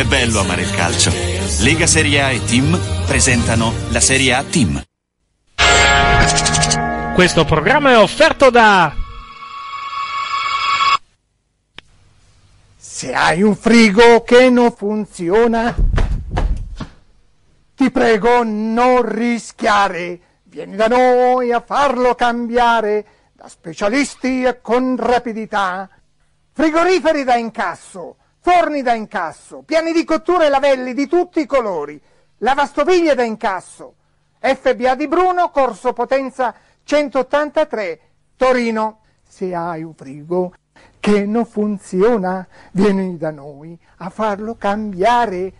È bello amare il calcio. Lega Serie A e Team presentano la Serie A Team. Questo programma è offerto da Se hai un frigo che non funziona, ti prego non rischiare. Vieni da noi a farlo cambiare da specialisti e con rapidità. Frigoriferi da incasso, forni da incasso, piani di cottura e lavelli di tutti i colori, lavastoviglie da incasso. FBA di Bruno, Corso Potenza 183, Torino. Se hai un frigo che non funziona, vieni da noi a farlo cambiare.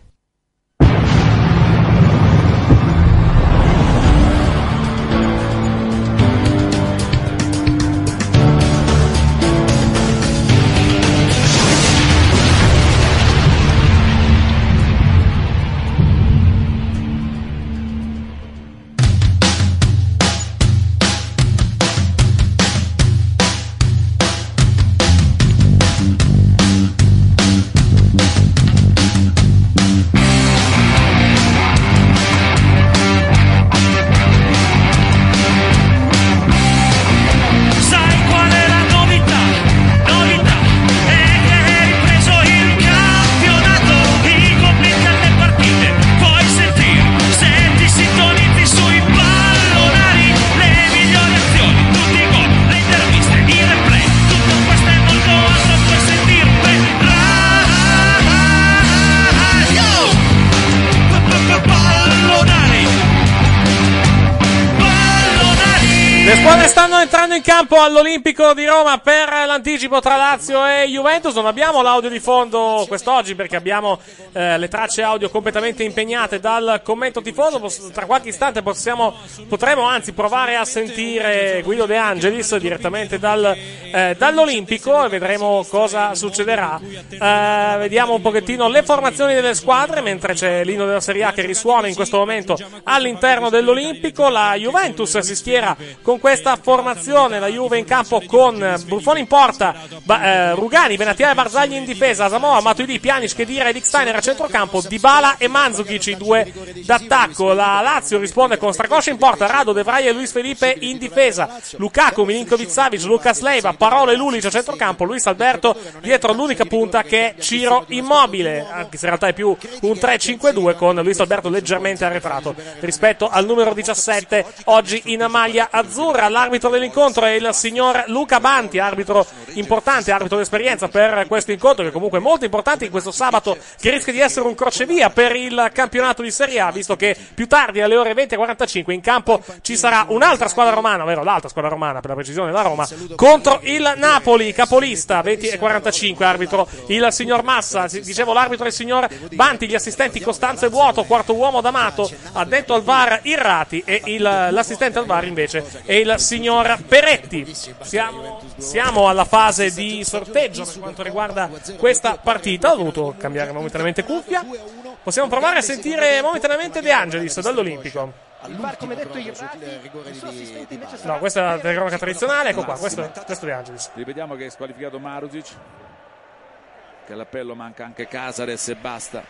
Campo all'Olimpico di Roma per l'anticipo tra Lazio e Juventus. Non abbiamo l'audio di fondo quest'oggi perché abbiamo eh, le tracce audio completamente impegnate dal commento tifoso. Tra qualche istante possiamo, potremo anzi provare a sentire Guido De Angelis direttamente dal, eh, dall'Olimpico e vedremo cosa succederà. Eh, vediamo un pochettino le formazioni delle squadre mentre c'è l'inno della Serie A che risuona in questo momento all'interno dell'Olimpico. La Juventus si schiera con questa formazione, la Juve in campo con Buffon in porta, Ba- eh, Rugani, Benatia e Barzagli in difesa, Samoa, Matuidi, Pjanic, Khedira e Dick Steiner a centrocampo, Dybala e Mandzukic i due d'attacco. La Lazio risponde con Stracoscia in porta, Rado, De Vrij e Luis Felipe in difesa, Lukaku, Milinkovic Savic, Lucas Leiva, Parola e Lulic a centrocampo, Luis Alberto dietro l'unica punta che è Ciro Immobile, anche se in realtà è più un 3-5-2 con Luis Alberto leggermente arretrato rispetto al numero 17 oggi in maglia azzurra. L'arbitro dell'incontro è il signor Luca Banti, arbitro importante, arbitro d'esperienza per questo incontro, che comunque è molto importante in questo sabato, che rischia di essere un crocevia per il campionato di Serie A, visto che più tardi alle ore 20.45 in campo ci sarà un'altra squadra romana, ovvero l'altra squadra romana per la precisione, la Roma, contro il Napoli, capolista 20.45, arbitro il signor Massa, dicevo l'arbitro è il signor Banti, gli assistenti Costanzo e Vuoto, quarto uomo D'Amato, addetto al VAR Irrati e il- l'assistente al VAR invece è il signor Peretti. Siamo, siamo alla fase di sorteggio per quanto riguarda questa partita, ho dovuto cambiare momentaneamente cuffia. Possiamo provare a sentire momentaneamente De Angelis dall'Olimpico. Il VAR, come detto, invece sarà No, questa è la telecronaca tradizionale, ecco qua, questo, questo è De Angelis. Ripetiamo che è squalificato Maruzic. che all'appello manca anche Casares e basta.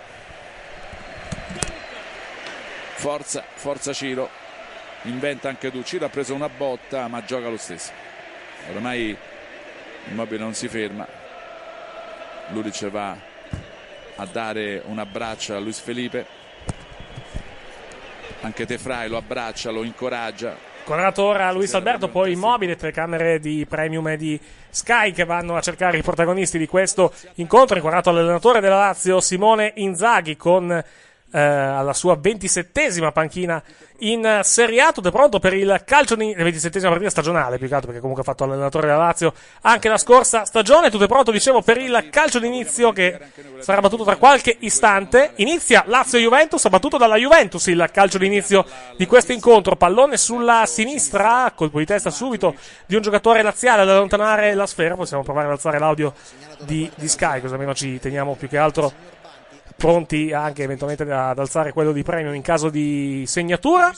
Forza, forza Ciro. Inventa anche tu. Ciro ha preso una botta ma gioca lo stesso. Ormai Immobile non si ferma. Lulic va a dare un abbraccio a Luis Felipe. Anche Tefrai lo abbraccia, lo incoraggia. Corrato ora Luis Alberto, poi immobile, telecamere di Premium e di Sky che vanno a cercare i protagonisti di questo incontro. Inquadrato l'allenatore della Lazio Simone Inzaghi con eh, alla sua ventisettesima panchina in Serie A. Tutto è pronto per il calcio di ventisettesima partita stagionale, più che altro perché comunque ha fatto l'allenatore della Lazio anche la scorsa stagione. Tutto è pronto, dicevo, per il calcio d'inizio che sarà battuto tra qualche istante. Inizia Lazio-Juventus, battuto dalla Juventus il calcio d'inizio di questo incontro. Pallone sulla sinistra, colpo di testa subito di un giocatore laziale ad allontanare la sfera. Possiamo provare ad alzare l'audio di, di Sky, così almeno ci teniamo più che altro pronti anche eventualmente ad alzare quello di premio in caso di segnatura.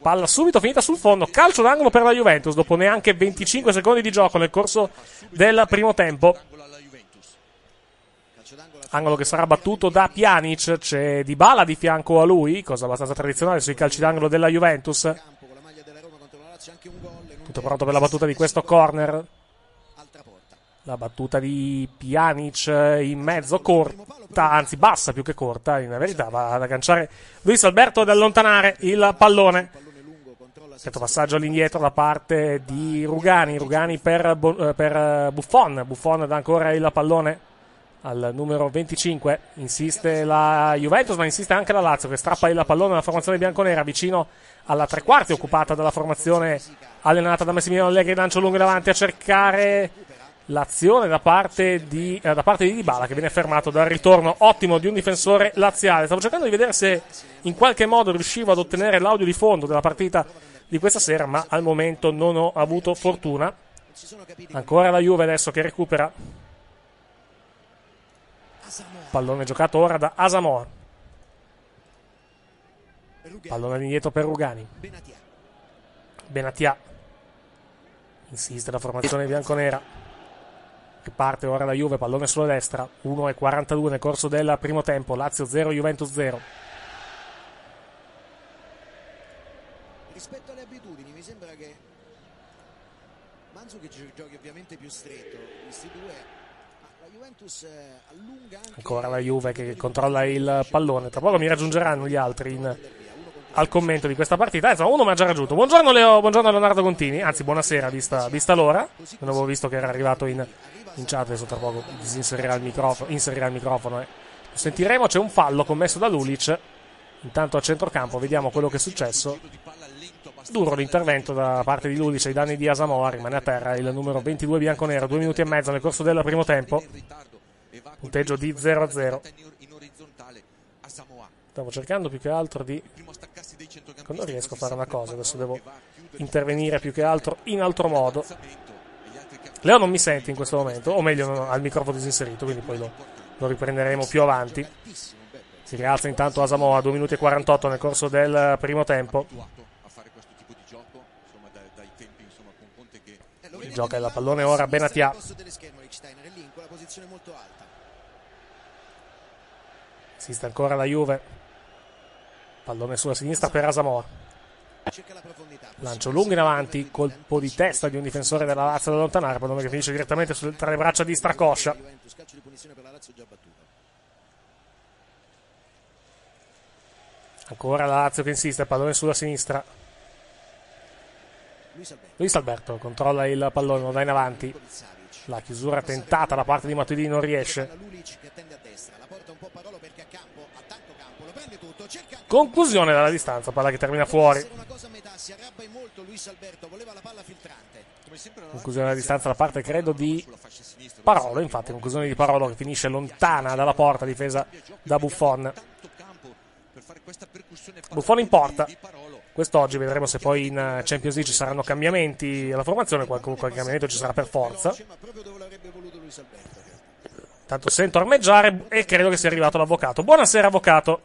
Palla subito finita sul fondo, calcio d'angolo per la Juventus dopo neanche 25 secondi di gioco nel corso del primo tempo. Angolo che sarà battuto da Pjanic, c'è Dybala di fianco a lui, cosa abbastanza tradizionale sui calci d'angolo della Juventus. Tutto pronto per la battuta di questo corner. La battuta di Pjanic in mezzo, corta, anzi bassa più che corta, in verità va ad agganciare Luis Alberto ad allontanare il pallone. Certo passaggio all'indietro da parte di Rugani, Rugani per, per Buffon, Buffon dà ancora il pallone al numero 25, insiste la Juventus ma insiste anche la Lazio che strappa il pallone alla formazione bianconera vicino alla tre quarti occupata dalla formazione allenata da Massimiliano Allegri, lancio lungo davanti a cercare l'azione da parte di, eh, da parte di Dybala che viene fermato dal ritorno ottimo di un difensore laziale. Stavo cercando di vedere se in qualche modo riuscivo ad ottenere l'audio di fondo della partita di questa sera, ma al momento non ho avuto fortuna. Ancora la Juve adesso che recupera. Pallone giocato ora da Asamoah. Pallone indietro per Rugani. Benatia. Insiste la formazione bianconera parte ora la Juve, pallone sulla destra, 1,42 nel corso del primo tempo, Lazio 0, Juventus 0. Rispetto alle abitudini mi sembra che Mandzukic giochi ovviamente più stretto, questi due, ma la Juventus allunga anche... Ancora la Juve che controlla il pallone, tra poco mi raggiungeranno gli altri in, al commento di questa partita. Insomma, uno mi ha già raggiunto. Buongiorno, Leo, buongiorno Leonardo Contini, anzi buonasera vista, vista l'ora, non avevo visto che era arrivato in in chat adesso tra poco disinserirà il microfono, inserirà il microfono e lo sentiremo. C'è un fallo commesso da Lulic. Intanto a centrocampo vediamo quello che è successo. Duro l'intervento da parte di Lulic ai danni di Asamoah. Rimane a terra il numero 22 bianconero. Due minuti e mezzo nel corso del primo tempo. Punteggio di 0-0. Stavo cercando più che altro di. Non riesco a fare una cosa. Adesso devo intervenire più che altro in altro modo. Leo non mi sente in questo momento, o meglio, non ha il microfono disinserito, quindi poi lo, lo riprenderemo più avanti. Si rialza intanto Asamoah a 2 minuti e 48 nel corso del primo tempo. Gioca il pallone ora Benatia. Assiste ancora la Juve. Pallone sulla sinistra per Asamoah. Lancio lungo in avanti, colpo di testa di un difensore della Lazio da allontanare, pallone che finisce direttamente sul, tra le braccia di Stracoscia. Ancora la Lazio che insiste, pallone sulla sinistra. Luis Alberto controlla il pallone, lo dà in avanti. La chiusura tentata da parte di Matuidi non riesce. Conclusione dalla distanza, palla che termina fuori. Conclusione dalla distanza da parte, credo, di Parolo. Infatti, conclusione di Parolo che finisce lontana dalla porta, difesa da Buffon. Buffon in porta. Quest'oggi vedremo se poi in Champions League ci saranno cambiamenti alla formazione. Qualche, qualche cambiamento ci sarà per forza. Tanto sento armeggiare e credo che sia arrivato l'avvocato. Buonasera, avvocato.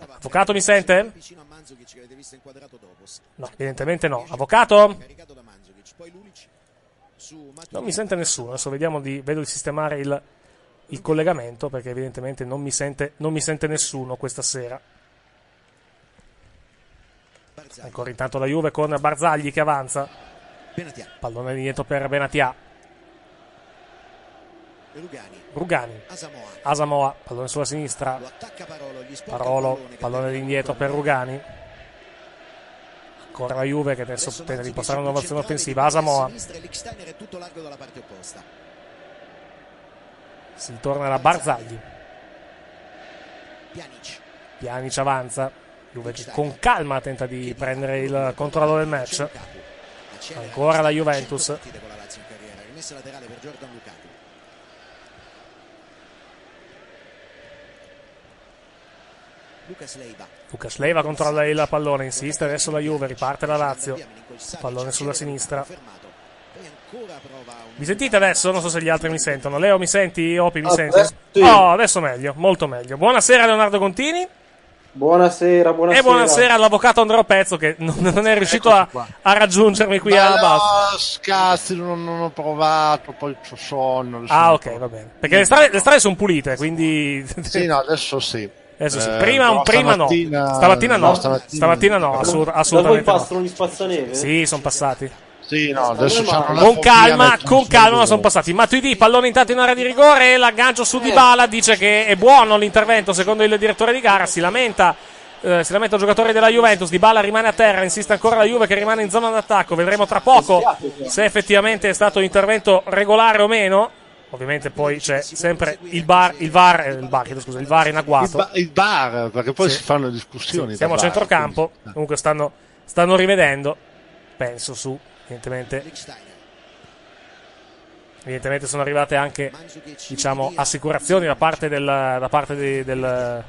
Avvocato mi sente? No, evidentemente no. Avvocato? Non mi sente nessuno. Adesso vediamo di, vedo di sistemare il, il collegamento perché evidentemente non mi, sente, non mi sente nessuno questa sera. Ancora intanto la Juve con Barzagli che avanza. Pallone dietro per Benatia. Rugani. Rugani. Asamoah. Asamoah, pallone sulla sinistra. Parolo, Parolo, pallone pallone per. Rugani. Ancora la Juve che adesso tenta di impostare sul un'innovazione centrale, offensiva. opposta. Si torna da Barzagli. Pjanic. Pjanic avanza. Juve che con calma tenta di prendere il controllo del match. Ancora la Juventus. 100 partite con la Lazio in carriera. Rimessa laterale per Jordan Lukaku. Lucas Leiva. Lucas Leiva controlla il pallone, insiste adesso la Juve, riparte la Lazio. Pallone sulla sinistra. Mi sentite adesso? Non so se gli altri mi sentono. Leo mi senti? Opi mi senti? Adesso sì. Oh, adesso meglio, molto meglio. Buonasera Leonardo Contini Buonasera, buonasera. e buonasera all'avvocato Andrea Pezzo che non, non è riuscito a, a raggiungermi qui a Ma Bas. no, scazzi, non, non ho provato, poi c'ho sonno. Ah, ok, va bene. Perché le strade, le strade sono pulite, quindi. Sì, no, adesso sì. Adesso sì. Eh, Prima, no, prima no. stamattina- Stamattina no. no, stamattina- Stamattina no, assur- Da voi assolutamente no. passano gli spazzaneve? Sì, sono passati. Sì, no, adesso c'hanno Con calma, con calma, ma sono passati. Matuidi, pallone intanto in area di rigore. L'aggancio su Dybala dice che è buono l'intervento secondo il direttore di gara. Si lamenta. eh, si lamenta il giocatore della Juventus. Dybala rimane a terra. Insiste ancora la Juve che rimane in zona d'attacco. Vedremo tra poco se effettivamente è stato un intervento regolare o meno. Ovviamente poi c'è sempre il bar, il VAR, eh, il bar, chiedo scusa, il VAR in Il, agguato. ba- il bar, perché poi Sì. si fanno discussioni. Siamo a centrocampo. Comunque stanno, stanno rivedendo. Penso su, evidentemente. Evidentemente sono arrivate anche diciamo, assicurazioni da parte del, da parte di- del,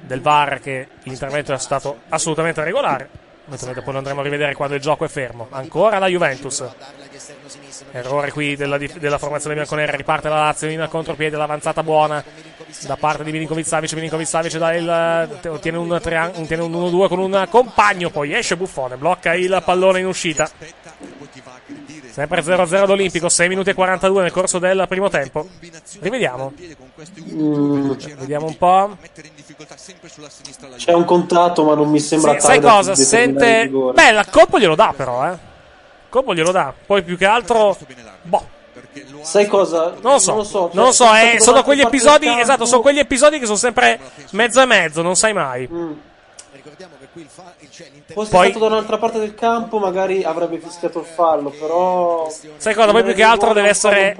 del VAR che l'intervento è stato assolutamente regolare. Evidentemente poi lo andremo a rivedere quando il gioco è fermo. Ancora la Juventus. Errore qui della, della formazione bianconera. Riparte la Lazio in contropiede. L'avanzata buona da parte di Milinkovic Savic. Milinkovic Savic dà il, te- ottiene un, ottiene un 1-2 con un compagno. Poi esce Buffone. Blocca il pallone in uscita. Sempre 0-0 d'Olimpico. 6 minuti e 42 nel corso del primo tempo. Rivediamo. Mm, Vediamo un po'. c'è un contatto, ma non mi sembra Sì, tale sai cosa? Sente. Beh, la colpo glielo dà, però, eh. Colpo glielo dà. Poi più che altro. Boh. Sai cosa? Non lo so, Non lo so, non lo so, eh, sono quegli episodi, esatto, sono quegli episodi che sono sempre mezzo e mezzo, non sai mai. Mm. Ricordiamo che qui l'inter- Fosse Poi- stato da un'altra parte del campo, magari avrebbe fischiato il fallo, però. Sai cosa? Poi più che altro deve essere.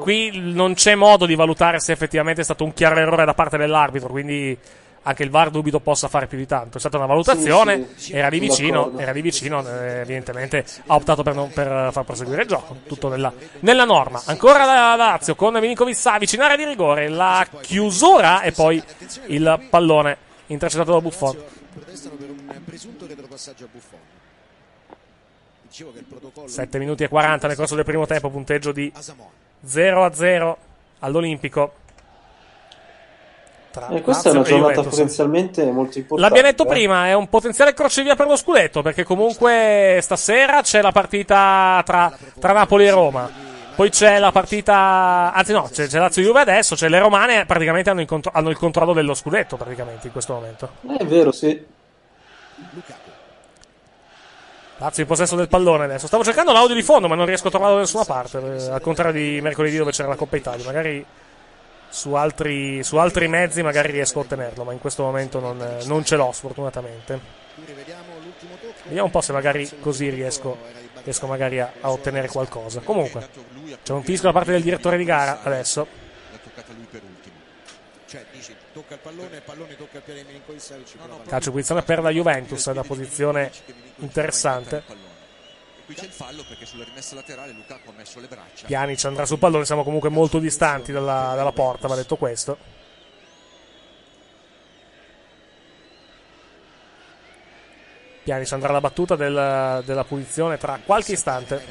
Qui non c'è modo di valutare se effettivamente è stato un chiaro errore da parte dell'arbitro, quindi anche il VAR dubito possa fare più di tanto. È stata una valutazione, Sì, sì, era di sono vicino, era di vicino, eh, evidentemente ha optato per, non- per far proseguire il gioco. Tutto nella, nella norma. Ancora la Lazio con Milinkovic Savic in area di rigore, la chiusura e poi il pallone intercettato da Buffon. protestano per un presunto retropassaggio a Buffon. Dicevo che il protocollo 7 minuti e 40 nel corso del primo tempo, punteggio di Asamoah. 0 a 0 all'Olimpico. Tra E questa Lazio è una giornata Juventus. potenzialmente molto importante. L'abbiamo detto eh. prima, è un potenziale crocevia per lo scudetto, perché comunque stasera c'è la partita tra, tra Napoli e Roma. Poi c'è la partita, anzi no, c'è, c'è Lazio Juve adesso, c'è le romane praticamente hanno il, contro- hanno il controllo dello scudetto praticamente in questo momento. Eh, È vero, sì. Lazio in possesso del pallone adesso. Stavo cercando l'audio di fondo, ma non riesco a trovarlo da nessuna parte. eh, Al contrario di mercoledì dove c'era la Coppa Italia. Magari su altri, su altri mezzi magari riesco a ottenerlo, ma in questo momento non, non ce l'ho sfortunatamente. Vediamo un po' se magari così riesco, riesco magari a, a ottenere qualcosa. Comunque, c'è un fischio da parte del direttore di gara adesso. Calcio punizione per la Juventus, è una posizione interessante. Qui c'è il fallo perché sulla rimessa laterale Lukaku ha messo le braccia. Pjanic andrà sul pallone, siamo comunque molto distanti dalla, dalla porta, va detto questo. Pjanic andrà alla battuta del- della punizione tra qualche istante.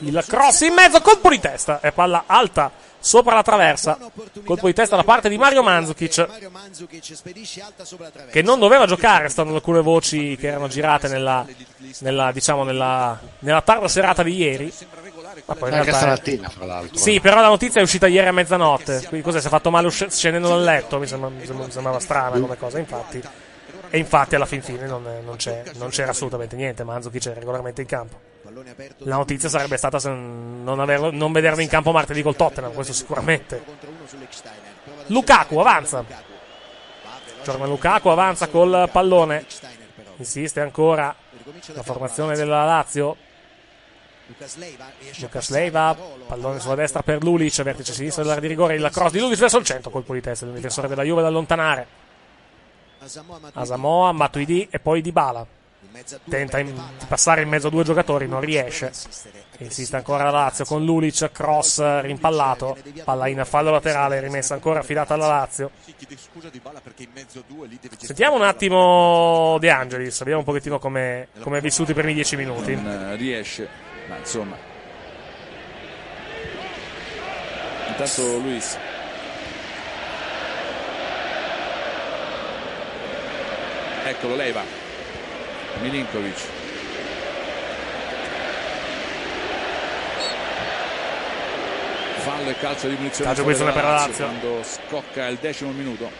Il cross in mezzo, colpo di testa e palla alta sopra la traversa. Colpo di testa da parte di Mario Mandzukic che non doveva giocare, stando alcune voci che erano girate nella, nella, diciamo, nella, nella tarda serata di ieri. Ma poi in Anche stamattina, fra l'altro. Sì, però la notizia è uscita ieri a mezzanotte. Quindi cos'è? Si è fatto male usci- scendendo dal letto? Mi, sembra- mi sembra- mi sembrava strana come cosa, infatti. E infatti alla fin fine non, non c'è- non c'era assolutamente niente. Mandzukic è regolarmente in campo. La notizia sarebbe stata non, averlo- non vederlo in campo martedì col Tottenham, questo sicuramente. Lukaku avanza. Giorno Lukaku avanza col pallone. Insiste ancora la formazione della Lazio. Lucas Leiva, pallone sulla destra per Lulic, vertice sinistro dell'area di rigore, il cross di Lulic verso il centro, colpo di testa del difensore della Juve da allontanare. Asamoah, Matuidi e poi Dybala. Tenta in- di passare in mezzo a due giocatori, non riesce. Insiste ancora la Lazio con Lulic, cross rimpallato, palla in fallo laterale, rimessa ancora affidata alla Lazio. Sentiamo un attimo De Angelis, vediamo un pochettino come è vissuto i primi dieci minuti. Non eh, riesce, ma insomma. Intanto Luis. Eccolo, leva. Milinkovic. Fallo e calcio di punizione. Calcio favore per la Lazio. Quando scocca il decimo minuto.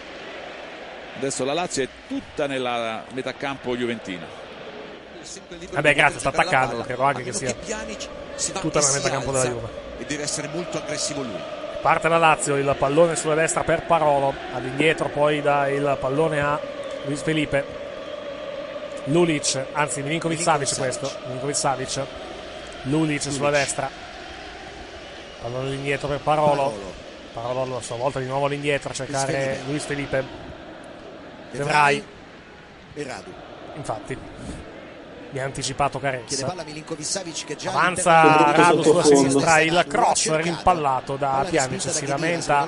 Adesso la Lazio è tutta nella metà campo juventina. Vabbè, grazie, sta attaccando, credo anche che sia tutta nella metà campo della Juve. e deve essere molto aggressivo lui. Parte la Lazio, il pallone sulla destra per Parolo, all'indietro poi dà il pallone a Luis Felipe. Lulic, anzi Milinkovic Savic questo, Milinkovic Savic. Lulic sulla destra. Pallone all'indietro per Parolo. Parolo a sua volta di nuovo all'indietro a cercare Felipe. Luis Felipe. De Vrij, e Radu. infatti. Mi ha anticipato Carezza. Avanza Radu sulla sinistra, il cross rimpallato da respinta si lamenta,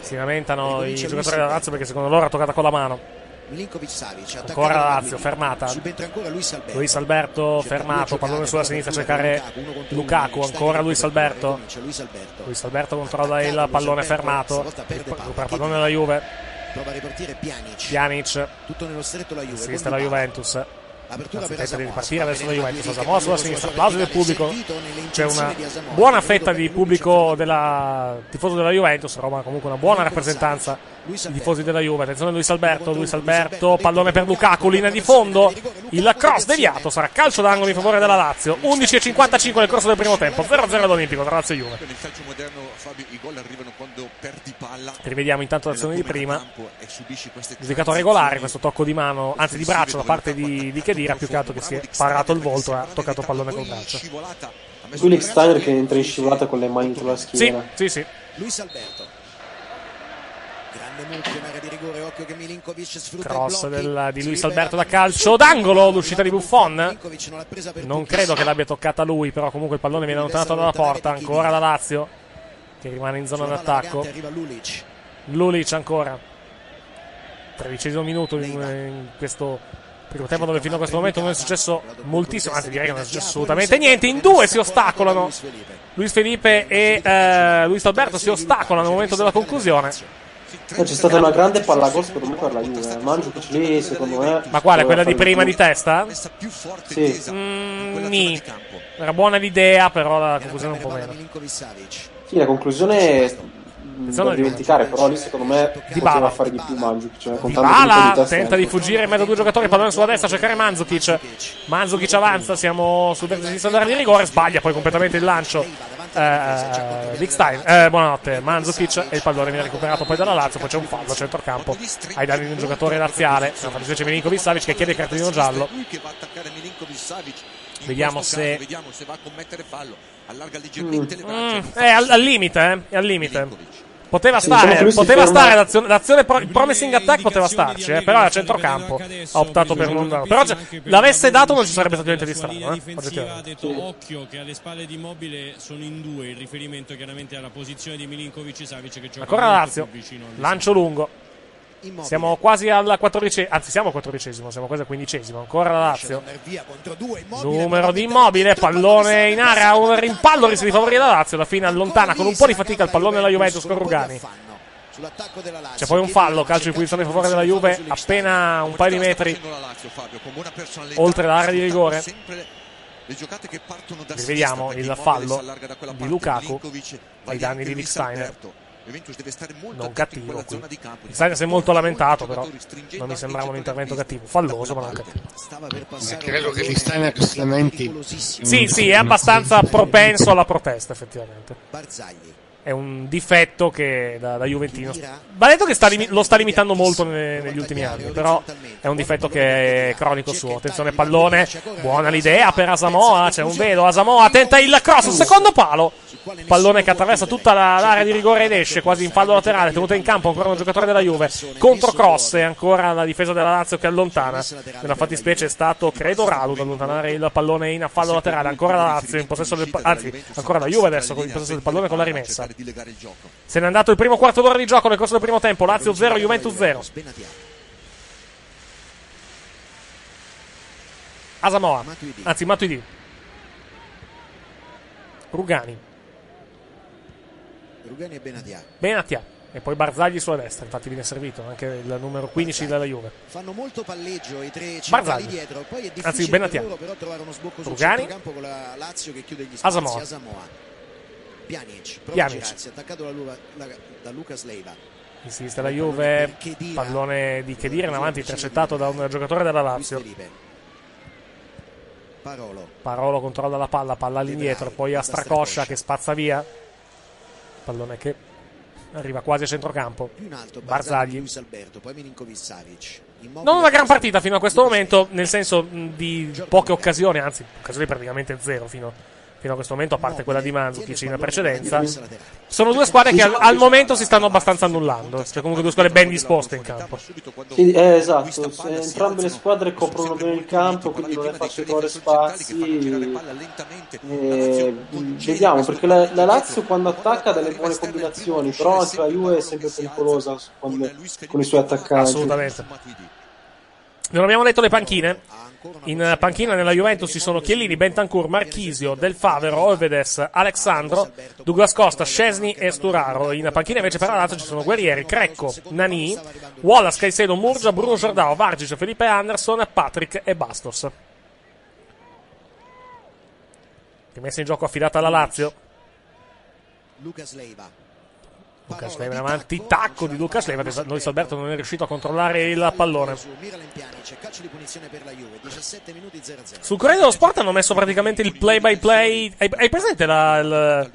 si lamentano i giocatori Luis della. Lazio perché secondo loro ha toccata con la mano. Milinkovic Savic Ancora la Lazio, fermata. Luis Alberto. Luis Alberto fermato, pallone sulla sinistra cercare Lukaku, ancora Luis Alberto. Luis Alberto. Luis Alberto controlla il pallone fermato, recupera pallone della Juve, Prova a ripartire Pjanic. Pjanic, Tutto nello stretto la Juve. con la. Juventus. Apertura per tenta di Asamoah. ripartire verso la Juventus, Asamoah sulla sinistra, applausi del pubblico. C'è una Asamoah. buona fetta di pubblico della tifoso della Juventus, Roma comunque una buona rappresentanza i tifosi della Juve. Attenzione Luis Alberto, Luis Alberto, pallone per Lukaku, linea di fondo, il cross deviato, sarà calcio d'angolo in favore della Lazio. 11.55 nel corso del primo tempo, 0-0 all'Olimpico tra Lazio e Juve. Nel calcio moderno, Fabio, i gol arrivano quando perdi palla. Rivediamo intanto l'azione di prima. Giudicato regolare questo tocco di mano, anzi di braccio da parte di, di Khedira, più che altro che si è parato il volto e ha toccato il pallone col braccio. Lulic Steiner che entra in scivolata con le mani sulla Sì, schiena. sì, sì. Luis Alberto. Grande mucchio in area di rigore, occhio che Milinkovic sfrutta Cross del- di Luis Alberto da calcio d'angolo, l'uscita di Buffon. Non credo che l'abbia toccata lui, però comunque il pallone viene allontanato dalla porta. Ancora la Lazio, che rimane in zona d'attacco. Lulic. Lulic ancora. Tredicesimo minuto in, in questo primo tempo dove fino a questo momento non è successo moltissimo, anzi direi che non è successo assolutamente niente. In due si ostacolano. Luis Felipe e eh, Luis Alberto si ostacolano al momento della conclusione. Poi c'è stata una grande palla gol secondo me per la Juve. Mandzukic lì secondo me. Ma quale? Quella di prima di testa? Sì. Mm. Era buona l'idea, però la conclusione un po' meno. Milinkovic Savic. Sì, la conclusione mh, da dimenticare, però lì secondo me Dybala. poteva fare di più Mandzukic, cioè, Bala di tenta di fuggire in mezzo a due giocatori, pallone sulla destra a cercare Mandzukic. Mandzukic avanza, siamo sul vertice sinistro dell'area di rigore, sbaglia poi completamente il lancio. Eh, Dick Stein, eh, buonanotte, Mandzukic e il pallone viene recuperato poi dalla Lazio, poi c'è un fallo a centrocampo ai danni di un giocatore laziale, la fattispecie Milinkovic Savic che chiede il cartellino giallo. Vediamo se- vediamo se va a commettere fallo. Allarga leggermente le braccia. Mm, è al, al limite, eh, è al limite. Poteva Sì, diciamo stare, si poteva ferma- stare l'azione, l'azione pro- il promising attack poteva starci, eh, però era a centrocampo. Ha optato per non darlo. Però se l'avesse dato non ci sarebbe stato niente di strano, eh, ha oggettivamente. detto occhio che alle spalle di Immobile sono in due il riferimento chiaramente alla posizione di Milinkovic Savic che gioca Ancora Lazio, lancio lungo. Immobile. Siamo quasi al quattordicesimo, anzi siamo al quattordicesimo, siamo quasi al quindicesimo, ancora la Lazio. Numero di Immobile, pallone in area, un rimpallo rischia di favorire la Lazio, alla fine allontana con un po' di fatica il pallone della Juventus con Rugani. C'è poi un fallo, calcio di punizione in favore della Juve, appena un paio di metri oltre l'area di rigore. Rivediamo il fallo di Lukaku ai danni di Luis Steiner. Alberto. Juventus deve stare molto Non cattivo qui. zona di campo. Steiner si è molto lamentato, però non mi sembrava un intervento cattivo. Falloso, ma non cattivo. Credo che Steiner si lamenti. Sì, sì, è abbastanza propenso alla protesta, effettivamente. Barzagli. È un difetto che da, da Juventino. Va detto che sta limi- lo sta limitando molto ne- negli ultimi anni, però è un difetto che è cronico suo. Attenzione, pallone, buona l'idea per Asamoa. C'è un velo. Asamoa tenta il cross, secondo palo. Pallone che attraversa tutta la- l'area di rigore ed esce quasi in fallo laterale. Tenuto in campo ancora un giocatore della Juve. Contro cross e ancora la difesa della Lazio che allontana. Nella fattispecie è stato, credo, Radu ad allontanare il pallone in fallo laterale. Ancora la Lazio in possesso del pa- anzi, ancora la Juve adesso in possesso del pallone con la rimessa. Di legare il gioco. Se n'è andato il primo quarto d'ora di gioco nel corso del primo tempo. Lazio 0, Juventus 0. Asamoa, anzi Matuidi. Rugani, Rugani e Benatia. Benatia e poi Barzagli sulla destra. Infatti viene servito anche il numero 15 della Juve. Fanno molto palleggio i tre centrali Barzagli. dietro. Poi è Anzi, difficile Benatia. per loro però trovare uno sbocco sul Rugani. centrocampo con la Lazio che chiude gli spazi. Asamoah. Asamoah. Pjanic. Prova Pjanic. a girarsi, attaccato da, Lu- la- da Lucas Leiva. Insiste la Juve. Pallone di Chedira in avanti, intercettato da un giocatore della Lazio. Parolo. Parolo controlla la palla, palla all'indietro, poi a Stracoscia che spazza via. Pallone che arriva quasi a centrocampo. Più in alto Barzagli, Barzagli. Luis Alberto, poi Milinkovic Savic. Immobile, Non una gran partita fino a questo momento, nel senso di poche occasioni, anzi, occasioni praticamente zero fino, fino a questo momento, a parte quella di Mandzukic in precedenza. Sono due squadre che al, al momento si stanno abbastanza annullando, cioè comunque due squadre ben disposte in campo. Sì, eh, esatto, entrambe le squadre coprono bene il campo, quindi non è facile trovare spazi. Eh, vediamo, perché la, la Lazio quando attacca ha delle buone combinazioni, però anche la Juve è sempre pericolosa quando- con i suoi attaccanti. Assolutamente. Non abbiamo detto le panchine. In panchina nella Juventus ci sono Chiellini, Bentancur, Marchisio, Del Favero, Olvedes, Alexandro, Douglas Costa, Scesni e Sturaro. In panchina invece per la Lazio ci sono Guerrieri, Crecco, Nani, Wallace, Caicedo, Murgia, Bruno Giordao, Vargic, Felipe Anderson, Patrick e Bastos. Rimessa in gioco affidata alla Lazio. Lucas Leiva. Lucas in avanti, tacco di Lucas Leiva. Luis Alberto non è riuscito a controllare il pallone. Su Miralem Pjanic, calcio di punizione per la Juve, 17 minuti 0-0. Sul Corriere dello Sport hanno messo praticamente il play by play. Hai, presente la- il-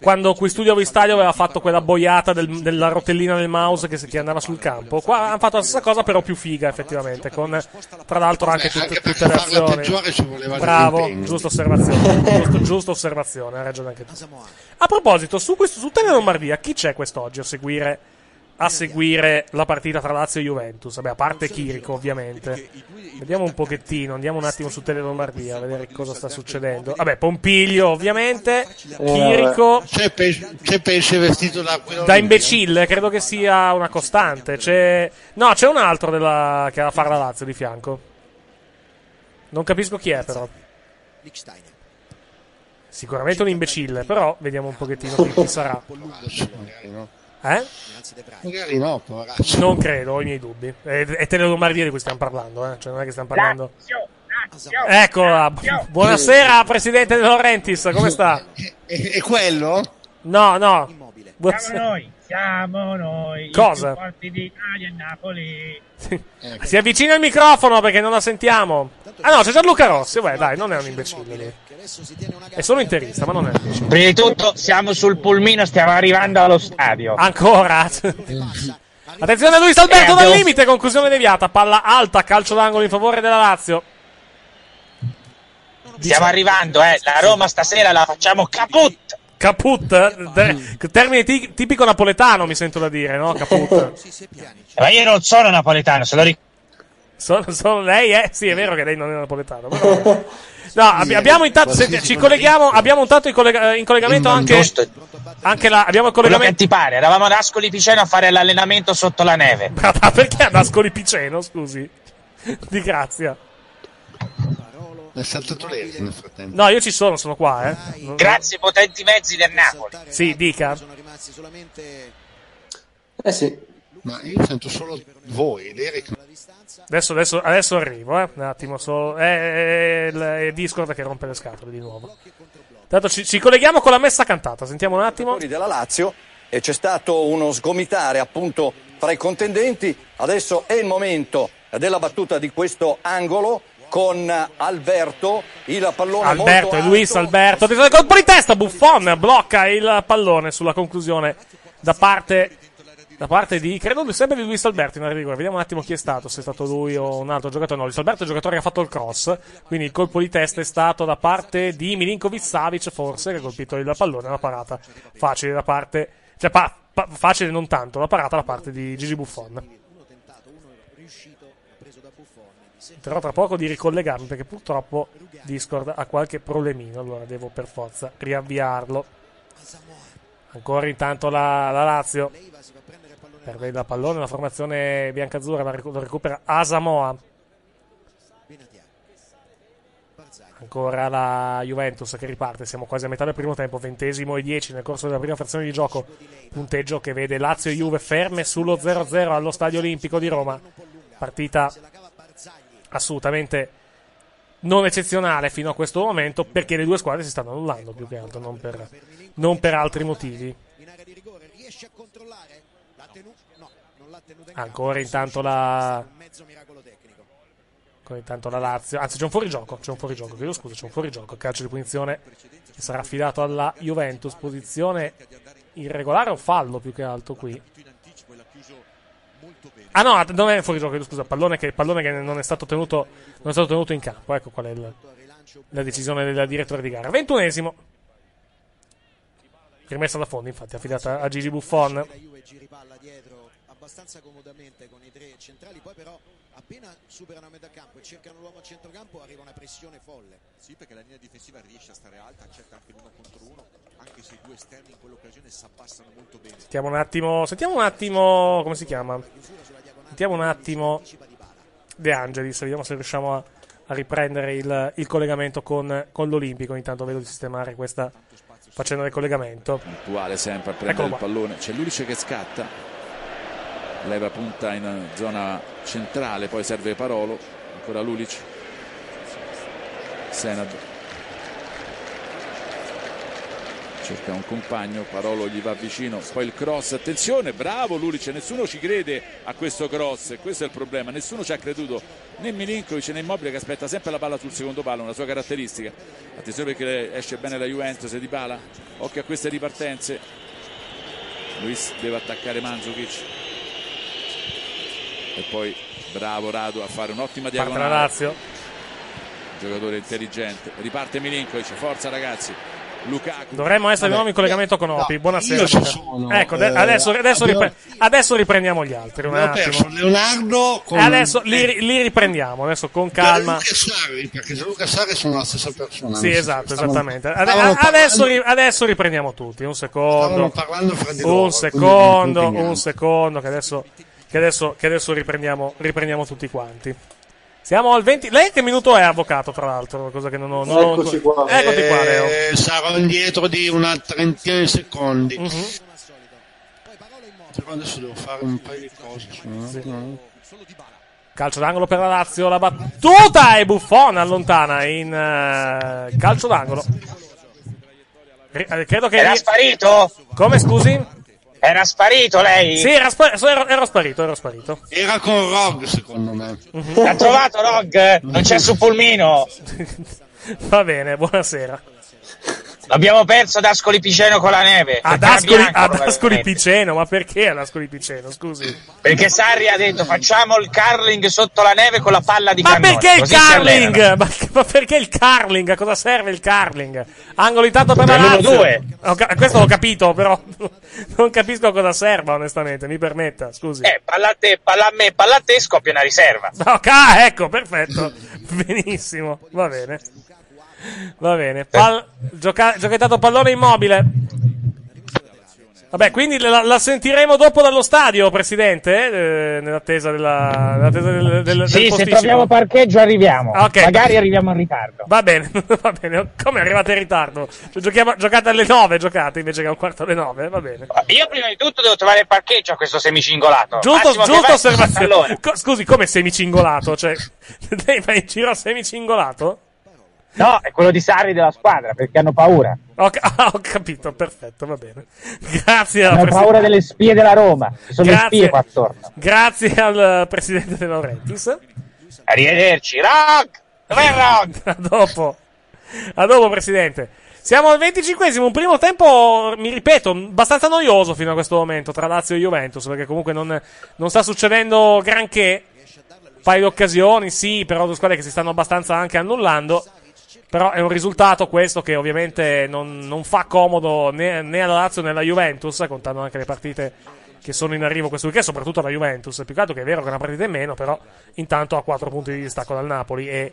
quando qui Studio Vi Stadio aveva fatto quella boiata del- della rotellina del mouse che, si- che andava sul campo? Qua hanno fatto la stessa cosa, però più figa, effettivamente. Con tra l'altro anche tutte, anche tutte le azioni. Bravo, giusta osservazione. giusta osservazione, hai ragione anche tu. A proposito, su, questo, su Tele Lombardia, chi c'è quest'oggi a seguire, a seguire la partita tra Lazio e Juventus? Vabbè, a parte Chirico, ovviamente. Vediamo un pochettino, andiamo un attimo su Tele Lombardia a vedere cosa sta succedendo. Vabbè, Pompiglio, ovviamente. Chirico. C'è pesce, c'è pesce vestito da quello Da lì. imbecille, credo che sia una costante. C'è... No, c'è un altro della... che ha a fare la Lazio di fianco. Non capisco chi è, però. Lichtsteiner. Sicuramente un imbecille, però vediamo un pochettino chi, chi sarà. Eh? Magari no, poveraccio. Non credo, ho i miei dubbi. È, è Tele Lombardia di cui stiamo parlando, eh? Cioè, non è che stiamo parlando. Eccola. bu- Buonasera, presidente De Laurentiis, come sta? È, è quello? No, no. Siamo Buonasera. Siamo noi. Cosa? I più forti d'Italia e Napoli. Si avvicina il microfono perché non la sentiamo. Ah no, c'è Gianluca Rossi. Beh, dai, non è un imbecille. È solo interista, ma non è un imbecille. Prima di tutto siamo sul pulmino, stiamo arrivando allo stadio. Ancora? Attenzione Luis Alberto Eh, dal limite, conclusione deviata, palla alta, calcio d'angolo in favore della Lazio. Stiamo arrivando, eh. La Roma stasera la facciamo caput. Caput, te- termine ti- tipico napoletano mi sento da dire, no? Caput. Ma io non sono napoletano, se lo ricordo. Sono, sono lei, eh? Sì, è vero che lei non è napoletano, però... No, abbi- abbiamo intanto, senti, ci colleghiamo, abbiamo intanto in, collega- in collegamento anche, anche la, abbiamo il collegamento, ti pare, eravamo ad Ascoli Piceno a fare l'allenamento sotto la neve. ma perché ad Ascoli Piceno, scusi? Di grazia. È saltato lei nel frattempo. No, io ci sono, sono qua, eh. Grazie potenti mezzi del Napoli. Sì, dica. Eh sì. Ma io sento solo voi, l'Eric. Adesso, adesso, adesso arrivo, eh. Un attimo solo. È, è il è Discord che rompe le scatole di nuovo. Tanto ci, ci colleghiamo con la messa cantata. Sentiamo un attimo. della Lazio e c'è stato uno sgomitare appunto tra i contendenti. Adesso è il momento della battuta di questo angolo con Alberto, il pallone Alberto molto e Luis Alberto. Colpo di testa. Buffon blocca il pallone sulla conclusione da parte. Da parte di, credo sempre di Luis Alberto in rigore. Vediamo un attimo chi è stato, se è stato lui o un altro giocatore. No, Luis Alberto è il giocatore che ha fatto il cross. Quindi il colpo di testa è stato da parte di Milinkovic Savic, forse, che ha colpito il pallone. La parata facile da parte. Cioè, pa- pa- facile non tanto, la parata da parte di Gigi Buffon. Però tra poco di ricollegarmi perché purtroppo Discord ha qualche problemino, allora devo per forza riavviarlo. Ancora intanto la, la Lazio perde il pallone, la formazione biancazzurra la lo recupera Asamoa. Ancora la Juventus che riparte, siamo quasi a metà del primo tempo, ventesimo e 10 nel corso della prima frazione di gioco. Punteggio che vede Lazio e Juve ferme sullo 0-0 allo Stadio Olimpico di Roma. Partita assolutamente non eccezionale fino a questo momento perché le due squadre si stanno annullando più che altro, non per, non per altri motivi. Ancora intanto la Ancora intanto la Lazio, anzi c'è un fuorigioco, c'è un fuorigioco, chiedo scusa, c'è un fuorigioco, calcio di punizione che sarà affidato alla Juventus, posizione irregolare o fallo più che altro qui. Ah no, non è fuorigioco, chiedo scusa, pallone che, pallone che non è stato tenuto non è stato tenuto in campo, ecco qual è il- la decisione del direttore di gara. Ventunesimo. Rimessa da fondo, infatti, affidata a Gigi Buffon. Abbastanza comodamente con i tre centrali, poi però appena superano a metà campo e cercano l'uomo a centrocampo arriva una pressione folle. Sì, perché la linea difensiva riesce a stare alta, accetta anche l'uno contro uno, anche se i due esterni in quell'occasione si abbassano molto bene. Sentiamo un attimo, sentiamo un attimo, come si chiama? Sentiamo un attimo De Angelis, vediamo se riusciamo a, a riprendere il, il collegamento con, con l'Olimpico. Intanto vedo di sistemare questa facendo del collegamento. Puntuale sempre a prendere Eccolo il qua. pallone. C'è l'Ulice che scatta. Leva punta in zona centrale, poi serve Parolo. Ancora Lulic. Senad. Cerca un compagno, Parolo gli va vicino, poi il cross, attenzione, bravo Lulic, nessuno ci crede a questo cross, questo è il problema, nessuno ci ha creduto, né Milinkovic né Immobile che aspetta sempre la palla sul secondo palo, una sua caratteristica. Attenzione perché esce bene la Juventus di pala, occhio a queste ripartenze. Luis deve attaccare Mandzukic. E poi bravo Radu a fare un'ottima Parte la diagonale. Lazio. Giocatore intelligente. Riparte Milinkovic, forza ragazzi. Lukaku. Dovremmo essere di nuovo in collegamento con Opi. Buonasera. Luca. sono, Ecco, eh, adesso, adesso, abbiamo- ripre- adesso riprendiamo gli altri. Un attimo. Leonardo con E adesso li, li riprendiamo. Adesso con calma. E Sarri, perché e Sarri sono la stessa persona. Sì, esatto, stavano- esattamente. Ade- adesso, parlando- ri- adesso riprendiamo tutti. Un secondo. Stavano parlando fra di loro, Un secondo, un secondo, che adesso, che adesso, che adesso riprendiamo, riprendiamo tutti quanti. Siamo al 20. Lei che minuto è, avvocato, tra l'altro? Cosa che non ho. Non ho- Eccoci qua. Eccoti qua, Leo. Eh, sarò indietro di una trentina di secondi. Mhm. Però adesso devo fare un paio di cose. su- no? Calcio d'angolo per la Lazio, la battuta e Buffon allontana in eh, calcio d'angolo. Ri- eh, credo che Era sparito? Come scusi? Era sparito lei? Sì, era, spa- ero, ero sparito, ero sparito. Era con Rog, secondo me. L'ha trovato Rog? Non c'è su Pulmino. Va bene, buonasera. L'abbiamo perso ad Ascoli Piceno con la neve. Ad Ascoli, ad Ascoli. Piceno, ma perché ad Ascoli Piceno? Scusi. Perché Sarri ha detto facciamo il curling sotto la neve con la palla di Ma cannone. perché il così curling? Ma, ma perché il curling? A cosa serve il curling? Angolo intanto per la Lazio. due. Questo l'ho capito, però non capisco a cosa serva, onestamente. Mi permetta, scusi. Eh, palla a te, palla a me, palla a te, scoppia una riserva. Ok, ecco, perfetto. Benissimo, va bene. Va bene. Pal- gioca- giochettato pallone immobile. Vabbè, quindi la, la sentiremo dopo dallo stadio, Presidente, eh, nell'attesa, della, nell'attesa del, del, Sì, del se troviamo parcheggio arriviamo. Ah, ok. Magari arriviamo in ritardo. Va bene, va bene. Come arrivate in ritardo? Cioè, giochiamo- giocate alle 9, giocate invece che a un quarto alle 9, va bene. Io prima di tutto devo trovare il parcheggio a questo semicingolato. Giusto, giusto osservazione. Co- scusi, come semicingolato? Cioè, lei va in giro semicingolato? No, è quello di Sarri della squadra perché hanno paura. Ho, ca- ah, ho capito, perfetto, va bene. Grazie Hanno Presi- paura delle spie della Roma. Ci sono le Grazie. spie qua attorno. Grazie al presidente De Laurentiis. Arrivederci. Rock! Dov'è Rock? A dopo. A dopo, presidente. Siamo al 25esimo, un primo tempo, mi ripeto, abbastanza noioso fino a questo momento tra Lazio e Juventus, perché comunque non, non sta succedendo granché. Un paio di occasioni, sì, però due squadre che si stanno abbastanza anche annullando. Però è un risultato questo che ovviamente non, non fa comodo né, né alla Lazio né alla Juventus, contando anche le partite che sono in arrivo questo weekend, soprattutto alla Juventus. Più che altro che è vero che è una partita in meno, però intanto ha 4 punti di distacco dal Napoli e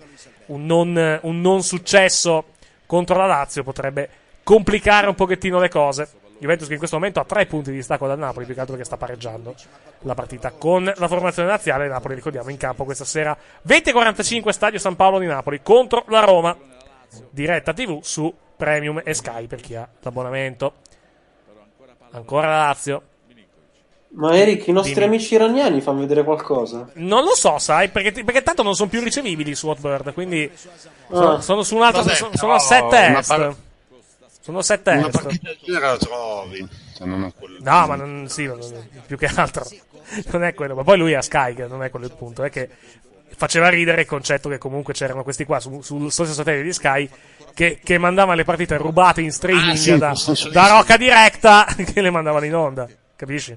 un non, un non successo contro la Lazio potrebbe complicare un pochettino le cose. Juventus che in questo momento ha 3 punti di distacco dal Napoli, più che altro che sta pareggiando la partita con la formazione nazionale. Napoli, ricordiamo, in campo questa sera 20.45 Stadio San Paolo di Napoli contro la Roma. Diretta TV su Premium e Sky per chi ha l'abbonamento. Ancora la Lazio. Ma Eric, i nostri Dimmi. amici iraniani fanno vedere qualcosa? Non lo so, sai, perché, perché tanto non sono più ricevibili su Hotbird, quindi sono, Ah. sono su un altro, Vabbè, sono, sono a 7 una est. par- Sono 7 Una est. partita del genere la trovi. Cioè, non è quello. No, ma non, sì, non- più che altro. Non è quello. Ma poi lui ha Sky, che non è quello il punto. È che faceva ridere il concetto che comunque c'erano questi qua su- sul stesso satellite di Sky che, che mandavano le partite rubate in streaming Ah, sì, da, da lì. Rocca Diretta che le mandavano in onda. Capisci?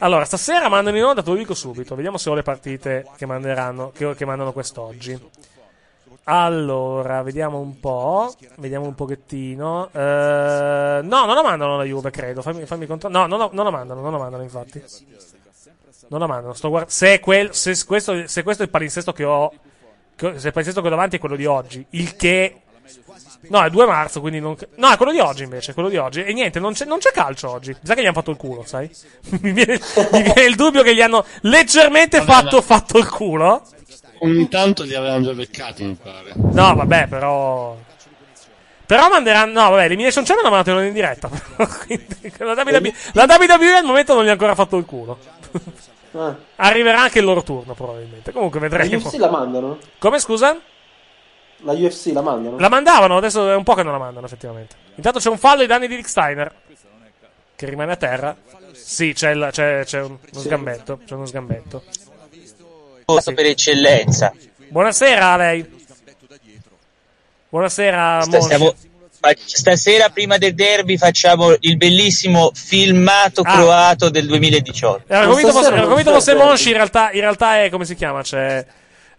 Allora, stasera mandano in onda, te lo dico subito. Vediamo se ho le partite che manderanno, che, che mandano quest'oggi. Allora, vediamo un po'. Vediamo un pochettino. Eh, no, non la mandano la Juve, credo. Fammi, fammi controllare. No, non la, non la mandano, non la mandano, infatti. Non la mandano. Sto guard- se, quel- se, questo, se questo è il palinsesto che ho. che se il palinsesto che ho davanti è quello di oggi. Il che. No, è 2 marzo, quindi non. No, è quello di oggi invece. Quello di oggi. E niente, non c'è, non c'è calcio oggi. Mi sa che gli hanno fatto il culo, sai? mi, viene, mi viene il dubbio che gli hanno leggermente Vabbè, fatto, fatto il culo. Ogni tanto li avevano già beccati, mi pare. No, vabbè, però. Però manderanno. No, vabbè, l'Elimination Chamber l'hanno mandato in diretta. però, quindi la, WWE, la WWE al momento non gli ha ancora fatto il culo. Ah. Arriverà anche il loro turno, probabilmente. Comunque La vedremo. UFC la mandano? Come scusa? La UFC la mandano? La mandavano, adesso è un po' che non la mandano, effettivamente. Intanto c'è un fallo ai danni di Rick Steiner. Che rimane a terra. Sì, c'è, il- c'è- c'è un- uno Sì. sgambetto. C'è uno sgambetto. Posto per eccellenza. Buonasera a lei. Buonasera, Monsi. stiamo- stasera, prima del derby, facciamo il bellissimo filmato Ah. croato del 2018. Era convinto fosse, Monshi, in realtà, in realtà è come si chiama? C'è.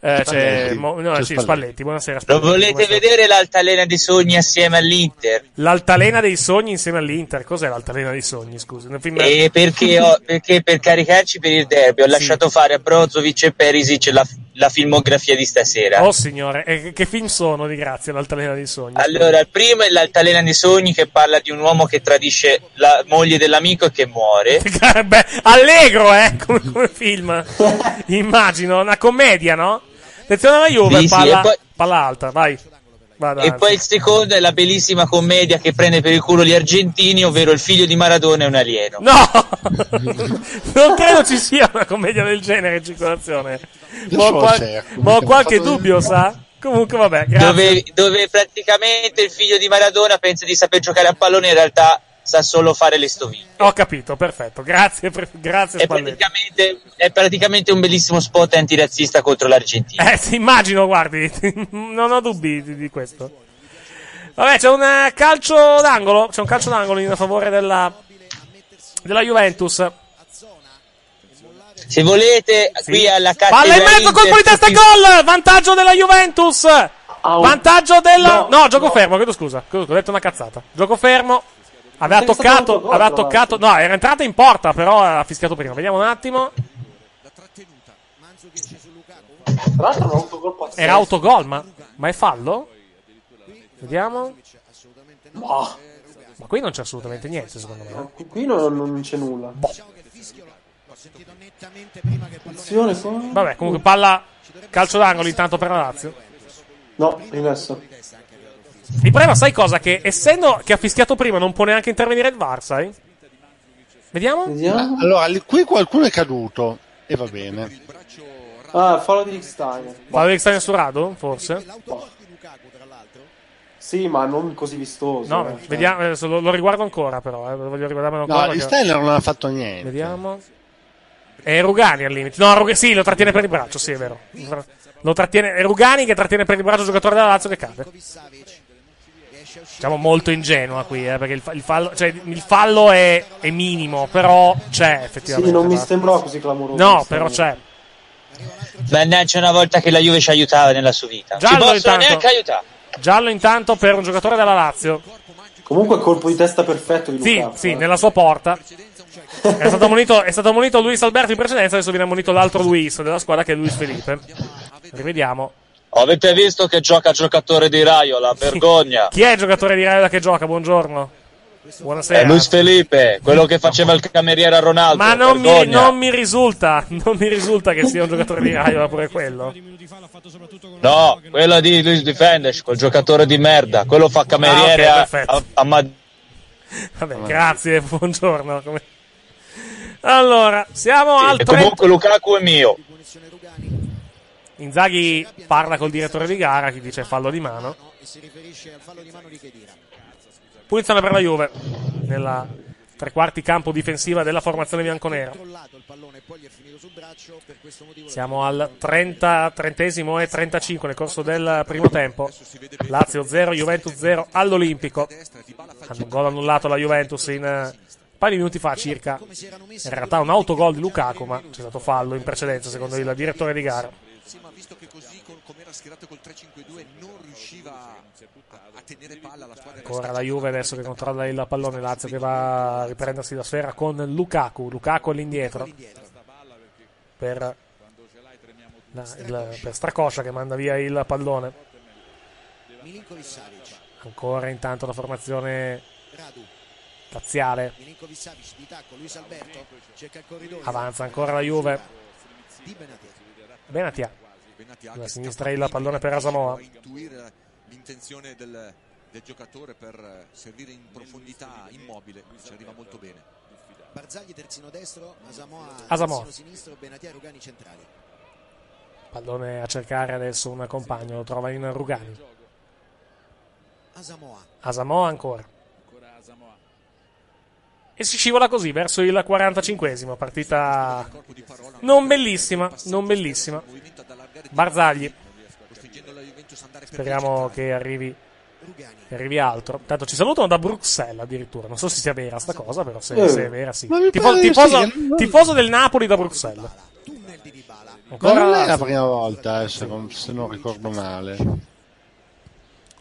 eh, c'è, Spalletti. Mo- no, C'è sì, Spalletti. Spalletti. Buonasera. Lo Spalletti. volete Buonasera. vedere l'altalena dei sogni assieme all'Inter? L'altalena dei sogni insieme all'Inter. Cos'è l'altalena dei sogni? Scusi. Nel film- E perché, ho- perché per caricarci per il derby ho lasciato fare a Brozovic e Perisic la, la filmografia di stasera. Oh signore, e che- film sono di grazia l'altalena dei sogni? Allora, il primo è l'altalena dei sogni che parla di un uomo che tradisce la moglie dell'amico e che muore. Beh, allegro, eh, come, come film. Immagino, una commedia, no? Attenzione alla Juve, Sì, sì, palla, e poi- palla alta, vai. Vada E poi il secondo è la bellissima commedia che prende per il culo gli argentini, ovvero il figlio di Maradona è un alieno. No! non credo ci sia una commedia del genere in circolazione. Ma ho, qual- c'è, ma ho qualche dubbio, sa? Comunque, vabbè, grazie. Dove, dove praticamente il figlio di Maradona pensa di saper giocare a pallone, in realtà sa solo fare le stoviglie. Ho capito, perfetto. Grazie, per- grazie È Spalletti. praticamente, è praticamente un bellissimo spot antirazzista contro l'Argentina. Eh, sì, immagino, guardi, non ho dubbi di, di questo. Vabbè, c'è un eh, calcio d'angolo, c'è un calcio d'angolo in favore della, della Juventus. Se volete, qui alla cattedra Palla in mezzo, colpo di testa e gol! Vantaggio della Juventus! Vantaggio della... No, gioco fermo, chiedo scusa. Chiedo scusa, ho detto una cazzata. Gioco fermo. Aveva toccato, autogol, aveva toccato... No, era entrata in porta, però ha fischiato prima. Vediamo un attimo. Tra l'altro è un autogol pazzesco. Era autogol, ma, ma è fallo? Vediamo. Boh. Ma qui non c'è assolutamente niente, secondo me. Qui- Qui non, non c'è nulla. Boh. Attenzione. Vabbè, comunque palla calcio d'angolo intanto per la Lazio. No, rimesso. Il problema, sai cosa? Che essendo che ha fischiato prima, non può neanche intervenire il VAR, sai? Vediamo? Allora, lì- qui qualcuno è caduto e va bene. Ah, fallo di Licksteiner. Fallo di Stein su Rado, forse? Sì, ma non così vistoso. No, eh. vediamo, adesso lo, lo riguardo ancora, però. Eh, voglio riguardarmelo ancora. No, gli perché- Steiner non ha fatto niente. Vediamo. È Rugani al limite. No, Rug- sì, lo trattiene per il braccio, sì, è vero. Lo trattiene, è Rugani che trattiene per il braccio il giocatore della Lazio che cade. Diciamo molto ingenua qui, eh, perché il, il fallo, cioè, il fallo è, è minimo, però c'è effettivamente. Sì, non mi va. sembrava così clamoroso. No, però c'è. Mannaggia una volta che la Juve ci aiutava nella sua vita. Giallo intanto. neanche aiutare. Giallo intanto per un giocatore della Lazio. Comunque colpo di testa perfetto di Sì, Lukaku. sì, eh. nella sua porta. È stato ammonito, è stato ammonito Luis Alberto in precedenza, adesso viene ammonito l'altro Luis della squadra che è Luis Felipe. Rivediamo. Avete visto che gioca giocatore di Raiola? Vergogna. Chi è il giocatore di Raiola che gioca? Buongiorno. Buonasera. È Luis Felipe, quello che faceva il cameriere a Ronaldo. Ma non mi, non mi risulta, non mi risulta che sia un giocatore di Raiola pure quello. No, quello di Luis Difendes, quel giocatore di merda. Quello fa cameriere Ah, ok, a- a, a Madrid. Vabbè, grazie, buongiorno. Allora, siamo al E 30. comunque Lukaku è mio. Inzaghi parla col direttore di gara, che dice fallo di mano. Punizione per la Juve nella tre quarti campo difensiva della formazione bianconera. Siamo al 30, trentesimo e 35 nel corso del primo tempo. Lazio 0, Juventus 0 all'Olimpico. Hanno un gol annullato la Juventus in eh, un paio di minuti fa circa. In realtà un autogol di Lukaku, ma c'è stato fallo in precedenza secondo il direttore di gara. Visto che così come era schierato col 3-5-2 non riusciva a, a tenere palla la squadra Ancora la Juve adesso che controlla il pallone, Lazio che va a riprendersi la sfera con Lukaku. Lukaku all'indietro. Per, la- il- per Stracoscia che manda via il pallone. Ancora intanto la formazione laziale. Avanza ancora la Juve. Di Benatia. Che sinistra il pallone per Asamoah. a intuire l'intenzione del, del giocatore per eh, servire in profondità immobile ci arriva molto bene Barzagli terzino destro, Asamoah, Asamoah. terzino sinistro, Benatia Rugani centrali. Pallone a cercare adesso un compagno, lo trova in Rugani. Asamoah, Asamoah ancora. E si scivola così verso il 45esimo. Partita non bellissima, non bellissima. Barzagli. Speriamo che arrivi, che arrivi altro. Tanto ci salutano da Bruxelles addirittura. Non so se sia vera sta cosa, però se, Eh, se è vera sì. Tifo- tifoso, no? tifoso del Napoli da Bruxelles. Ancora non è la prima volta, eh, se non, se non ricordo male.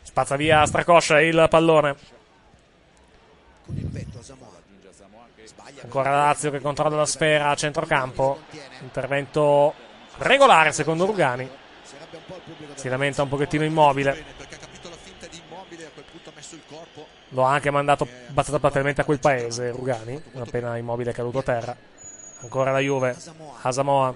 Spazza via Stracoscia il pallone. con il petto Asamoah. Ancora Lazio che controlla la sfera a centrocampo. Intervento regolare secondo Rugani. Si lamenta un pochettino immobile. Lo ha anche mandato battuta platealmente a quel paese, Rugani. Appena immobile è caduto a terra. Ancora la Juve. Asamoah.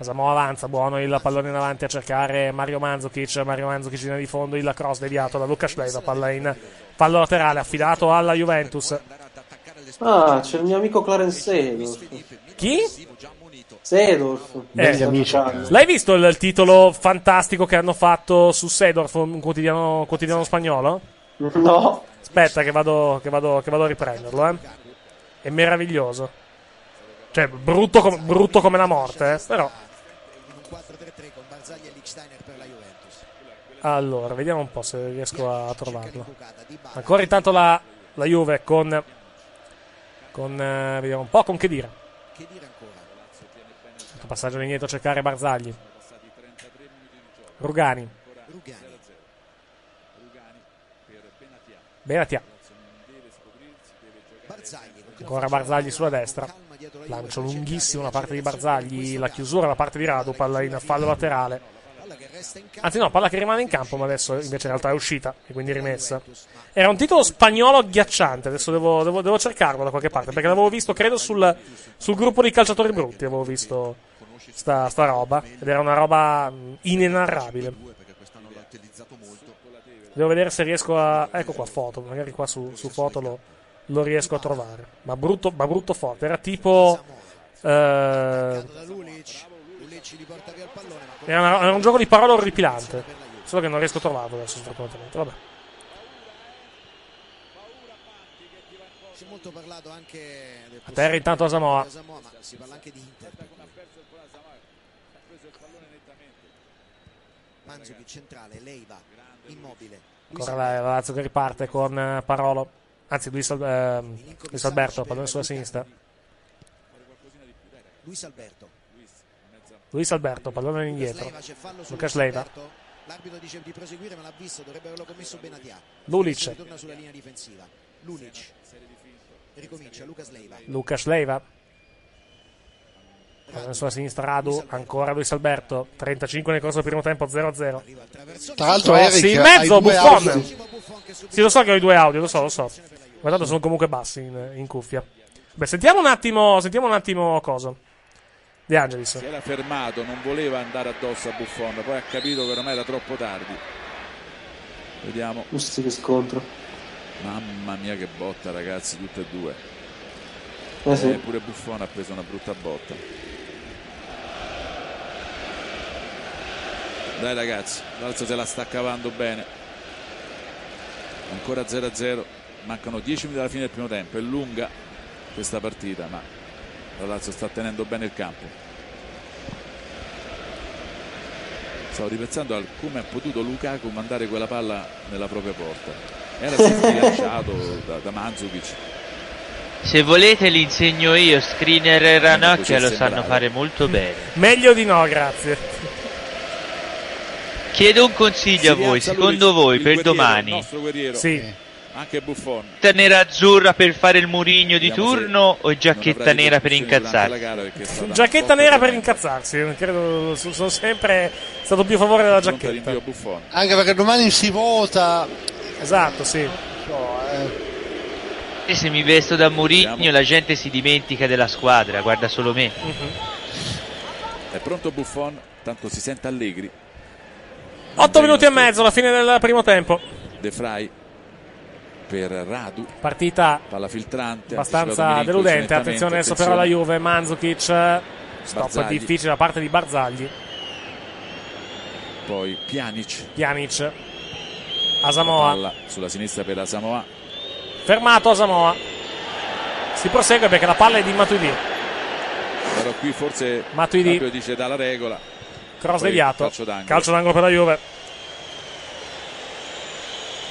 Asamoah avanza, buono il pallone in avanti a cercare Mario Mandzukic. Mario Mandzukic in di fondo, il cross deviato da Lukas Leiva. Palla in fallo laterale affidato alla Juventus. Ah, c'è il mio amico Clarence Seedorf. Chi? Seedorf. Eh, L'hai visto il, il titolo fantastico che hanno fatto su Sedorf, un quotidiano, quotidiano spagnolo? No. Aspetta, che vado, che vado, che vado a riprenderlo. Eh. È meraviglioso. Cioè, brutto, com- brutto come la morte, eh, però. 4-3-3 con Barzagli e Licksteiner per la Juventus. Allora, vediamo un po' se riesco a trovarlo. Ancora intanto la, la Juve con. con eh, vediamo un po' con Kedira. Khedira ancora. Passaggio indietro a cercare Barzagli. Rugani. Rugani. Benatia. Barzagli Ancora Barzagli sulla destra. Lancio lunghissimo da parte di Barzagli. La chiusura da parte di Radu. Palla in fallo laterale. Anzi, no, palla che rimane in campo, ma adesso invece in realtà è uscita e quindi rimessa. Era un titolo spagnolo agghiacciante. Adesso devo, devo- devo cercarlo da qualche parte perché l'avevo visto, credo, sul, sul gruppo di calciatori brutti. Avevo visto sta, sta roba ed era una roba inenarrabile. Devo vedere se riesco a. Ecco qua, foto. Magari qua su, su foto lo, lo riesco a trovare. Ma brutto, ma brutto forte. Era tipo. eh, era, una- era un gioco di parole orripilante. Solo che non riesco a trovarlo adesso, sfortunatamente. Vabbè. Si è molto parlato anche del A terra intanto Asamoah. di Samoa, ma si parla anche di Inter. Manzukic centrale, Leiva, immobile. Ancora la, la Lazio che riparte con eh, Parolo. Anzi, Luis, ehm, Luis Alberto, pallone sulla sinistra. Luis Alberto. Luis Alberto, pallone indietro. Lucas Leiva. L'arbitro dice di proseguire, ma l'ha visto, dovrebbe averlo commesso Benatia. Lulic. Ritorna sulla linea difensiva. Lulic. Ricomincia, Lucas Leiva. Lucas Leiva. Pallone sulla sinistra Radu. Ancora Luis Alberto. 35 nel corso del primo tempo, 0-0. Tra l'altro, Rossi Eric, in mezzo, Buffon. Sì, lo so che ho i due audio, lo so, lo so. Ma tanto sono comunque bassi in, in cuffia. Beh, sentiamo un attimo, sentiamo un attimo cosa. De Angelis. Si era fermato, non voleva andare addosso a Buffon, poi ha capito che ormai era troppo tardi. Vediamo. Gusti che scontro. Mamma mia che botta ragazzi, tutte e due. Eh sì. pure Buffon ha preso una brutta botta. Dai ragazzi, l'Alzo se la sta cavando bene. Ancora 0-0, mancano 10 minuti alla fine del primo tempo, è lunga questa partita, ma la Lazio sta tenendo bene il campo. Stavo ripensando a come ha potuto Lukaku mandare quella palla nella propria porta. Era schiacciato da, da Mandzukic. Se volete li insegno io, Screener e Ranocchia lo sanno fare molto bene. Meglio di no, grazie. Chiedo un consiglio a voi, secondo voi per domani nostro guerriero. Sì. Anche Buffon. giacchetta nera azzurra per fare il murigno di turno o giacchetta nera per incazzarsi? Giacchetta una nera per incazzarsi. Credo so- sono sempre stato più a favore della giacchetta. Anche perché domani si vota. Esatto, sì. E se mi vesto da Murigno la gente si dimentica della squadra, guarda solo me. È pronto Buffon, tanto si sente allegri. 8 minuti e mezzo alla fine del primo tempo. De Frey per Radu. Partita Palla filtrante. abbastanza deludente. Attenzione adesso però la. Juve. Mandzukic. Stop Barzagli. difficile da parte di Barzagli. Poi Pjanic. Pjanic. Asamoah. Palla sulla sinistra per Asamoah. Fermato Asamoah. Si prosegue perché la palla è di Matuidi. Però qui forse Matuidi. Dice dalla regola. Cross Poi deviato. Calcio d'angolo. Calcio d'angolo per la Juve.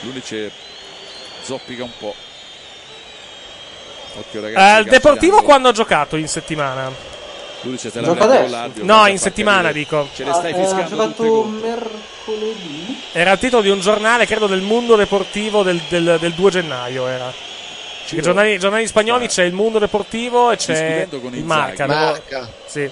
L'unice zoppica un po'. Occhio Eh, ragazzi. il calci Deportivo d'angolo. quando ha giocato in settimana? L'unice se la Gioca prende No, in settimana dico. Ce le stai Ah, eh, ha fiscando tutte giocato mercoledì. Era il titolo di un giornale, credo del Mundo Deportivo del, del- del 2 gennaio. Era. Perché giornali, giornali spagnoli c'è il Mondo Deportivo e c'è il Inzaghi. Marca. Devo, Marca. sì,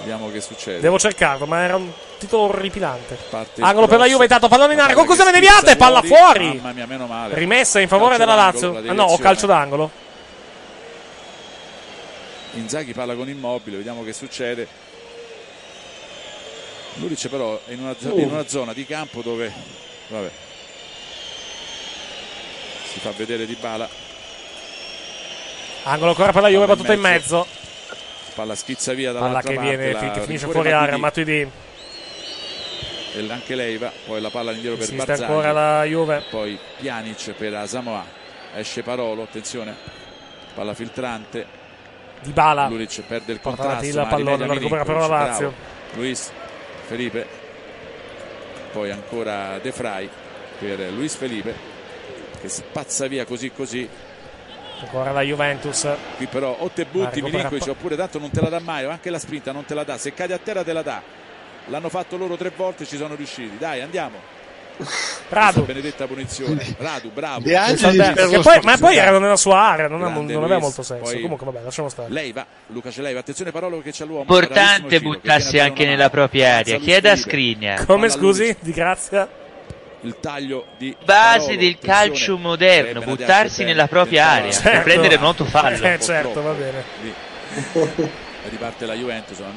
Vediamo che succede. devo cercarlo, ma era un titolo orripilante. Parte Angolo per la. Juve, intanto pallone in aria, conclusione deviata e palla fuori. Mamma mia, meno male. Rimessa in favore Calcio della Lazio. la Ah, no, calcio d'angolo. Inzaghi parla con Immobile, vediamo che succede. Luric però è in una, Uh. in una zona di campo dove vabbè, si fa vedere Di Bala, Angolo ancora per la Juve, battuta in mezzo. Palla schizza via Palla dall'altra che, parte, viene, la che finisce fuori area. Matuidi e anche Leiva, poi la palla indietro per Barzagli. ancora la Juve. Poi Pjanic per Asamoah, esce Parolo, attenzione, palla filtrante. Di Bala. Luric perde il contrasto, il pallone, lo recupera però la Lazio. Luis Felipe, poi ancora De Frey per Luis Felipe che spazza via così così. Ancora la Juventus. Qui però o te butti Milinkovic pa- oppure tanto non te la dà mai, o anche la spinta non te la dà, se cadi a terra te la dà. L'hanno fatto loro tre volte, ci sono riusciti. Dai, andiamo. Radu. benedetta punizione. Radu, bravo. De Angelis lo poi- ma poi erano nella sua area, non, ha- non aveva Luis. molto senso. Poi- Comunque, vabbè, lasciamo stare. Leiva, Luca Celeiva, attenzione Parolo che c'è l'uomo. Importante buttarsi anche nella propria area. Chieda a. Skriniar. Come scusi? Di grazia? Il taglio di Base Parolo, del calcio moderno, buttarsi nella propria area Certo. per prendere un autofallo. Eh, certo, va bene. Riparte la Juventus, ma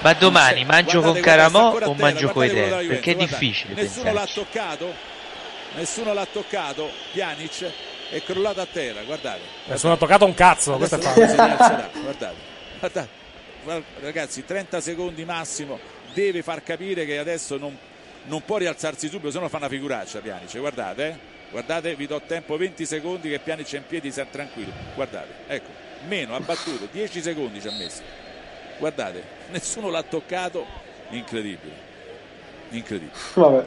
Ma domani mangio con Guardate, guarda, sta Caramò o mangio guardate te? della Perché è difficile guardate. Nessuno l'ha toccato, nessuno l'ha toccato, Pjanic è crollato a terra, guardate. Nessuno ha toccato un cazzo, questo è fatto. guardate. Guardate. Guarda- Ragazzi, 30 secondi massimo, deve far capire che adesso non, non può rialzarsi subito, se no fa una figuraccia Pjanic, guardate, eh. Guardate, vi do tempo 20 secondi che Pjanic è in piedi, sta tranquillo. Guardate, ecco, meno, ha battuto, 10 secondi ci ha messo. Guardate, nessuno l'ha toccato, incredibile. Incredibile. Vabbè.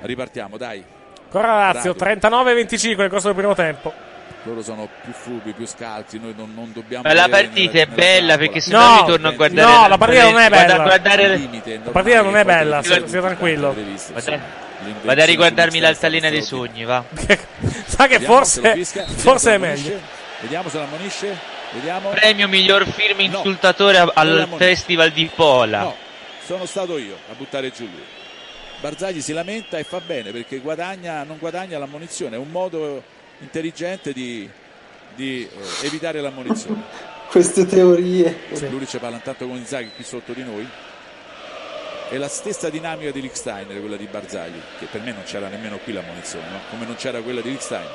Ripartiamo, dai. Ancora Lazio, Bravo. 39-25 nel corso del primo tempo. Loro sono più furbi, più scalzi, noi non, non dobbiamo... Ma la partita nella- è bella perché se no, No, ritorno a guardare no, la partita non è bella. guardare limite, La partita non è bella, i tranquillo. Vado insomma. a- L'invenzione Vado a riguardarmi l'altalena dei sogni, va. Sa che forse, forse se è meglio. Vediamo se l'ammonisce. Vediamo. Premio miglior film insultatore non al. Festival di Pola. No, sono stato io a buttare giù lui. Barzagli si lamenta e fa bene perché guadagna, non guadagna l'ammonizione, è un modo intelligente di, di, eh, evitare l'ammonizione. Queste teorie. Lulic parla intanto con Inzaghi qui sotto di noi. È la stessa dinamica di Licksteiner, quella di Barzagli, che per me non c'era nemmeno qui l'ammonizione, no? come non c'era quella di Licksteiner.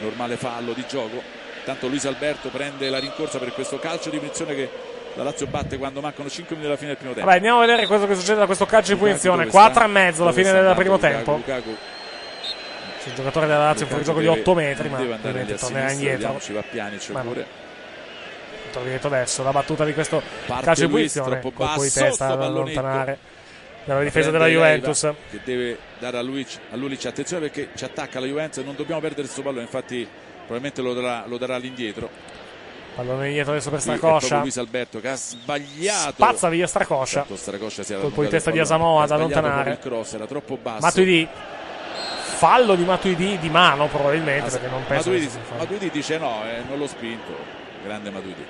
Normale fallo di gioco. Tanto Luis Alberto prende la rincorsa per questo calcio di punizione che la Lazio batte quando mancano 5 minuti alla fine del primo tempo. Vabbè, andiamo a vedere cosa che succede da questo calcio di punizione. Lukaku dove 4 sta? e mezzo alla fine del primo Lukaku? tempo. Lukaku C'è il giocatore della Lazio fuori gioco di deve- 8 metri, ma deve andare lì ovviamente tornerà indietro. ci va Pjanic Ma no. pure. Torna dietro adesso la battuta di questo Parte calcio di punizione. Colpo di testa pallonetto. allontanare dalla difesa della Juventus. che deve dare a Luic, a Lulic attenzione perché ci attacca la Juventus non dobbiamo perdere questo pallone infatti probabilmente lo darà, lo darà all'indietro Pallone indietro adesso per è Stracoscia. Luis Alberto che ha sbagliato Spazza via Stracoscia. Certo, Stracoscia Colpo di testa di da sbagliato allontanare. il cross era troppo basso Matuidi. Fallo di Matuidi di mano probabilmente As- perché non penso Matuidi. Matuidi dice no eh, non l'ho spinto grande Matuidi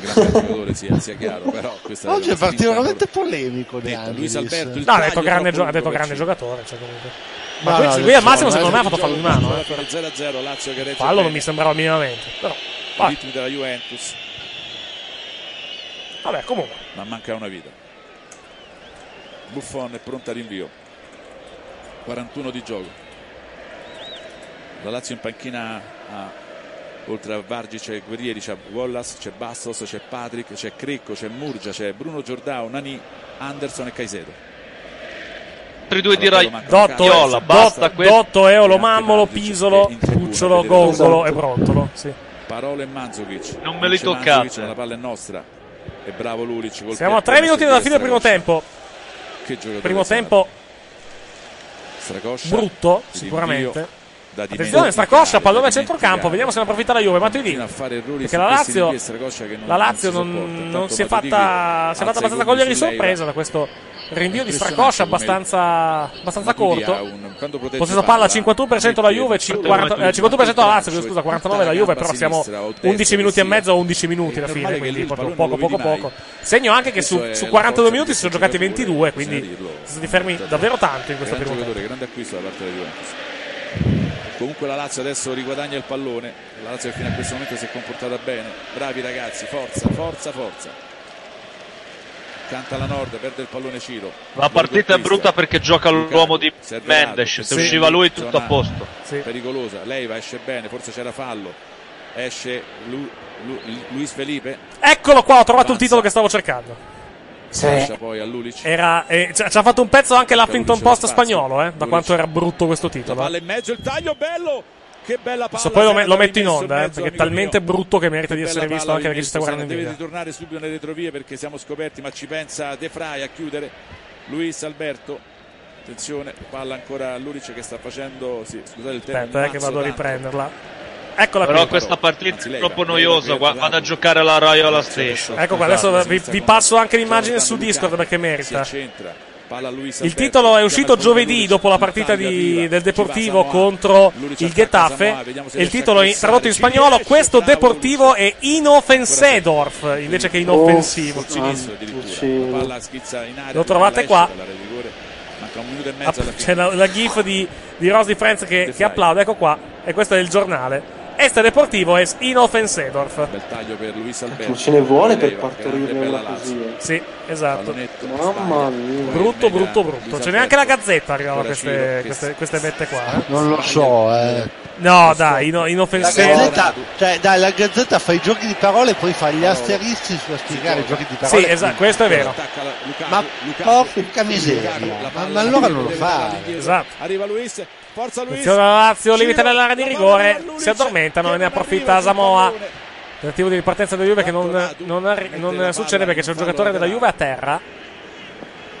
grande giocatore sia, sia chiaro però questa Oggi è particolarmente polemico De Detta, Luis. Alberto No, ha detto grande, gio- ha detto grande giocatore. Cioè comunque. Ma Ma no, qui, qui al massimo secondo me ha fatto fallo di mano. eh. Per il 0-0 Lazio che regge Fallo non mi sembrava minimamente. Però, i vabbè, ritmi della Juventus vabbè, comunque. ma manca una vita Buffon è pronta a rinvio 41 di gioco la Lazio in panchina ha oltre a Vargi c'è Guerrieri c'è Wallace c'è Bastos c'è Patrick c'è Crecco c'è Murgia c'è Bruno Giordao Nani Anderson e Caicedo Altri due di Allora, Rai. Dotto, Caicedo. basta Dotto, Eolo, Mammolo, Pisolo, Cucciolo, Gongolo e Brontolo. Sì. Parolo e Manzovic Non me li toccate. La palla è nostra e bravo Lulic Siamo a 3 minuti dalla fine del primo tempo. che giocatore Primo tempo Stracoscia brutto, sicuramente. Da Attenzione, Stracoscia, pallone a centrocampo. Vediamo se ne approfitta la Juve. Matuidi. Perché la Lazio, la Lazio non non, si è fatta, si è fatta abbastanza cogliere di sorpresa da questo rinvio di Stracoscia abbastanza, abbastanza corto. Possesso palla palla, 51% la mette Juve, solo 40 eh, Matuidi, 51% la Lazio, scusa, 49 la tutta Juve, però siamo sinistra o 11 destra minuti e mezzo o 11 minuti alla fine, quindi proprio poco poco poco. Segno anche che su, su la 42 forza minuti si sono giocati giocatore, 22, bisogna quindi sono stati fermi davvero tanto in questo primo tempo. Comunque la Lazio adesso riguadagna il pallone. La Lazio che fino a questo momento si è comportata bene. Bravi ragazzi, forza, forza, forza. Canta la Nord, perde il pallone Ciro. La partita è brutta perché gioca l'uomo di Mendes. Se Sì. usciva lui tutto a posto. Pericolosa. Leiva esce bene, forse c'era fallo. Esce Lu- Lu- Luis Felipe. Eccolo qua, ho trovato il titolo che stavo cercando. Lulic. Era, eh, ci ha fatto un pezzo anche l'Huffington Lulic Post spagnolo, eh, da Lulic. quanto era brutto questo titolo. palla in mezzo, il taglio bello. Che bella palla. Adesso poi lo, me- lo metto in onda, eh, perché è talmente mio. brutto che merita Che di essere visto anche da chi ci sta guardando in video. Deve ritornare subito nelle retrovie perché siamo scoperti, ma ci pensa De Frey a chiudere. Luis Alberto. Attenzione, palla ancora a Luric che sta facendo, sì, scusate il tempo. Aspetta, eh, che vado a riprenderla. Eccola Però qui. questa partita è troppo noiosa. Vado a giocare alla Raiola Station. Ecco qua, adesso vi, vi passo anche l'immagine su Discord perché merita. Il titolo è uscito giovedì dopo la partita di- del Deportivo contro il Getafe. Se Il titolo fissare. tradotto in spagnolo, questo Deportivo è inoffensedorf invece che inoffensivo. Aria. Lo trovate qua. e alla C'è la, la gif di, di Rosy Friends che, che applaude, ecco qua, e questo è il giornale. Este Deportivo es inoffensedorf. Bel taglio per Luis Alberto. Ce ne vuole per partorire una così. eh. Sì, esatto. Mamma mia. Brutto, brutto, brutto. C'è neanche la Gazzetta arrivava a Ora queste, queste, queste vette qua. eh. Non lo so, eh. No, dai, ino- La inoffensivo. Gazzetta, cioè, dai, la Gazzetta fa i giochi di parole e poi fa gli asterischi per spiegare i giochi di parole. Sì, esatto, questo è vero. Ma porca miseria, ma, ma allora non lo fa. Esatto. Arriva Luis. Forza Luis. Lazio, limita nell'area di rigore, si addormentano e ne approfitta Samoa. Tentativo di ripartenza della Juve che non, non non succede perché c'è un giocatore della Juve a terra.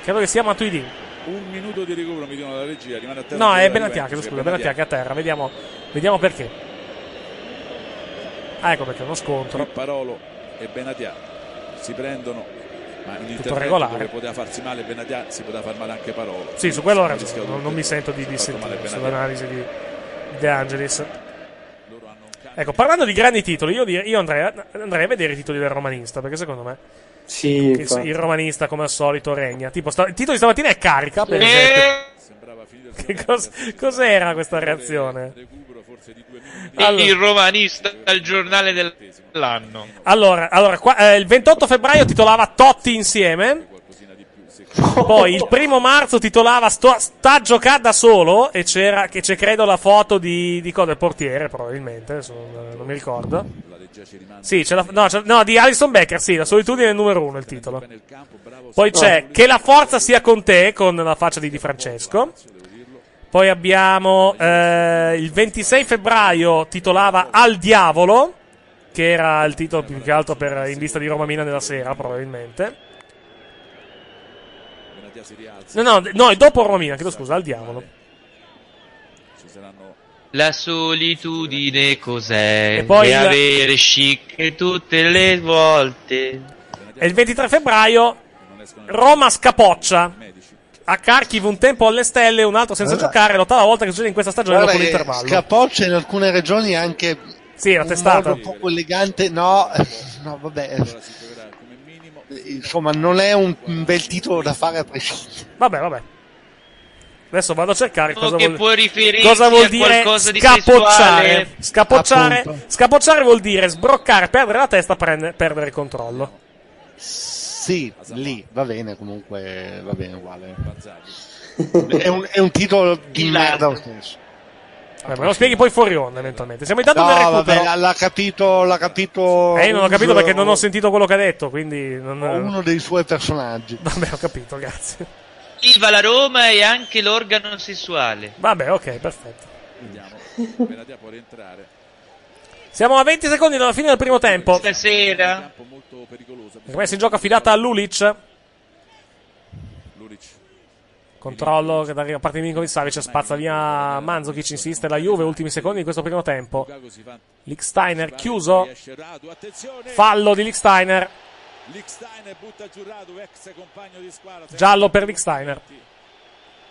Credo che sia Matuidi. Un minuto di recupero, mi dicono la regia. Rimane a terra No, è Benatia, chiedo scusa, che Benatia che è a terra. Vediamo, vediamo perché. Ah, ecco perché è uno scontro. Qui Parolo e Benatia si prendono. Ma un intervento regolare. dove poteva farsi male Benatia, si poteva far male anche Parolo. Sì, su quello rischiato Non, non mi sento di dissentire sull'analisi di De Angelis. Ecco, parlando di grandi titoli, io, io andrei, a, andrei a vedere i titoli del romanista, perché secondo me Sì, che infatti. il romanista, come al solito, regna. Tipo, sta- il titolo di stamattina è carica, per Eh. esempio. Che cos- cos'era questa reazione? E il romanista il giornale dell'anno. Allora, allora qua- eh, il 28 febbraio titolava Totti insieme. Poi il primo marzo titolava Sto- Sta giocando da solo. E c'era, che c'è credo la foto di, di cosa? Del portiere, probabilmente. Adesso non, non mi ricordo. Sì, c'è la, no, c'è- no, di Alison Becker. Sì, la solitudine è il numero uno il titolo. Poi c'è Che la forza sia con te, con la faccia di Di Francesco. Poi abbiamo eh, il 26 febbraio titolava Al diavolo, che era il titolo più che altro per, in vista di Roma Mina nella sera, probabilmente. Benatia si rialza. No, no, no, è dopo Roma Mina, chiedo scusa, Al diavolo. Ci saranno La solitudine cos'è? E poi E il- avere chic tutte le volte. E il 23 febbraio Roma scapoccia. A Kharkiv un tempo alle stelle, un altro senza Guarda. giocare, l'ottava volta che succede in questa stagione Guarda dopo l'intervallo. Scapoccia in alcune regioni anche Sì, la un testata. modo poco elegante. No, no, vabbè. Insomma, non è un, bel titolo da fare a prescindere. Vabbè, vabbè. Adesso vado a cercare O cosa che vuol, cosa vuol dire qualcosa di scapocciare. Scapocciare, Appunto. scapocciare vuol dire sbroccare, perdere la testa, prende- perdere il controllo. Sì, lì va bene, comunque va bene uguale. È un, è un titolo di merda lo stesso. Vabbè, me lo spieghi poi fuori onda eventualmente. Siamo in tanto No, vabbè, recupero. l'ha, l'ha capito, l'ha capito. Eh, io non ho capito perché non ho sentito quello che ha detto, quindi non... uno dei suoi personaggi. Vabbè, ho capito, grazie. Viva la Roma e anche l'organo sessuale. Vabbè, ok, perfetto. Vediamo. Benatia può rientrare. Siamo a 20 secondi dalla fine del primo tempo. Stasera. Molto pericoloso. Rimessa in gioco affidata a. Lulic. Controllo che da parte di Milinkovic Savic spazza via Manzokic, insiste la Juve, ultimi secondi di questo primo tempo. Licksteiner chiuso. Fallo di Licksteiner. Giallo per Licksteiner.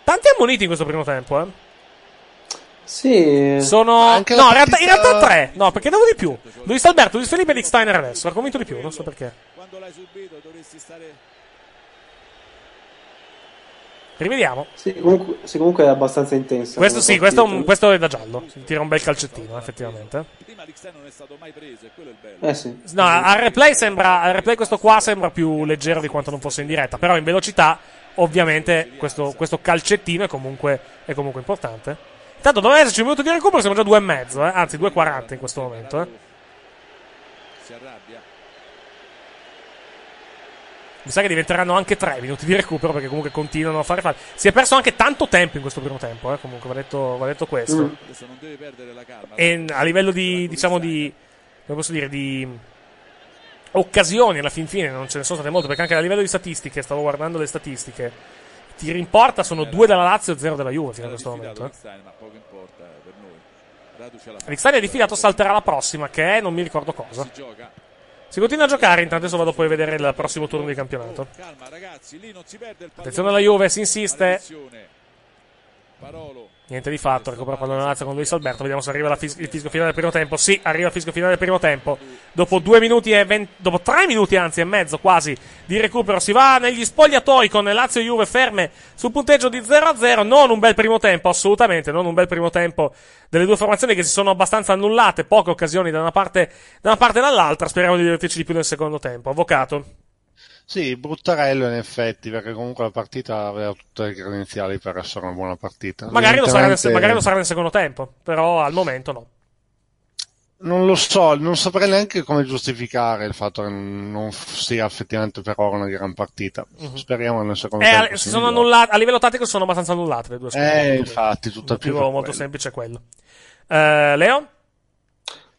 Tanti ammoniti in questo primo tempo, eh. Sì. Sono. No, in realtà, in realtà tre. No, perché devo di più. Luis Alberto, Luis Felipe e Licksteiner adesso. Convinto di più, non so perché. Quando l'hai subito dovresti stare Rivediamo. Sì, comunque, sì, comunque è abbastanza intensa. Questo sì, questo è, un- partita. questo è da giallo. Tira un bel calcettino, effettivamente. prima Licksteiner non è stato mai preso e quello è il bello. Eh sì. No, al replay sembra. Al replay questo qua sembra più leggero di quanto non fosse in diretta. Però in velocità, ovviamente, questo, questo calcettino è comunque, è comunque importante. Intanto doveva esserci un minuto di recupero, siamo già due e mezzo, eh? anzi 2,40 in questo momento. Eh? Si arrabbia. Mi sa che diventeranno anche tre minuti di recupero perché comunque continuano a fare falli. Si è perso anche tanto tempo in questo primo tempo, eh? comunque va detto, va detto questo. Mm. Adesso non deve perdere la calma. E a livello di, diciamo, di. come posso dire, di. occasioni alla fin fine non ce ne sono state molte perché anche a livello di statistiche, stavo guardando le statistiche. Tiri in porta sono due della Lazio e zero della Juve fino a questo momento. Eh. Licksteiner è diffidato, salterà la prossima, che è non mi ricordo cosa. Si continua a giocare, intanto adesso vado poi a vedere il prossimo turno di campionato. Calma ragazzi, il Attenzione alla Juve, si insiste. Parolo. Niente di fatto, recupera pallone Lazio con Luis Alberto. Vediamo se arriva fis- il fischio finale del primo tempo. Sì, arriva il fischio finale del primo tempo. Dopo due minuti e venti, dopo tre minuti anzi e mezzo quasi di recupero, si va negli spogliatoi con Lazio Juve ferme sul punteggio di 0-0. Non un bel primo tempo, assolutamente, non un bel primo tempo delle due formazioni che si sono abbastanza annullate. Poche occasioni da una parte, da una parte e dall'altra. Speriamo di divertirci di più nel secondo tempo. Avvocato. Sì, bruttarello in effetti, perché comunque la partita aveva tutte le credenziali per essere una buona partita. Magari lo, sarà nel, magari lo sarà nel secondo tempo, però al momento no. Non lo so, non saprei neanche come giustificare il fatto che non sia effettivamente per ora una gran partita. Mhm. Speriamo nel secondo Eh, tempo. a- si si sono migliori. annullate, a livello tattico sono abbastanza annullate le due squadre. Eh, infatti, tutto Il più molto quello. semplice è quello. Eh, Leo?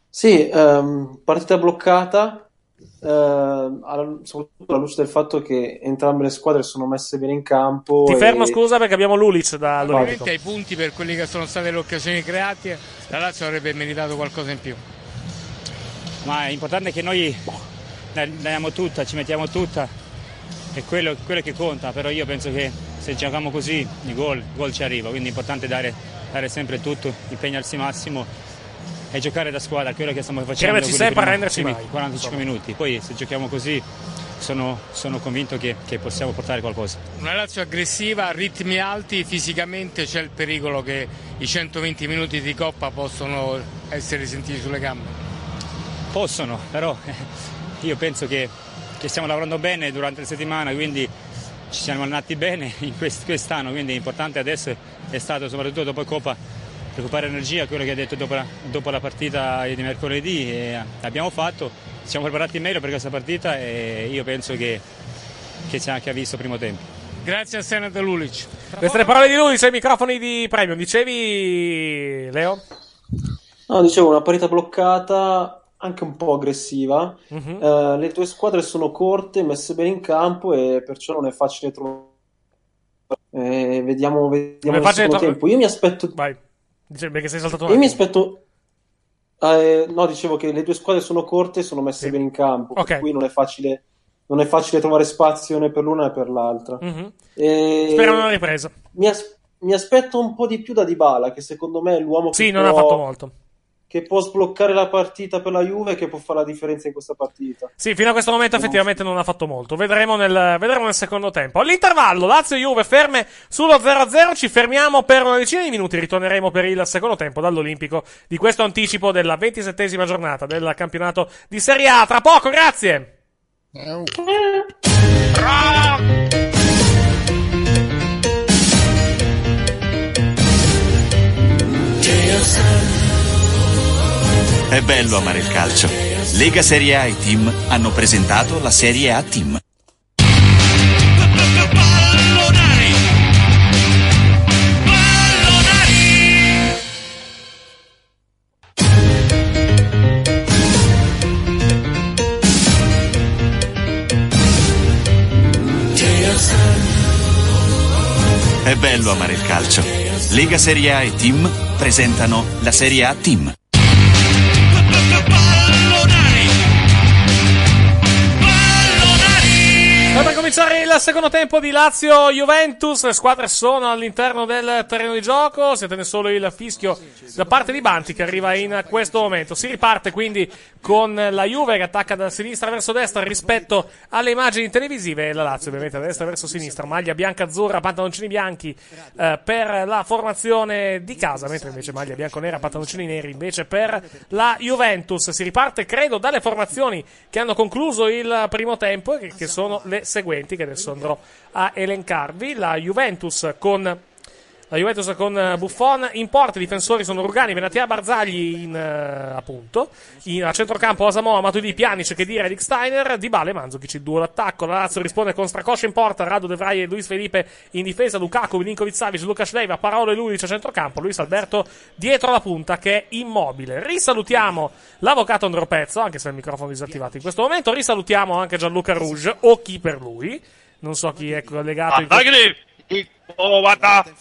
Sì, ehm, partita bloccata, ehm, alla- soprattutto alla luce del fatto che entrambe le squadre sono messe bene in campo. Ti e- fermo, scusa, perché abbiamo Lulic dall'Olimpico. Ovviamente ai punti per quelli che sono state le occasioni create, la Lazio avrebbe meritato qualcosa in più. ma è importante che noi diamo tutta, ci mettiamo tutta, è quello, quello che conta, però io penso che se giochiamo così il gol, il gol ci arriva, quindi è importante dare, dare sempre tutto, impegnarsi massimo e giocare da squadra, quello che stiamo facendo. Crederci sempre, arrenderci primi mai. 45 minuti, poi se giochiamo così sono, sono convinto che, che possiamo portare qualcosa. Una Lazio aggressiva, a ritmi alti, fisicamente c'è il pericolo che i 120 minuti di coppa possono essere sentiti sulle gambe. Possono, però io penso che, che stiamo lavorando bene durante la settimana, quindi ci siamo allenati bene in quest- quest'anno, quindi l'importante adesso è stato soprattutto dopo Coppa recuperare energia, quello che ha detto dopo la, dopo la partita di mercoledì e abbiamo fatto, ci siamo preparati meglio per questa partita e io penso che, che ci ha anche visto il primo tempo. Grazie a Senat Lulic. Queste le parole di Lulic ai microfoni di premio. Dicevi, Leo? No, dicevo, una partita bloccata, anche un po' aggressiva. Mhm. Eh, le due squadre sono corte, messe bene in campo e perciò non è facile trovare. Eh, vediamo, vediamo Non è il facile secondo tro- tempo. Io mi aspetto. Vai. Dicevi perché sei saltato un Io mi aspetto. eh, no, dicevo che le due squadre sono corte e sono messe bene in campo, Ok. per cui non è facile, non è facile trovare spazio né per l'una né per l'altra. Mhm. E- Speriamo una ripresa. Mi, as- mi aspetto un po' di più da Dybala, che secondo me è l'uomo che, Sì, non ha può, fatto molto. Che può sbloccare la partita per la Juve e che può fare la differenza in questa partita. Sì, fino a questo momento effettivamente non ha fatto molto. Vedremo nel, vedremo nel secondo tempo. All'intervallo, Lazio e Juve ferme sullo 0-0. Ci fermiamo per una decina di minuti. Ritorneremo per il secondo tempo dall'Olimpico di questo anticipo della ventisettesima giornata del campionato di Serie A. Tra poco, grazie. È bello amare il calcio. Lega Serie A e Team hanno presentato la Serie A Team. È bello amare il calcio. Lega Serie A e Team presentano la Serie A Team. Cominciare il secondo tempo di Lazio-Juventus. Le squadre sono all'interno del terreno di gioco. Si solo il fischio da parte di Banti che arriva in questo momento. Si riparte quindi con la Juve che attacca da sinistra verso destra rispetto alle immagini televisive. E la Lazio ovviamente da destra verso sinistra. Maglia bianca-azzurra, pantaloncini bianchi eh, per la formazione di casa. Mentre invece maglia bianco-nera, pantaloncini neri invece per la Juventus. Si riparte credo dalle formazioni che hanno concluso il primo tempo e che sono le seguenti che adesso andrò a elencarvi. La Juventus con la Juventus con eh, Buffon. In porta, i difensori sono Rugani, Benatia, Barzagli in, eh, appunto, in, a centrocampo Osamoa, Matuidi, Pjanic, che dire Eric Steiner, Di Bale, Manzukic, il duo d'attacco, la Lazio risponde con Stracoscia in porta, Rado De Vrij e Luis Felipe in difesa, Lukaku, Milinkovic Savic, Lukas Leiva, Parolo e Lulic a centrocampo, Luis Alberto dietro la punta che è immobile. Risalutiamo l'avvocato Andro Pezzo, anche se il microfono è disattivato in questo momento, risalutiamo anche Gianluca Rouge o chi per lui, non so chi è collegato in Magri,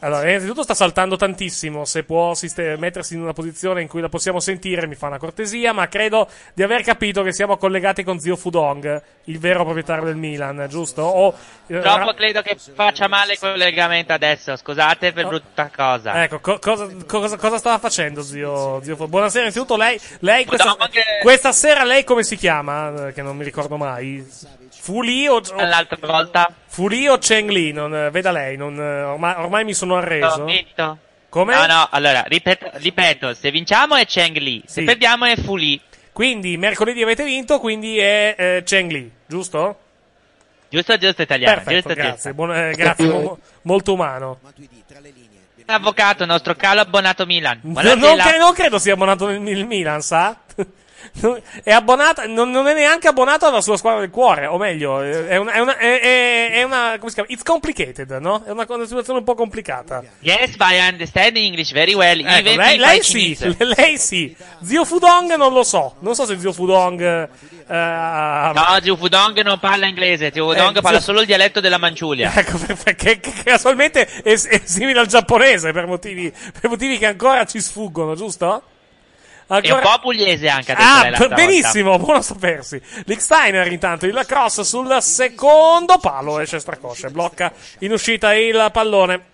Allora, innanzitutto sta saltando tantissimo. Se può siste- mettersi in una posizione in cui la possiamo sentire, mi fa una cortesia. Ma credo di aver capito che siamo collegati con zio Fudong, il vero proprietario del Milan, giusto? O, eh, Purtroppo ra- credo che faccia male il collegamento adesso. Scusate per brutta cosa. Ecco, co- cosa, cosa- cosa stava facendo zio, zio Fudong? Buonasera, innanzitutto lei, lei questa, questa sera lei come si chiama? Eh, Che non mi ricordo mai. Fuli o, o L'altra volta. Fuli o Cheng Li? Non, eh, veda lei, non, eh, ormai, ormai mi sono arreso. Ho vinto. Come? No, no, allora, ripeto, ripeto, se vinciamo è Cheng Li, se Sì. perdiamo è Fu Li. Quindi mercoledì avete vinto, quindi è eh, Cheng Li, giusto? Giusto, giusto italiano, Perfetto, giusto, grazie, giusto. buon- eh, grazie, mo- molto umano. Avvocato, nostro calo abbonato Milan. Non, Buonasera. non non credo sia abbonato nel Milan, sa? È abbonato, non, non è neanche abbonato alla sua squadra del cuore, o meglio, è una, è una, è, è- una come si chiama? It's complicated, no? È una, una situazione un po' complicata. Yes, but I understand English very well. Ecco, even lei, lei sì, lei sì. Zio Fudong non lo so. Non so se Zio Fudong. eh, ha- No, Zio Fudong non parla inglese, Zio Fudong Eh, parla Zio- solo il dialetto della Manciulia. Ecco, perché che casualmente è, è simile al giapponese per motivi, per motivi che ancora ci sfuggono, giusto? E un po' pugliese anche, ha detto Ah, benissimo, buono sapersi. Licksteiner intanto il cross sul secondo palo esce stracosce, blocca in uscita il pallone.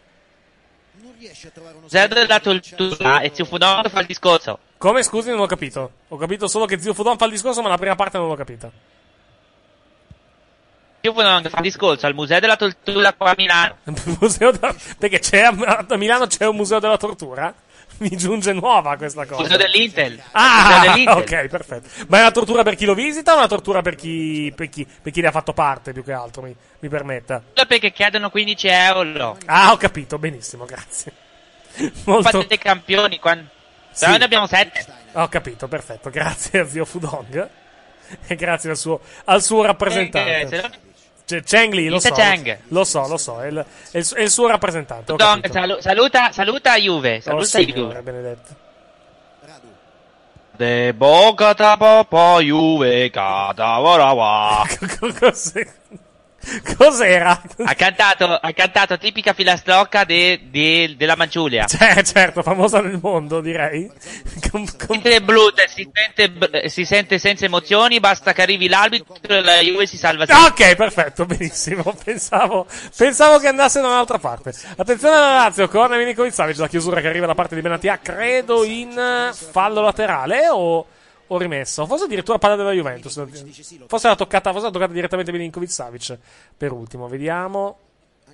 Zero della cultura e Zio Fudong fa il discorso. Come scusi, non ho capito. Ho capito solo che Zio Fudon fa il discorso, ma la prima parte non l'ho capita. Zio Fudong fa il discorso al Museo della Cultura qua a Milano. Museo della- Perché c'è a, a Milano c'è un museo della tortura? Mi giunge nuova questa cosa. Museo dell'Intel. Ah, dell'Intel. ok, perfetto. Ma è una tortura per chi lo visita o una tortura per chi, per chi, per chi ne ha fatto parte, più che altro, mi, mi permetta? Solo perché chiedono 15 euro. Ah, ho capito, benissimo, grazie. Molto... Fate dei campioni. Quando... Sì. Però ne abbiamo 7. Ho capito, perfetto. Grazie a zio Fudong. E grazie al suo, al suo rappresentante. Eh, se C'è Cheng Li, lo so. Cheng. Lo so, lo so. È il, è il- è il suo rappresentante. capito. salu- saluta, saluta Juve. Oh, Saluta signore, Juve. benedetto. De boca ta po Juve cata varawa. Cos'è- Cos'era? Ha cantato, ha cantato tipica filastrocca de- de- della Manciulia. Cioè, certo, famosa nel mondo, direi. Com- com- Mentre Brut si sente, si sente senza emozioni, basta che arrivi l'arbitro e la Juve si salva sempre. ok, perfetto, benissimo. Pensavo, pensavo che andasse da un'altra parte. Attenzione alla Lazio con Milinkovic Savic, la chiusura che arriva da parte di Benatia, credo in fallo laterale o, o rimessa. O forse addirittura palla della Juventus. Forse l'ha toccata, forse l'ha toccata direttamente Milinkovic Savic. Per ultimo, vediamo.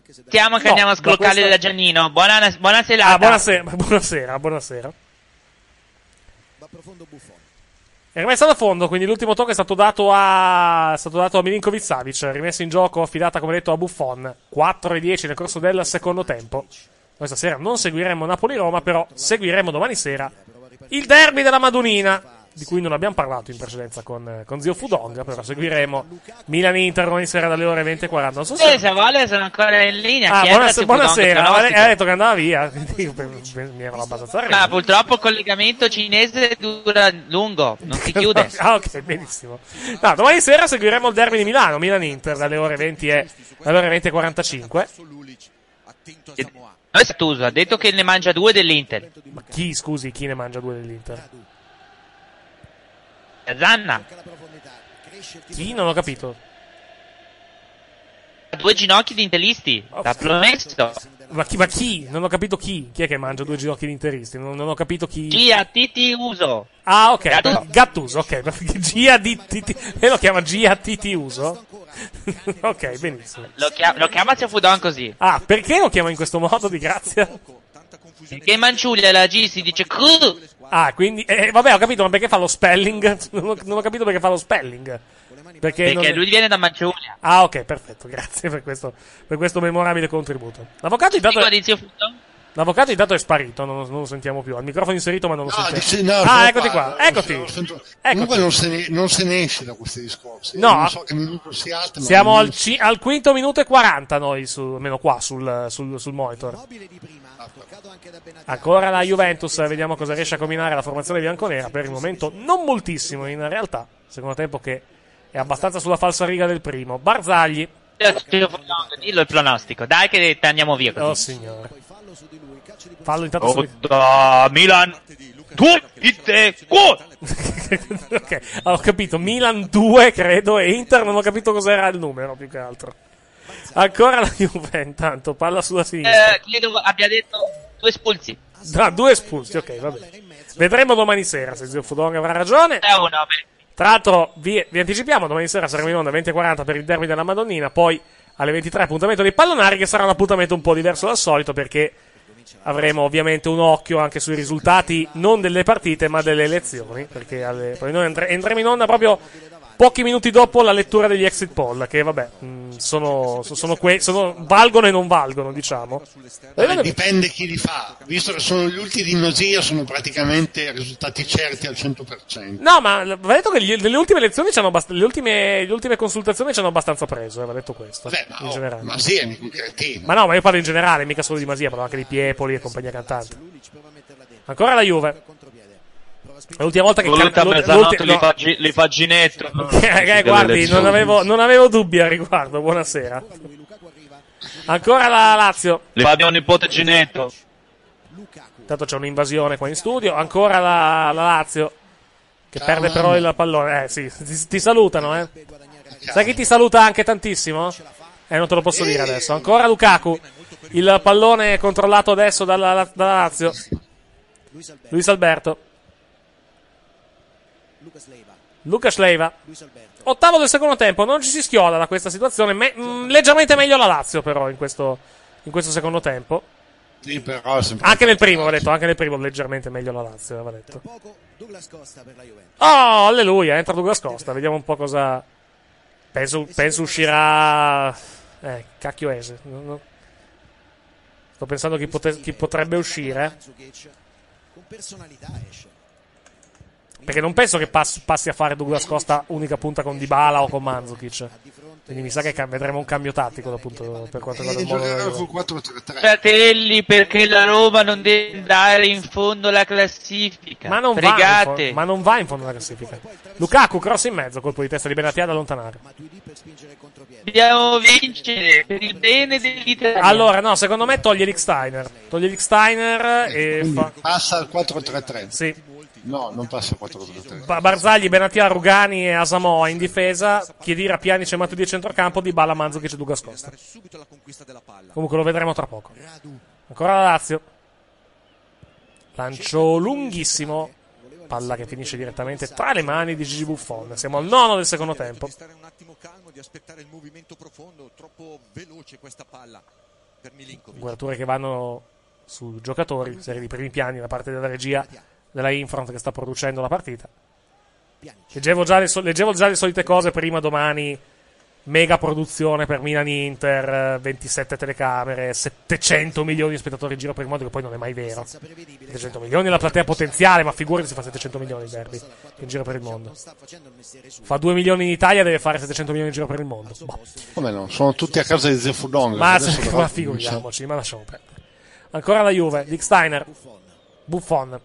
Stiamo che No, andiamo a da scroccare questa- da Giannino. Buona, buona serata. Ah, buonasera, buonasera, buonasera. È rimessa da fondo, quindi l'ultimo tocco è stato dato a, è stato dato a Milinkovic Savic, rimessa in gioco, affidata come detto a Buffon, 4 e 10 nel corso del secondo tempo. Questa sera non seguiremo Napoli-Roma, però seguiremo domani sera il derby della Madonnina, di cui non abbiamo parlato in precedenza con, con Zio Fudong, però seguiremo Milan-Inter domani sera dalle ore 20.40. Non so se... Eh, se vuole sono ancora in linea. Ah, buonasera, Zio Fudong, buonasera. pronostico. ha detto che andava via, quindi mi ero abbastanza arreso. Ma purtroppo il collegamento cinese dura lungo, non si chiude. ah, ok, benissimo. No, domani sera seguiremo il derby di Milano, Milan-Inter, dalle ore 20 e dalle ore 20 e 45. Non è Sattuso, ha detto che ne mangia due dell'Inter. Ma chi, scusi, chi ne mangia due dell'Inter? Zanna. Chi? Non ho capito. Due ginocchi di intelisti. L'ha promesso. Ma chi, ma chi? Non ho capito chi. Chi è che mangia due ginocchi di interisti? Non, non ho capito chi. Gia Titi Uso. Ah, ok. Gattuso. Gattuso, ok. Gia di Titi. E lo chiama Gia Titi Uso? ok, benissimo. Lo, chia- lo chiama Zio Fudon così. Ah, perché lo chiama in questo modo di grazia? Perché in Manciulia la G si dice cru. Ah, quindi. Eh, vabbè, ho capito, ma perché fa lo spelling? Non ho, non ho capito perché fa lo spelling. Perché, Perché non- lui viene da Manciulia. Ah, ok, perfetto. Grazie per questo, per questo memorabile contributo. L'avvocato intanto. Di. L'avvocato intanto è sparito, non, non lo sentiamo più. Ha il microfono inserito, ma non lo No, sentiamo. no, ah, eccoti qua, qua. eccoti. Sento- Eccoti. Comunque non se, ne, non se ne esce da questi discorsi. No. Non so che minuto siate, ma Siamo al, ci- al quinto minuto e 40 noi, su, almeno qua sul, sul, sul monitor. Ancora la Juventus, vediamo cosa riesce a combinare la formazione bianconera. Per il momento non moltissimo in realtà. Secondo tempo che è abbastanza sulla falsa riga del primo. Barzagli Dillo il pronostico, dai che te andiamo via così. Oh signore. Fallo intanto Oh, da Milan 2 Inter ok, ho capito. Milan 2, credo, e Inter non ho capito cos'era il numero, più che altro. Ancora la Juve, intanto, palla sulla sinistra. Eh, credo abbia detto due espulsi. Ah, due espulsi, ok, va bene. Vedremo domani sera se Zio Fudong avrà ragione. Eh, uno, beh. Tra l'altro, vi, vi anticipiamo, domani sera saremo in onda 20.40 per il derby della Madonnina, poi alle 23 appuntamento dei pallonari, che sarà un appuntamento un po' diverso dal solito, perché avremo ovviamente un occhio anche sui risultati, non delle partite, ma delle elezioni, perché alle- poi noi entreremo in onda proprio pochi minuti dopo la lettura degli exit poll, che vabbè, mh, sono, so- sono que- sono- valgono e non valgono, diciamo. Eh, dipende chi li fa, visto che sono gli ultimi di Nosia, sono praticamente risultati certi al 100%. No, ma va detto che gli- nelle ultime elezioni c'hanno abbast- le, ultime, le ultime consultazioni ci hanno abbastanza preso, eh, va detto questo. in generale. Masia è un cretino. Ma no, ma io parlo in generale, mica solo di Masia, parlo anche di Piepoli e compagnia cantante. Ancora la Juve. L'ultima volta che l'ult- mezzanotte no. li fa Ginetto. Eh, eh, guardi, non avevo, non avevo dubbi al riguardo. Buonasera. Ancora la Lazio. Li fa mio nipote Ginetto. Intanto c'è un'invasione qua in studio. Ancora la, la Lazio. Che perde però il pallone. Eh sì, ti, ti salutano, eh. Sai chi ti saluta anche tantissimo? Eh, non te lo posso dire adesso. Ancora Lukaku. Il pallone controllato adesso dalla, dalla Lazio. Luis Alberto. Lucas Leiva. Ottavo del secondo tempo, non ci si schioda da questa situazione. Me- mh, leggermente meglio la Lazio, però, in questo, in questo secondo tempo. Sì, però Anche nel primo, va detto, anche nel primo, leggermente meglio la Lazio, va detto. Oh, alleluia, entra Douglas Costa, vediamo un po' cosa. Penso, penso uscirà. Eh, cacchio Ese. non- Sto pensando chi, pote- chi potrebbe uscire. Con personalità esce. Perché non penso che pass- passi a fare Douglas Costa unica punta con Dybala o con Mandzukic. Quindi mi sa che cam- vedremo un cambio tattico appunto per quanto riguarda il modo giocherà della con Juve. 4-3-3. Fratelli, perché la Roma non deve andare in fondo alla classifica. Ma non, va in ma non va in fondo alla classifica. Lukaku, cross in mezzo, colpo di testa di Benatia da allontanare. Dobbiamo vincere per il bene dell'Italia. Allora, no, secondo me toglie Rick Steiner. Toglie Rick Steiner e fa. passa al 4-3-3. Sì. No, non passa al 4-3-3. Ba- Barzagli, Benatia, Rugani e Asamoah in difesa. Chiedira, Pianic e Matuidi a centrocampo. Di Bala, Mandzukic e Douglas Costa. Comunque lo vedremo tra poco. Ancora la Lazio. Lancio lunghissimo. Palla che finisce direttamente tra le mani di Gigi Buffon. Siamo al nono del secondo tempo. stare un attimo calmo, di aspettare il movimento profondo, troppo veloce questa palla per Milinkovic. Guardature che vanno sui giocatori. Serie di primi piani da parte della regia della Infront che sta producendo la partita. Leggevo già le, so- leggevo già le solite cose prima domani. Mega produzione per Milan Inter, eh, 27 telecamere, 700 milioni di spettatori in giro per il mondo, che poi non è mai vero. 700 milioni è la platea potenziale, ma figurati se fa 700 milioni il derby in giro per il mondo. Fa 2 milioni in Italia, deve fare 700 milioni in giro per il mondo. Boh. Come no? Sono tutti a casa di Zefudong. Ma, ma figuriamoci, ma lasciamo perdere. Ancora la Juve, Dick Steiner, Buffon,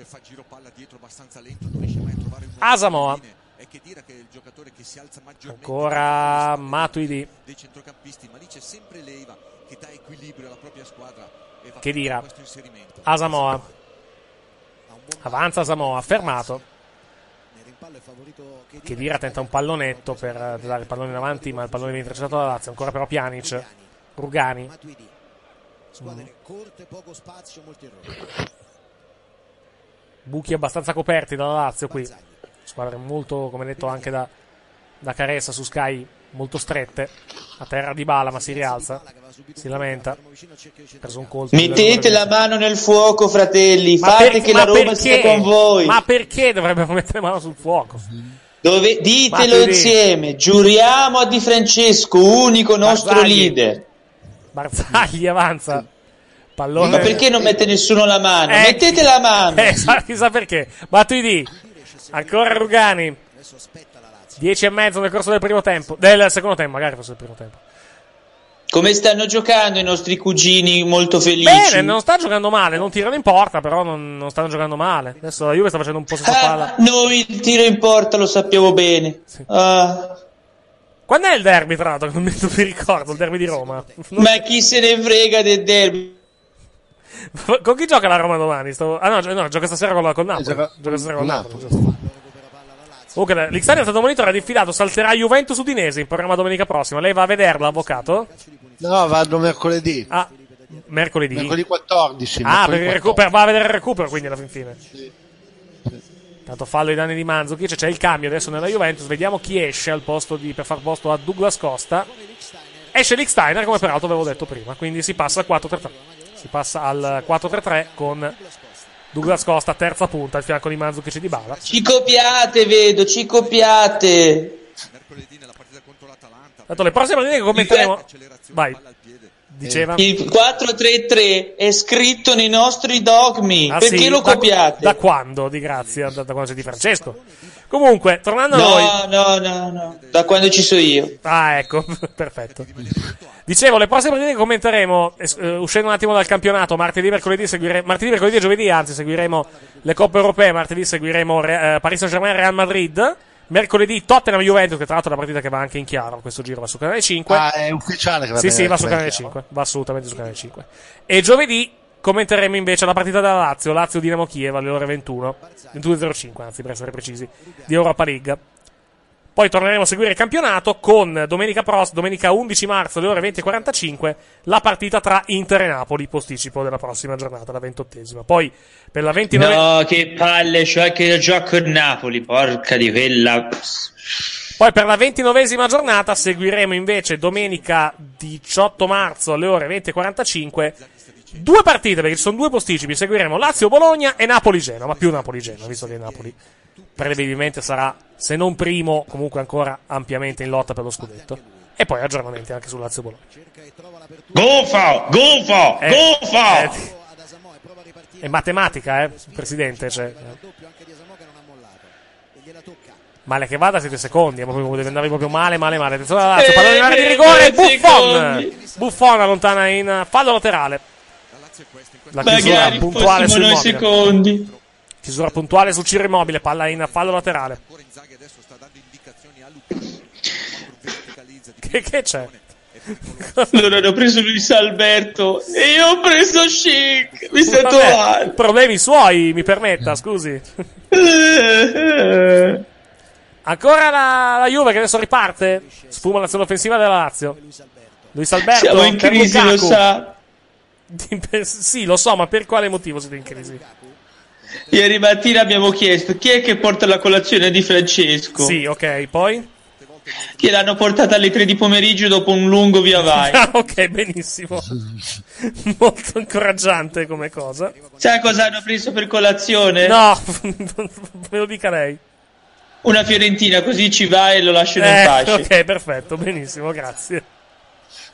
che fa giro palla dietro abbastanza lento, non riesce mai a trovare un Asamoah, e che dire che è il giocatore che si alza maggiormente ancora Matuidi, dei centrocampisti, ma lì c'è sempre Leiva che dà equilibrio alla propria squadra e va che inserimento. Asamoah, avanza Asamoah, fermato, che dirà tenta un pallonetto per dare il pallone in avanti, ma il pallone viene intercettato da Lazio, ancora però Pjanic, Rugani, Squadre corte, poco spazio, molti errori. Buchi abbastanza coperti dalla Lazio qui, squadre molto, come detto anche da, da Caressa su Sky, molto strette, a terra di bala ma si rialza, si lamenta. Mettete la mano nel fuoco, fratelli. Ma Fate per- che la Roma perché? sia con voi. Ma perché dovrebbero mettere mano sul fuoco? Dove- ditelo insieme. Giuriamo a Di Francesco, unico nostro Barzagli. leader. Barzagli avanza. Pallone. Ma perché non mette nessuno la mano? Eh, Mettete la mano. Eh, chissà perché. Matuidi. Ancora Rugani. 10 e mezzo nel corso del primo tempo. Del secondo tempo, magari fosse il primo tempo. Come stanno giocando i nostri cugini molto felici? Bene, non sta giocando male. Non tirano in porta, però non, non stanno giocando male. Adesso la Juve sta facendo un po' palla. Ah, noi il tiro in porta lo sappiamo bene. Ah, Quando è il derby, tra l'altro? Non mi ricordo, il derby di Roma. Ma chi se ne frega del derby? Con chi gioca la Roma domani? Sto- Ah no, no, gioca stasera con, la, con Napoli. gioca- Gioca stasera con Napoli. giusto. Comunque, l'Xtania è stato monitorato è diffidato. Salterà Juventus Udinese in programma domenica prossima. Lei va a vederla, avvocato? No, vado mercoledì. Ah, mercoledì. Mercoledì 14. Ah, mercoledì 14. recupero- va a vedere il recupero quindi alla fin fine. Tanto fallo i danni di Manzukic. C'è il cambio adesso nella Juventus. Vediamo chi esce al posto di, per far posto a Douglas Costa. Esce Licksteiner, come peraltro avevo detto prima. Quindi si passa al 4-3-3. Si passa al 4-3-3 con Douglas Costa, terza punta, al fianco di Manzukic e di Bala. Ci copiate, vedo, ci copiate. Tanto le prossime partite che commenteremo. Vai. Diceva. Il 433 è scritto nei nostri dogmi. Ah, Perché sì? lo Da- copiate? Da, quando? Di grazia, da, da quando c'è di Francesco. Comunque, tornando a noi. No, no, no, no. Da quando ci sono io. Ah, ecco, perfetto. Dicevo, le prossime partite che commenteremo, eh, uscendo un attimo dal campionato, martedì, mercoledì, seguire- martedì, mercoledì e giovedì, anzi, seguiremo le coppe europee, martedì seguiremo Re- eh, Paris Saint-Germain Real Madrid, mercoledì Tottenham Juventus, che tra l'altro è una partita che va anche in chiaro, questo giro va su canale 5. Ah, è ufficiale che va Sì, bene, sì, va su canale chiaro. 5, va assolutamente su canale 5. E giovedì commenteremo invece la partita della Lazio, Lazio Dinamo Kiev alle ore 21, 22.05 anzi per essere precisi, di Europa League. Poi torneremo a seguire il campionato con domenica, pros- domenica 11 marzo alle ore 20.45 la partita tra Inter e Napoli, posticipo della prossima giornata, la ventottesima. Poi per la 29... No, che palle, cioè che gioco il Napoli, porca di quella. Poi per la ventinovesima giornata seguiremo invece domenica 18 marzo alle ore 20.45 due partite, perché ci sono due posticipi. Seguiremo Lazio-Bologna e Napoli-Genoa, ma più Napoli-Genoa, visto che Napoli prevedibilmente sarà, se non primo, comunque ancora ampiamente in lotta per lo scudetto. E poi aggiornamenti anche su Lazio-Bologna. Gufo, gufo, Eh, gufo. eh, È matematica, eh, Presidente. Cioè. Male che vada, siete secondi. eh, proprio Deve andare proprio male, male, male. Attenzione alla Lazio, pallone in area di Eh, rigore. eh, Buffon. secondi. Buffon allontana in fallo laterale. La chiusura Magari puntuale fossimo su noi secondi. Chiusura puntuale su Ciro Immobile. Palla in fallo laterale. Che, che c'è? Loro hanno preso Luis Alberto e io ho preso Chic. Mi sento male. problemi suoi, mi permetta, scusi. Ancora la, la Juve che adesso riparte. Sfuma l'azione offensiva della Lazio. Luis Alberto. Siamo in crisi, lo sa. Sì, lo so, ma per quale motivo siete in crisi? Ieri mattina abbiamo chiesto chi è che porta la colazione di Francesco. Sì, ok, poi? Che l'hanno portata alle 3 di pomeriggio dopo un lungo via vai. Ah, ok, benissimo. Molto incoraggiante come cosa. Sai cosa hanno preso per colazione? No, me lo dica lei. Una fiorentina, così ci va e lo lasciano in Eh, pace. ok, perfetto, benissimo, grazie.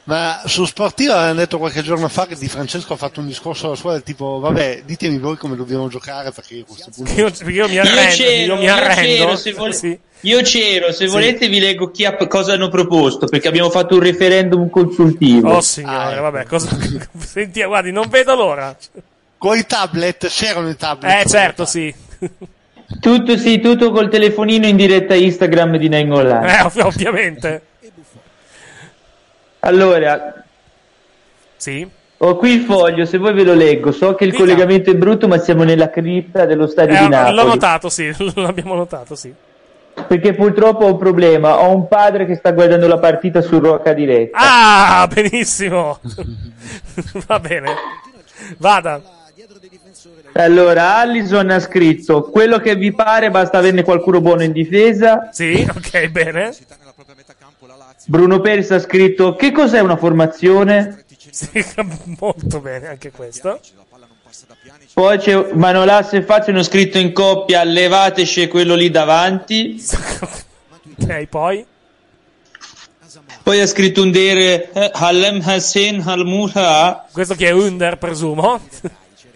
Ma su Sportiva avevano detto qualche giorno fa che Di Francesco ha fatto un discorso alla scuola del tipo, vabbè, ditemi voi come dobbiamo giocare perché a questo punto... Io, perché io mi arrendo, c'ero, io mi io arrendo. c'ero, se vole- Sì. Io c'ero, se Sì. volete vi leggo chi ha- cosa hanno proposto, perché abbiamo fatto un referendum consultivo. Oh signore, vabbè, cosa... Senti, guardi, non vedo l'ora. Con i tablet, c'erano i tablet. Eh, certo, sì. Tutto sì, tutto col telefonino in diretta Instagram di Nengolan. Eh, ov- ovviamente. Allora, Sì. ho qui il foglio, se vuoi ve lo leggo. So che il Dica. collegamento è brutto, ma siamo nella cripta dello stadio Eh, di l'ho Napoli. notato, sì, l'abbiamo notato, sì. Perché purtroppo ho un problema. Ho un padre che sta guardando la partita su Rocca Diretta. Ah, benissimo. Va bene. Vada. Allora, Allison ha scritto: Quello che vi pare, basta averne qualcuno buono in difesa. Sì, ok, bene. Bruno Peris ha scritto: Che cos'è una formazione? Molto bene anche questo. Poi c'è Manolas e Fazio hanno scritto in coppia: Levateci quello lì davanti. Ok, poi? Poi ha scritto un dere eh, Halem Hassan Halmura. Questo che è Under, presumo.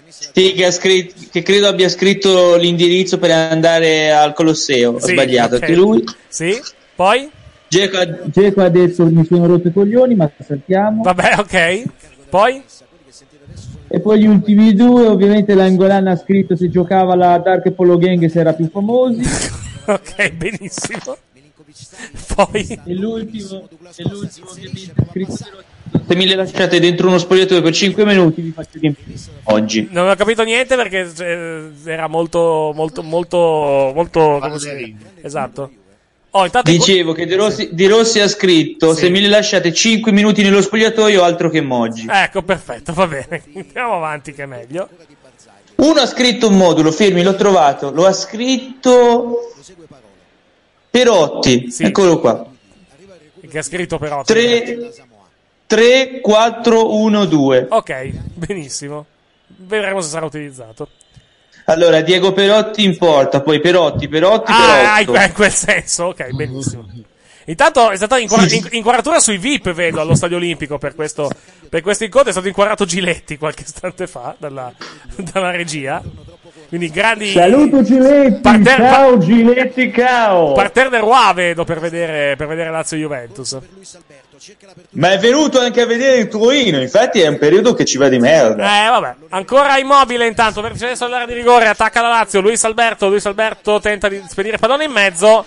Sì, che, ha scritto, che credo abbia scritto l'indirizzo per andare al Colosseo. Ho Sì, sbagliato ok. anche lui. Sì, poi? Geco ha, Geco ha detto mi sono rotto i coglioni, ma saltiamo. Vabbè, ok. Poi? E poi gli ultimi due, ovviamente l'Angolana ha scritto se giocava la Dark Polo Gang se era più famosi. Ok, benissimo. Poi E l'ultimo, e l'ultimo che mi ha scritto Se mi le lasciate dentro uno spogliatoio per 5 minuti vi faccio riempire. Oggi. Non ho capito niente perché eh, era molto, molto, molto, molto. Come si dice? Esatto. Oh, intanto Dicevo che De Rossi, Di Rossi ha scritto: Sì. Se mi lasciate 5 minuti nello spogliatoio, altro che Moggi. Ecco, perfetto, va bene. Andiamo avanti, che è meglio. Uno ha scritto un modulo, fermi, l'ho trovato. Lo ha scritto Perotti. Eccolo qua. Che ha scritto però. 3, 3 4 1 2. Ok, benissimo. Vedremo se sarà utilizzato. Allora, Diego Perotti in porta, poi Perotti, Perotti, Ah, in Perotto. que- in quel senso, ok, benissimo. Intanto è stata inquadra- in- inquadratura sui VIP, vedo, allo Stadio Olimpico per questo, per questo incontro. È stato inquadrato Giletti qualche istante fa dalla, dalla regia. Quindi grandi. Saluto Giletti, Parterre- ciao Giletti, ciao. Parterre del Roi vedo per vedere, per vedere Lazio Juventus. Ma è venuto anche a vedere il Torino, infatti è un periodo che ci va di merda. Eh, vabbè. Ancora immobile intanto. Per adesso l'area di rigore. Attacca la Lazio. Luis Alberto. Luis Alberto tenta di spedire pallone in mezzo.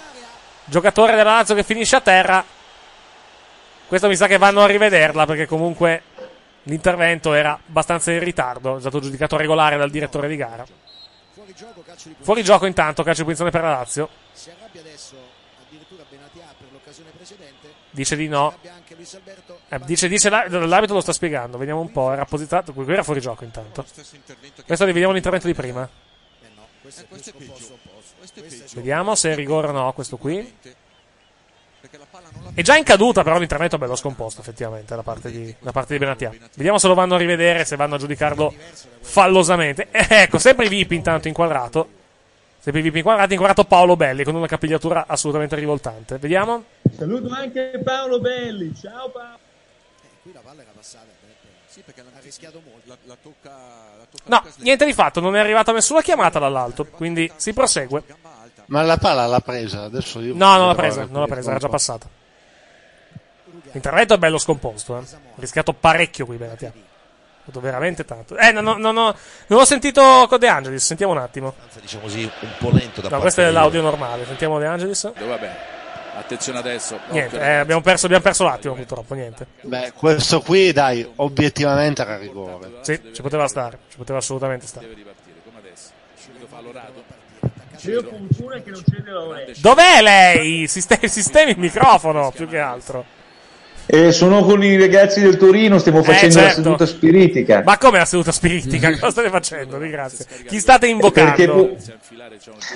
Giocatore della Lazio che finisce a terra. Questo mi sa che vanno a rivederla perché comunque l'intervento era abbastanza in ritardo. È stato giudicato regolare dal direttore di gara. Fuori gioco intanto. Calcio di punizione per la Lazio. Si arrabbia adesso addirittura Benatia per l'occasione precedente. Dice di no. Eh, dice, dice la- l'arbitro lo sta spiegando. Vediamo un po'. Era posizionato. Qui era fuori gioco intanto. Questo vediamo l'intervento di prima. Vediamo se è rigore o no questo qui. È già in caduta, però l'intervento è bello scomposto, effettivamente, da parte di, da parte di Benatia. Vediamo se lo vanno a rivedere, se vanno a giudicarlo fallosamente. Eh, ecco, sempre i VIP intanto inquadrato. Sempre i VIP inquadrati, inquadrato Paolo Belli con una capigliatura assolutamente rivoltante. Vediamo. Saluto anche Paolo Belli, ciao Paolo. Qui la palla era passata. Sì, perché ha rischiato molto. La, la tocca, la tocca No, Lucas niente di fatto, non è arrivata nessuna chiamata dall'alto, quindi si prosegue. Ma la palla l'ha presa, adesso io... No, non l'ha presa, non l'ha presa, era già passata. L'intervento è bello scomposto, eh. Ha rischiato parecchio qui Benatia. Fatto veramente tanto. Eh, non, ho- non ho, non ho sentito con De Angelis, sentiamo un attimo. diciamo così, un po' lento da No, parte questo è di- l'audio normale, sentiamo De Angelis. Vabbè, attenzione adesso. Niente, eh, abbiamo, perso, abbiamo perso l'attimo purtroppo, niente. Beh, questo qui, dai, obiettivamente era rigore. Sì, ci poteva stare, ci poteva assolutamente stare. Deve ripartire, come adesso. Subito fallo Rado. C'è fortuna che non c'è dell'orecchio. Dov'è lei? Sistemi, sistemi il microfono, più che altro. E sono con i ragazzi del Torino, stiamo facendo la certo. seduta spiritica. Ma come la seduta spiritica? Cosa state facendo? Grazie. Chi state invocando?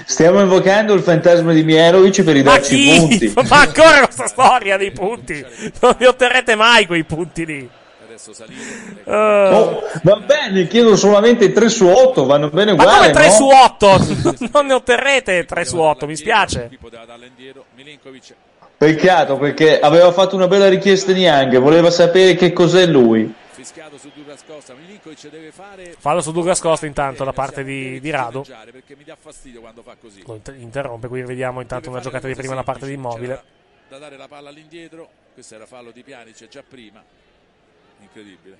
Stiamo invocando il fantasma di Mierovic per Ma ridarci i chi? punti. Ma ancora questa storia dei punti? Non li otterrete mai quei punti lì. Eh, Oh, va bene, chiedo solamente 3 su 8, vanno bene ma uguali. come 3 no? su 8? non ne otterrete 3 su 8, mi spiace. Peccato perché aveva fatto una bella richiesta Niang, voleva sapere che cos'è lui. Fischiato su Douglas Costa. Milinkovic deve fare. Fallo su Douglas Costa intanto da parte di, di Rado. Perché mi dà fastidio quando fa così. Lo inter- interrompe, qui vediamo intanto una giocata di prima da parte di Immobile. Da dare la palla all'indietro. Questo era fallo di Pjanic già prima. Incredibile.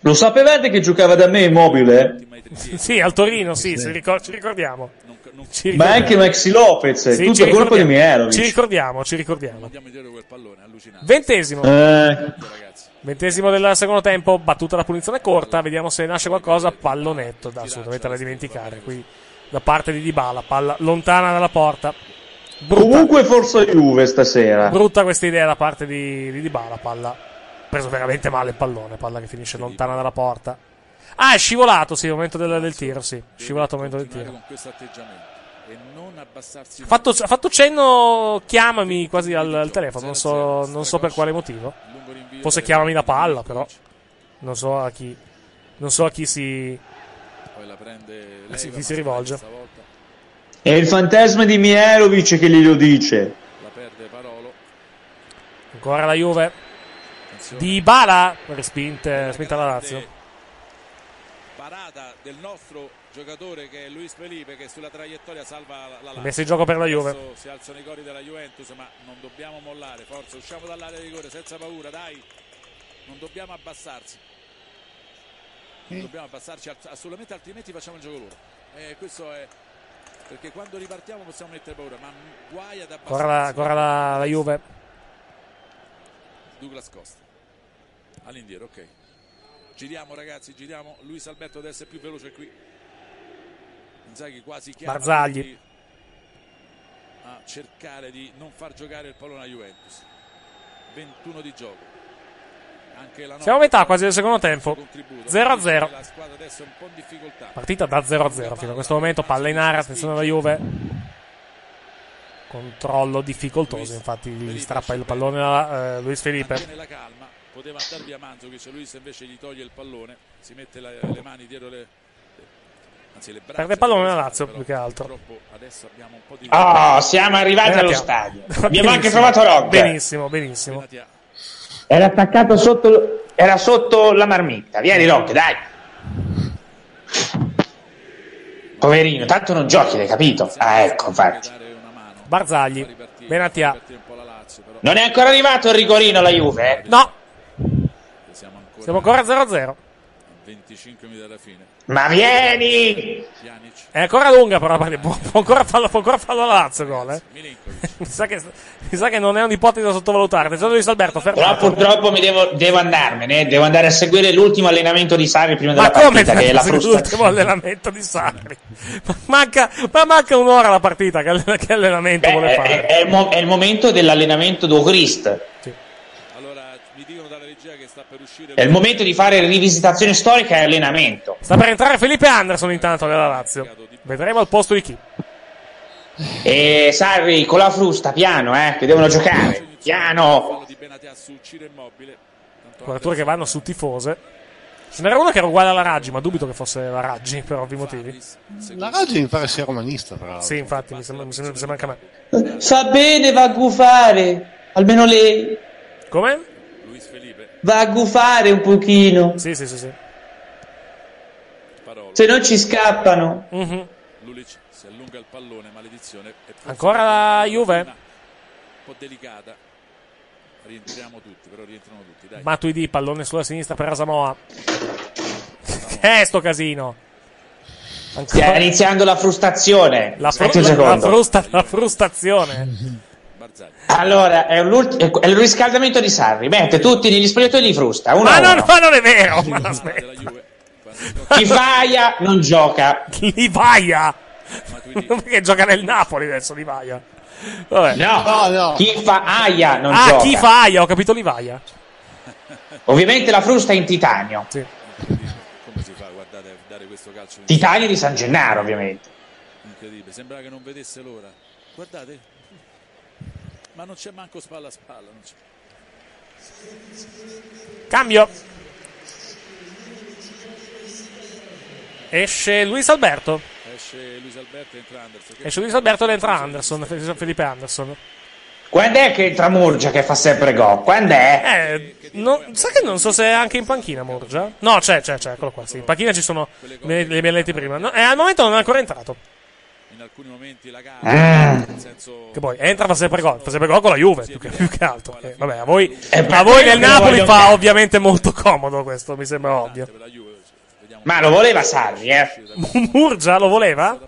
Lo sapevate che giocava da me immobile? Sì, al Torino, sì, si ricor- ci ricordiamo. Ci Ma anche Maxi Lopez, Sì, tutto ci colpa di ricordiamo. Mierovic. Ci ricordiamo, ci ricordiamo. Ventesimo. Eh, Ventesimo del secondo tempo, battuta la punizione corta, vediamo se nasce qualcosa, pallonetto da assolutamente da dimenticare qui da parte di Dybala, palla lontana dalla porta. Brutta, Comunque forza Juve stasera. brutta questa idea da parte di, di Dybala, palla preso veramente male il pallone, palla che finisce lontana dalla porta. Ah, è scivolato, sì, al momento del, del tiro, sì, scivolato al momento del tiro. Con questo atteggiamento. E non abbassarsi. Ha fatto, ha fatto cenno chiamami quasi al, al telefono, non so, non so per quale motivo. Forse chiamami la palla, però non so a chi, non so a chi si, Poi la prende. a Lei chi si rivolge. È il fantasma di Mierovic che glielo dice. La perde Parolo. Ancora la Juve. Di Bala, respinte, spinta la Lazio. Del nostro giocatore che è Luis Felipe che sulla traiettoria salva la, la Lazio. Messa in gioco per la Juve. Adesso Si alzano i cori della Juventus, ma non dobbiamo mollare. Forza, usciamo dall'area di rigore senza paura, dai. Non dobbiamo abbassarsi. Non dobbiamo abbassarci ass- assolutamente, altrimenti facciamo il gioco loro. Eh, questo è Perché quando ripartiamo possiamo mettere paura, ma guai ad Ancora la, ancora la, la Juve. Douglas Costa. All'indietro, ok. Giriamo ragazzi, giriamo. Luis Alberto deve essere più veloce qui. Inzaghi quasi chiama Barzagli. a cercare di non far giocare il pallone a Juventus. 21 di gioco. Anche la Siamo a metà quasi del secondo tempo. 0-0. La squadra adesso è un po' in difficoltà. Partita da 0-0 fino a questo momento. Palla in area, attenzione alla Juve. Controllo difficoltoso, infatti gli strappa il pallone a eh, Luis Felipe. La poteva andare via Manzovic, Luis invece gli toglie il pallone, si mette la- le mani dietro le, anzi le braccia. Perde il pallone la Lazio però più che altro. purtroppo adesso abbiamo un po' di Oh, siamo arrivati allo stadio. Abbiamo anche trovato Rocca. Benissimo, benissimo. Era attaccato sotto, era sotto la marmitta. Vieni, Rocca, dai. Poverino, tanto non giochi, l'hai capito? Ah, ecco, infatti. Barzagli. Benatia. Non è ancora arrivato il rigorino alla Juve? eh? No. Siamo ancora a 0-0. 25 minuti dalla fine. Ma vieni! È ancora lunga però. Può, può ancora farlo, può ancora farlo la Lazio gol, eh. mi, sa che, mi sa che non è un'ipotesi da sottovalutare. Attenzione Luis Alberto, Però fermato. purtroppo mi devo, devo andarmene, eh. devo andare a seguire l'ultimo allenamento di Sarri prima Ma della come partita, che è la l'ultimo frustrazione. allenamento di Sarri? Ma manca, ma manca un'ora la partita. Che, alle- che allenamento vuole È, fare? è il mo- è il momento dell'allenamento do Christ. È il momento di fare rivisitazione storica e allenamento. Sta per entrare Felipe Anderson intanto nella Lazio. Vedremo al posto di chi. E Sarri con la frusta, piano, eh, che devono giocare. Piano. Coperture che vanno su tifose. Ce n'era una che era uguale alla Raggi, ma dubito che fosse la Raggi per ovvi motivi. La Raggi mi pare sia romanista, tra l'altro. Sì, infatti, mi sembra, mi sembra- mi sembra anche a me. Fa bene, va a gufare. Almeno lei. Come? Va a gufare un pochino. Sì, sì, sì, sì. Se no ci scappano. Mhm. Lulic si allunga il pallone, maledizione. Ancora la Juve? Un po' delicata. Rientriamo tutti, però rientrano tutti, dai. Matuidi, pallone sulla sinistra per Asamoa. Che è sto casino? Sta iniziando la frustrazione. La, fru- Aspetti un la, frusta- la frustazione. Allora, è, è il riscaldamento di Sarri. Mette tutti negli spogliatoi di frusta. Uno Ma a non, uno. ma non è vero! Ma aspetta. Chi vaia non gioca. Livaia! Perché gioca nel Napoli adesso Livaia. Vabbè. No, chi fa aia non ah, gioca. chi fa Aia? Ho capito Livaia. Ovviamente la frusta è in titanio. Come si fa, a dare questo calcio in Titanio di San Gennaro, ovviamente. Incredibile, sembrava che non vedesse l'ora. Guardate. Ma non c'è manco spalla a spalla. Non c'è. Cambio. Esce Luis Alberto. Esce Luis Alberto e entra Anderson. Esce Luis Alberto ed entra Anderson. Fe- Felipe Anderson. Quando è che entra Murgia che fa sempre gol? Quando è? Eh, non- sa che non so se è anche in panchina Murgia? No, c'è, c'è, c'è, eccolo qua. Sì. In panchina ci sono le, le abbiamo letti prima. No, eh, al momento non è ancora entrato. In alcuni momenti la gara, nel senso Che poi entra fa sempre gol. Fa sempre gol con la Juve. Più che, più che altro. Eh, vabbè, a voi, Eh, a voi lo Napoli fa ovviamente molto comodo questo. Mi sembra ovvio. Ma lo voleva Sarri, eh? Murgia lo voleva?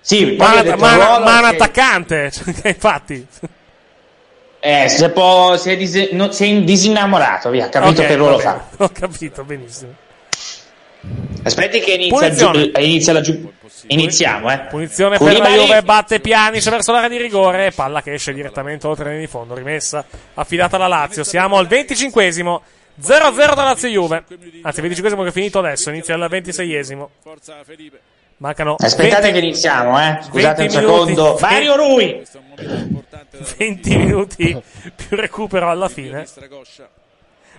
Sì, poi Ma, ha detto ma- ma un attaccante. Cioè, infatti. Eh, se può, si è, dis- no, si è disinnamorato, via, capito Ok, che ruolo fa. Ho capito benissimo. Aspetti che inizia, giu- eh, inizia la giu- Iniziamo, eh. Punizione per la Juve, batte Pjanic verso l'area di rigore, palla che esce direttamente oltre linea di fondo, rimessa affidata alla Lazio. Siamo al 25esimo, 0-0 da Lazio Juve. Anzi, 25esimo che è finito adesso, inizia il 26esimo. Mancano Aspettate 20 che iniziamo, eh. Scusate un 20 minuti. secondo. Mario Rui! 20 minuti più recupero alla fine.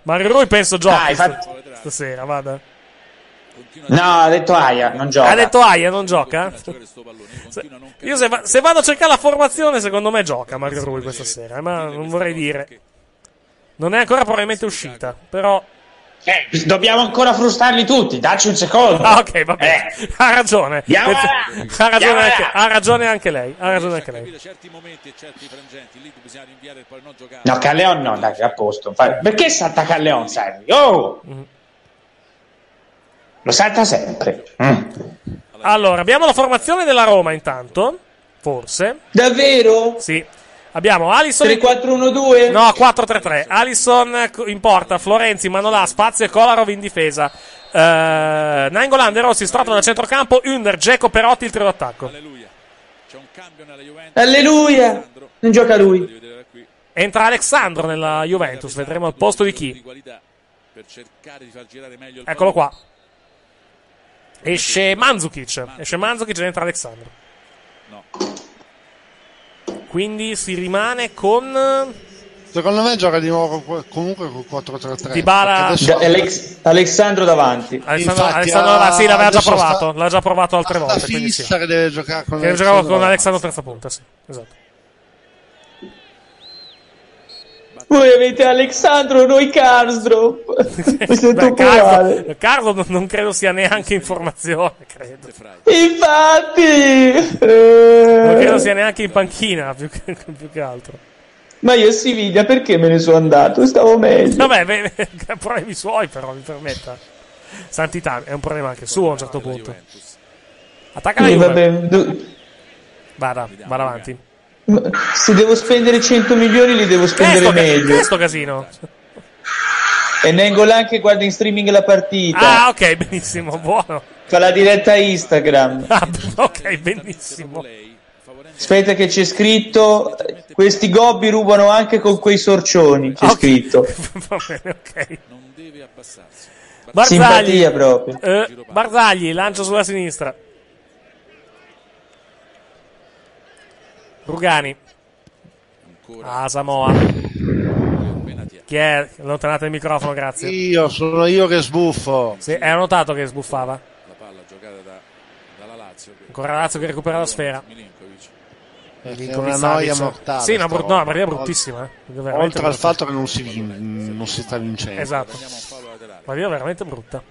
Mario Rui penso giochi Ah, infatti- stasera, vada. No, ha detto Aia, non gioca. Ha detto Aia, non gioca? Se- Io se, va- se vado a cercare la formazione, secondo me gioca Mario Rui questa sera, eh, ma non vorrei dire. Non è ancora probabilmente uscita, però... Eh, dobbiamo ancora frustarli tutti, dacci un secondo. Ah, ok, va bene. Ha ragione. Ha ragione, anche, ha ragione anche lei. Ha ragione anche lei. certi momenti e certi frangenti, lì bisogna rinviare e poi non giocare. No, Calleon no, dai, a posto. Perché salta Calleon, Sarri? Oh! Mm. Lo salta sempre. Mm. Allora, abbiamo la formazione della Roma intanto, forse. Davvero? Sì. Abbiamo Alisson 3-4-1-2? No, 4-3-3. Alisson in porta, Florenzi, Manolà, Spazio e Kolarov in difesa. Uh, Nangolan, De Rossi, Strato da centrocampo, Under, Geco, Perotti il trio d'attacco. Alleluia! Non gioca lui. Entra Alexandro nella Juventus, vedremo al posto di chi. Per cercare di far girare meglio il Eccolo qua. Esce Mandzukic. Esce Mandzukic ed entra Alexandro. No. Quindi si rimane con Secondo me gioca di nuovo comunque con 4-3-3. Dybala- perché adesso- Alex- Alessandro davanti. Alessandro, Infatti, Alessandro ha- sì, l'aveva già provato. sta- L'ha già provato altre volte. quindi sì. che deve giocare con Che giocava con. Alexandro terza punta, sì. Esatto. Voi avete Alessandro, noi Karsdorp. Mi sento Beh. Carlo, Carlo non- credo sia neanche in formazione, credo. Infatti! Non credo Eh, sia neanche in panchina, più che, più che altro. Ma io Siviglia perché me ne sono andato? Stavo meglio. Vabbè, beh, problemi suoi però, mi permetta. Santità, è un problema anche suo a un certo punto. Attacca la Juve. Vada, vada avanti. Se devo spendere 100 milioni li devo spendere sto, ca- che meglio. è sto casino? E Nengolan che guarda in streaming la partita. Ah, ok, benissimo, buono. Fa la diretta Instagram. Ah, ok, benissimo. Aspetta che c'è scritto questi gobbi rubano anche con quei sorcioni. C'è scritto. Va bene, ok. Non deve abbassarsi. Barzagli. Simpatia proprio. Eh, Barzagli, lancio sulla sinistra. Rugani. Ah, Samoa. Chi è? Allontanate il microfono, grazie. Io, sono io che sbuffo. Sì, hai notato che sbuffava. La palla giocata da, dalla Lazio. che- Ancora Lazio che recupera la sfera. Milinkovic. È una noia mortale. Sì, una, no, una partita bruttissima. eh. Oltre al fatto che non si, vin- non si sta vincendo. Esatto. Partita veramente brutta.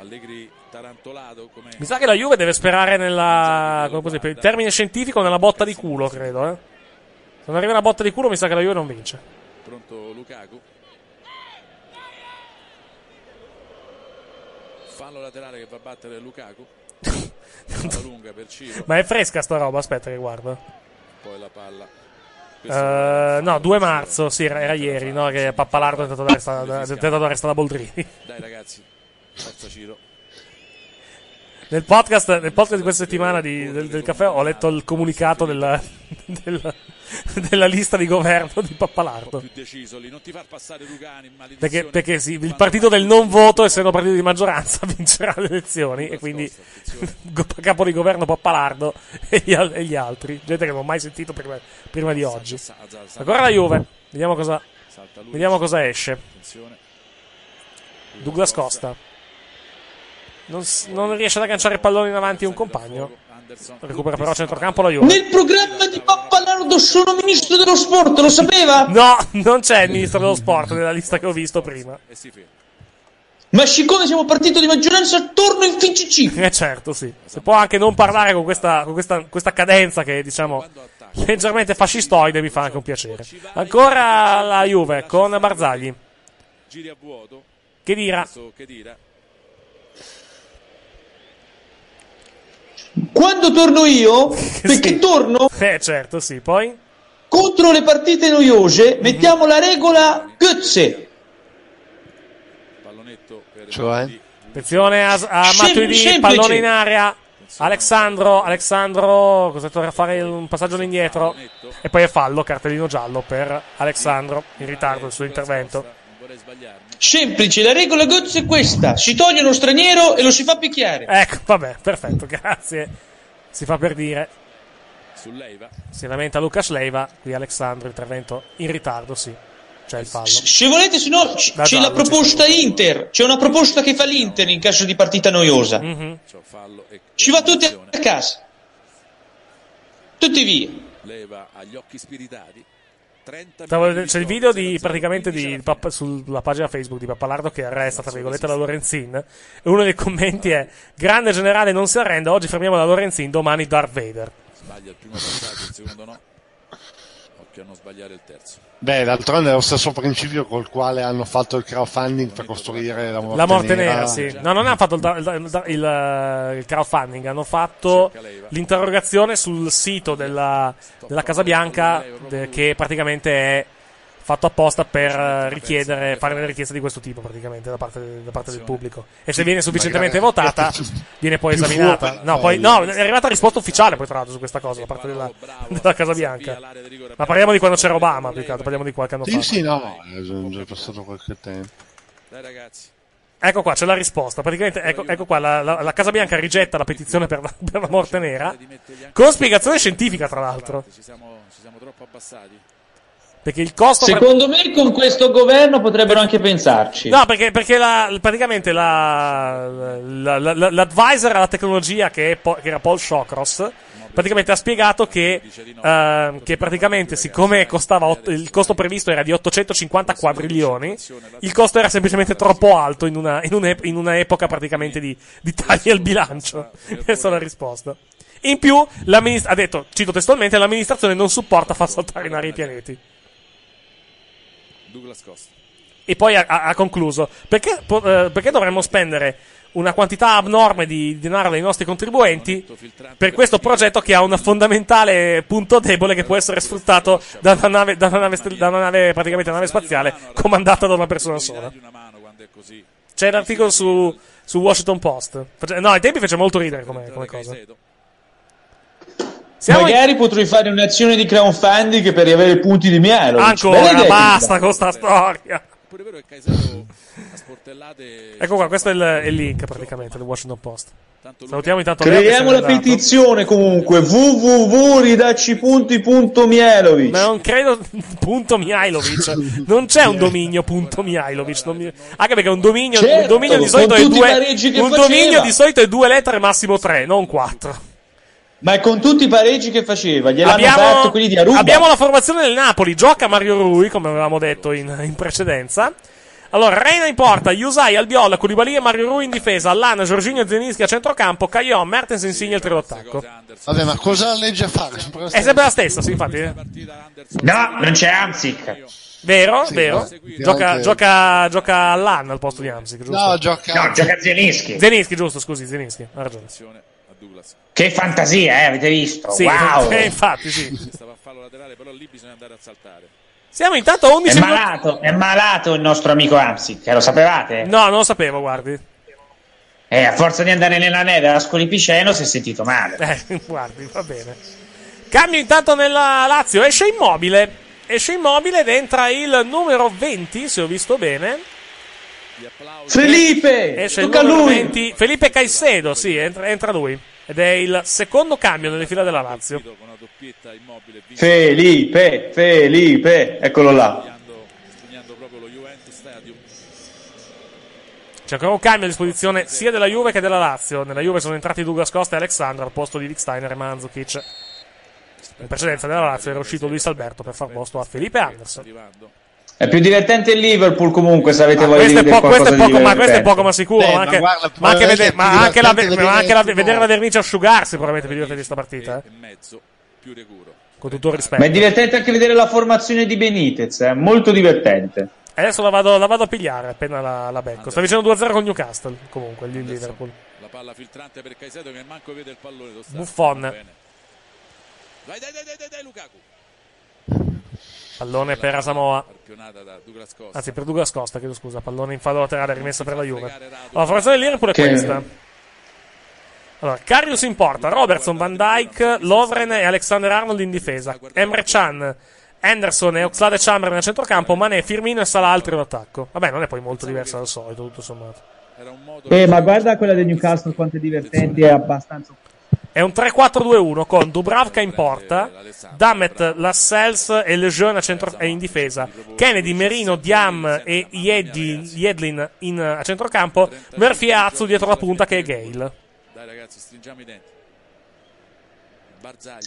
Allegri tarantolato come Mi sa che la Juve deve sperare nella. come dire, per il termine scientifico, nella botta di culo, credo. Eh. Se non arriva una botta di culo, mi sa che la Juve non vince. pronto Lukaku. Fallo laterale che va a battere Lukaku. Palla lunga per Ciro. Ma è fresca sta roba, aspetta che guardo. Poi la palla. Eh, no, 2 marzo, sì, era, era ieri, no? Che Pappalardo è tentato da, d'arrestare da Boldrini. Dai ragazzi, forza Ciro. Nel podcast, nel podcast di questa settimana di- del, del caffè ho letto il comunicato della, della, della lista di governo di Pappalardo. Perché, perché sì, il partito del non voto, essendo partito di maggioranza, vincerà le elezioni. E quindi capo di governo Pappalardo e gli, e gli altri. Gente che non ho mai sentito prima, prima di oggi. Ancora la Juve. Vediamo cosa, vediamo cosa esce. Douglas Costa. Non, non riesce ad agganciare il pallone in avanti un compagno. Recupera però a centrocampo la Juve. Nel programma di Pappalardo sono ministro dello sport, lo sapeva? No, non c'è il ministro dello sport nella lista che ho visto prima. Si. Ma siccome siamo partito di maggioranza, torno in FCC. Eh certo, sì. Se può anche non parlare con questa, con questa, questa cadenza che diciamo leggermente fascistoide mi fa anche un piacere. Ancora la Juve con Barzagli. Giri a vuoto. Che dirà? Adesso Che dira? Quando torno io, perché torno Eh certo, sì. Poi? contro le partite noiose, mettiamo la regola Götze. Pallonetto per Cioè? Attenzione a, a Matuidi, pallone in area. Alexandro, Alexandro, cosa a fare un passaggio indietro e poi è fallo, cartellino giallo per Alexandro in ritardo il suo intervento. Semplice, la regola Götze è questa: si toglie uno straniero e lo si fa picchiare. Ecco, vabbè, perfetto, grazie. Si fa per dire. Sull'Eiva. Si lamenta Lucas Leiva, qui Alexandro intervento in ritardo, sì. C'è il fallo. Se volete, se no, c- c'è giallo la proposta Inter. C'è una proposta che fa l'Inter in caso di partita noiosa. Mhm. E Ci va tutti a casa. Tutti via. Leva agli occhi spiritati. 30 Stavo c'è il video di praticamente di, Pappa- sulla pagina Facebook di Pappalardo che arresta tra virgolette la Lorenzin. E uno dei commenti è grande generale non si arrenda oggi fermiamo la Lorenzin domani Darth Vader Sbaglia il primo passaggio, il secondo no. Doppio a non sbagliare il terzo. Beh, d'altronde è lo stesso principio col quale hanno fatto il crowdfunding per costruire la morte, La morte nera. nera, sì. No, non hanno fatto il, il il, il crowdfunding, hanno fatto l'interrogazione sul sito della, della Casa Bianca, che praticamente è fatto apposta per eh, richiedere, fare delle richieste di questo tipo, praticamente, da parte, da parte del pubblico. E se viene sufficientemente votata, viene poi esaminata. No, poi, no, è arrivata risposta ufficiale, poi, tra l'altro, su questa cosa, da parte della, della Casa Bianca. Ma parliamo di quando c'era Obama, più che altro, parliamo di qualche anno Sì, fa. sì, no, è già- già passato qualche tempo. Dai ragazzi. Ecco qua, c'è la risposta. Praticamente, ecco, ecco qua, la, la- la Casa Bianca rigetta la petizione per la, per la morte nera, con spiegazione scientifica, tra l'altro. Ci siamo, ci siamo troppo abbassati. Perché il costo... Secondo me con questo governo potrebbero anche pensarci. No, perché, perché la- praticamente la- la- la- la- l'advisor alla tecnologia che, è Po- che era Paul Shawcross praticamente ha spiegato che, ehm, che praticamente siccome costava ot- il costo previsto era di 850 quadrilioni, il costo era semplicemente troppo alto in una, in un'ep- in una epoca praticamente di, di tagli al bilancio. Questa è la risposta. In più, ha detto, cito testualmente, l'amministrazione non supporta far saltare in aria i pianeti. Douglas Costa. E poi ha, ha- concluso: perché, po- eh, perché dovremmo spendere una quantità abnorme di denaro dei nostri contribuenti per questo progetto che ha un fondamentale punto debole che può essere sfruttato da una nave, da una nave, da una nave- praticamente una nave spaziale comandata da una persona sola? C'è l'articolo su, su Washington Post. No, ai tempi fece molto ridere come, come cosa. Siamo in- Magari potrei fare un'azione di crowdfunding per riavere punti di mielo. Ancora, basta con sta storia. Ecco qua, questo è il, è il link praticamente del Washington Post. Salutiamo intanto Creiamo la petizione comunque www.ridacci-punti.mielovic Ma non credo. Punto Mihailovic. Non c'è un dominio punto Mihailovic. non mi- Anche perché un dominio, un Certo, dominio di solito è due. Un faceva. dominio di solito è due lettere, massimo tre, non quattro. Ma è con tutti i pareggi che faceva, gliel'hanno Abbiamo, fatto quelli di Aruba. abbiamo la formazione del Napoli. Gioca Mario Rui, come avevamo detto in, in precedenza. Allora, Reina in porta, Yusai, Albiola, Koulibaly e Mario Rui in difesa, Allana, Giorginio e Zeninski a centrocampo, Caillon, Mertens Insigne il trio d'attacco. Vabbè, ma cosa legge a fare? È sempre la stessa, sì, infatti. eh. No, non c'è Amsic. Vero, Sì, vero. Gioca, anche- gioca, gioca Allan al posto di Amsic, giusto? No, gioca- No, gioca Zielinski. Zeninski, giusto, scusi, Zeninski, ha ragione. Che fantasia, eh, avete visto? Sì, wow. eh, infatti, sì. Stava a fallo laterale, però lì bisogna andare a saltare. Siamo intanto a 11 È minuti. malato, è malato il nostro amico Amsic, eh, lo sapevate? No, non lo sapevo, guardi. Eh, a forza di andare nella neve a Scolipiceno si è sentito male. Eh, guardi, va bene. Cambio intanto nella Lazio, esce immobile. Esce immobile ed entra il numero 20, se ho visto bene. Felipe! Esce il Tocca numero lui! 20. Felipe Caicedo, sì, entra, entra lui. Ed è il secondo cambio nelle fila della Lazio. Felipe, Felipe, eccolo là. C'è ancora un cambio a disposizione sia della Juve che della Lazio. Nella Juve sono entrati Douglas Costa e Alexandro al posto di Rick Steiner e Mandzukic. In precedenza della Lazio era uscito Luis Alberto per far posto a Felipe Anderson. È più divertente il Liverpool comunque se avete voglia di è, po- questo è poco, di ma, questo è poco ma sicuro. Beh, ma ma anche, guarda, ma anche, vede- è ma più anche la, ma anche la- vedere la vernice asciugarsi probabilmente più divertente di sta partita. Eh? Con tutto il rispetto. Ma è divertente anche vedere la formazione di Benitez, è molto divertente. Adesso la vado, la vado a pigliare appena la, la becco. Sta vincendo 2-0 con Newcastle. Comunque, lì in Liverpool. La palla filtrante per Caicedo che manco vede il pallone. Buffon. Dai, dai, dai, dai, dai, Lukaku. Pallone per Asamoa. Anzi, per Douglas Costa, chiedo scusa. Pallone in fallo laterale rimessa per la Juve. Allora, la formazione del Liverpool è Che- questa. Allora, Karius in porta, Robertson, Van Dyke, Lovren e Alexander Arnold in difesa. Emre Chan, Anderson e Oxlade Chamberlain a centrocampo, Mané, Firmino e Salah altri d'attacco. Vabbè, non è poi molto diversa dal solito, tutto sommato. Eh, ma guarda quella del Newcastle quanto è divertente, è abbastanza. È un 3-4-2-1 con Dubravka in porta, Damet, Lascelles e Lejeune a centro- in difesa, Kennedy, Merino, Diam e Yedlin, Yedlin in- a centrocampo, Murphy e Azzu dietro la punta che è Gale. Dai ragazzi, stringiamo i denti.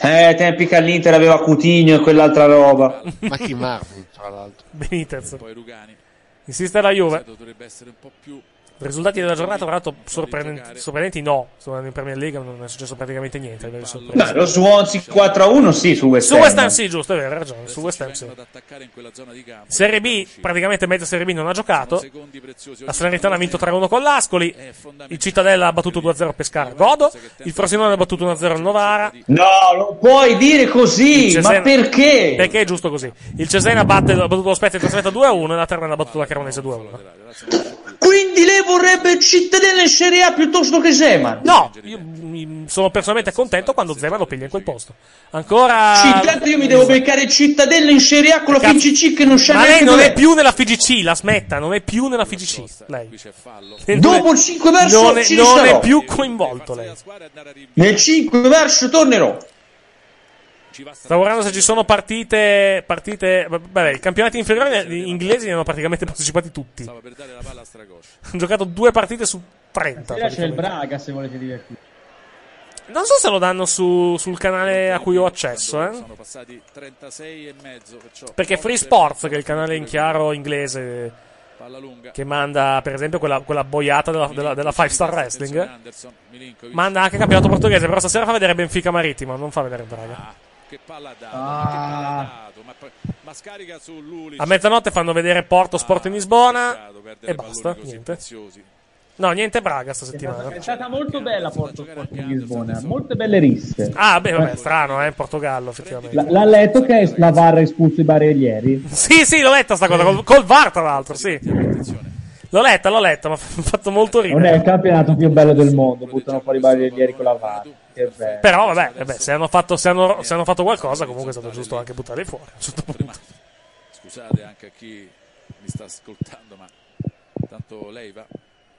Eh, tempi che all'Inter aveva Coutinho e quell'altra roba. Ma chi Marvin, tra l'altro. Benitez. Poi Rugani. Insiste la Juve. Dovrebbe essere un po' più Risultati della giornata, tra l'altro, sorprendenti, sorprendenti no. Insomma, in Premier League non è successo praticamente niente. No, lo Swansea 4-1 sì su West Su Ham. West Ham sì, giusto, è vero, hai ragione. Su West Ham sì. Serie B, praticamente mezza Serie B non ha giocato. La Salernitana ha vinto 3-1 con l'Ascoli. Il Cittadella ha battuto 2-0 Pescara Godo. Il Frosinone ha battuto 1-0 il Novara. No, non puoi dire così, Il ma Cesena- perché? Perché è giusto così. Il Cesena batte, ha battuto lo Spezia in trasferta 2-1 e la Terna ha battuto la Cremonese 2-1. Quindi lei vorrebbe Cittadella in Serie A piuttosto che Zeman? No, io sono personalmente contento quando Zeman lo piglia in quel posto. Ancora. Sì, intanto io mi devo beccare Cittadella in Serie A con la FIGC che non sa Ma lei non è più nella FIGC, la smetta, non è più nella FIGC. Lei. Dopo il 5 verso non è, non è più coinvolto lei. Nel 5 verso tornerò. Stavo guardando se ci sono partite. partite vabbè, i campionati inferiori inglesi ne hanno praticamente partecipati tutti. Hanno giocato due partite su 30. Stasera c'è il. Braga se volete divertirvi. Non so se lo danno su- sul canale a cui ho accesso, eh. Sono passati 36 e mezzo, perciò Perché Free Sports, che è il canale in chiaro inglese, palla lunga. che manda per esempio quella, quella boiata della, della, della Five Star Wrestling, manda anche campionato portoghese. Però stasera fa vedere Benfica Marittimo, non fa vedere Braga. Che palla ha dato, Ah. ma che palla ha dato, ma, ma scarica su Lulic. A mezzanotte fanno vedere Porto Sport in Lisbona perde e basta, niente. preziosi. No, niente Braga sta È settimana. stata molto bella Porto Sport di Lisbona, molte belle risse. Ah, beh, vabbè, strano, eh, Portogallo, effettivamente. L- l'ha letto che la VAR ha espulso i barrieri? Sì, sì, l'ho letta sta cosa, col, col VAR tra l'altro, sì. L'ho letta, l'ho letta, mi ha fatto molto Non è ridere. il campionato più bello del mondo, buttano fuori i barrieri con la VAR. Che bello. Però vabbè, vabbè, se, hanno fatto, se, hanno, se hanno fatto qualcosa comunque è stato giusto anche buttarli fuori. certo. Scusate anche a chi mi sta ascoltando, ma tanto lei va.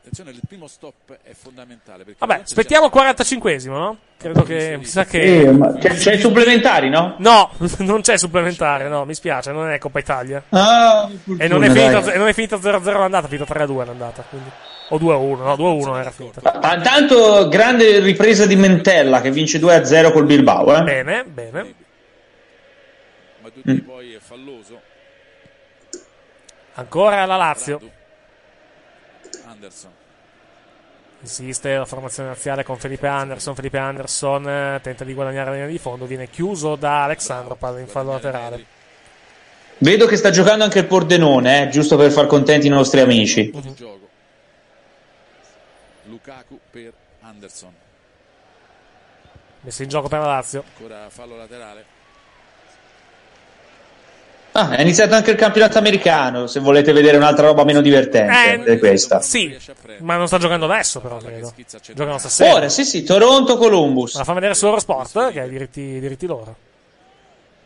Attenzione, il primo stop è fondamentale. Perché Vabbè, aspettiamo il 45esimo, no? Credo che mi sa che. Eh, ma c'è, c'è i supplementari, no? No, non c'è supplementare, no, mi spiace, non è Coppa Italia. Ah, E non è finita, e non è finita 0-0 l'andata, è finita 3-2 l'andata. Quindi. O 2-1, no, 2-1 era finita. Ah, Tanto grande ripresa di Mentella che vince 2-0 col Bilbao, eh? Bene, bene. Ma tutti poi è falloso. Ancora la Lazio. Anderson. Insiste la formazione nazionale con Felipe Anderson. Felipe Anderson eh, tenta di guadagnare la linea di fondo, viene chiuso da Alexandro, palla in fallo laterale. Vedo che sta giocando anche il Pordenone, eh? giusto per far contenti i nostri amici. Lukaku per Anderson. Messo in gioco per la Lazio. Ancora fallo laterale. Ah, è iniziato anche il campionato americano, se volete vedere un'altra roba meno divertente Eh, questa. Sì, ma non sta giocando adesso, però credo. Giocano stasera. Ora, sì, sì, Toronto-Columbus. La fa vedere su Eurosport, che ha i diritti, diritti loro.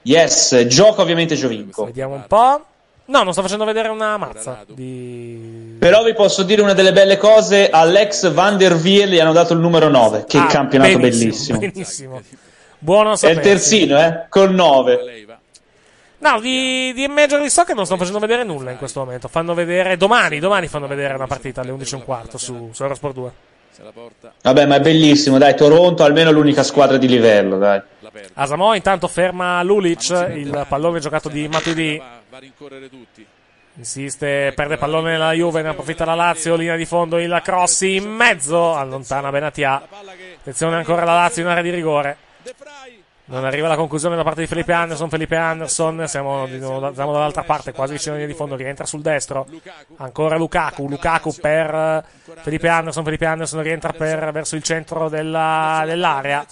Yes, gioca ovviamente Giovinco. Vediamo un po'. No, non sto facendo vedere una mazza di. Però vi posso dire una delle belle cose, all'ex Van der Wiel gli hanno dato il numero 9, che Ah, campionato benissimo, bellissimo. Benissimo. Buono a È il terzino, eh, col 9. No, di, di Major League Soccer non stanno facendo vedere nulla in questo momento. Fanno vedere domani, domani fanno vedere una partita alle 11 e un quarto su, su Eurosport 2. Vabbè, ma è bellissimo, dai, Toronto almeno l'unica squadra di livello, dai. Asamoah intanto ferma Lulic, il pallone giocato di Matuidi. Va a rincorrere tutti. Insiste, perde pallone la Juve, ne approfitta la Lazio, linea di fondo, il cross in mezzo, allontana Benatia. Attenzione ancora la Lazio in area di rigore. Non arriva la conclusione da parte di Felipe Anderson. Felipe Anderson, siamo, nuovo- siamo dall'altra parte, quasi vicino alla linea di fondo. Rientra sul destro. Ancora Lukaku. Lukaku per eh, Felipe Anderson. Felipe Anderson rientra per, verso il centro della- dell'area.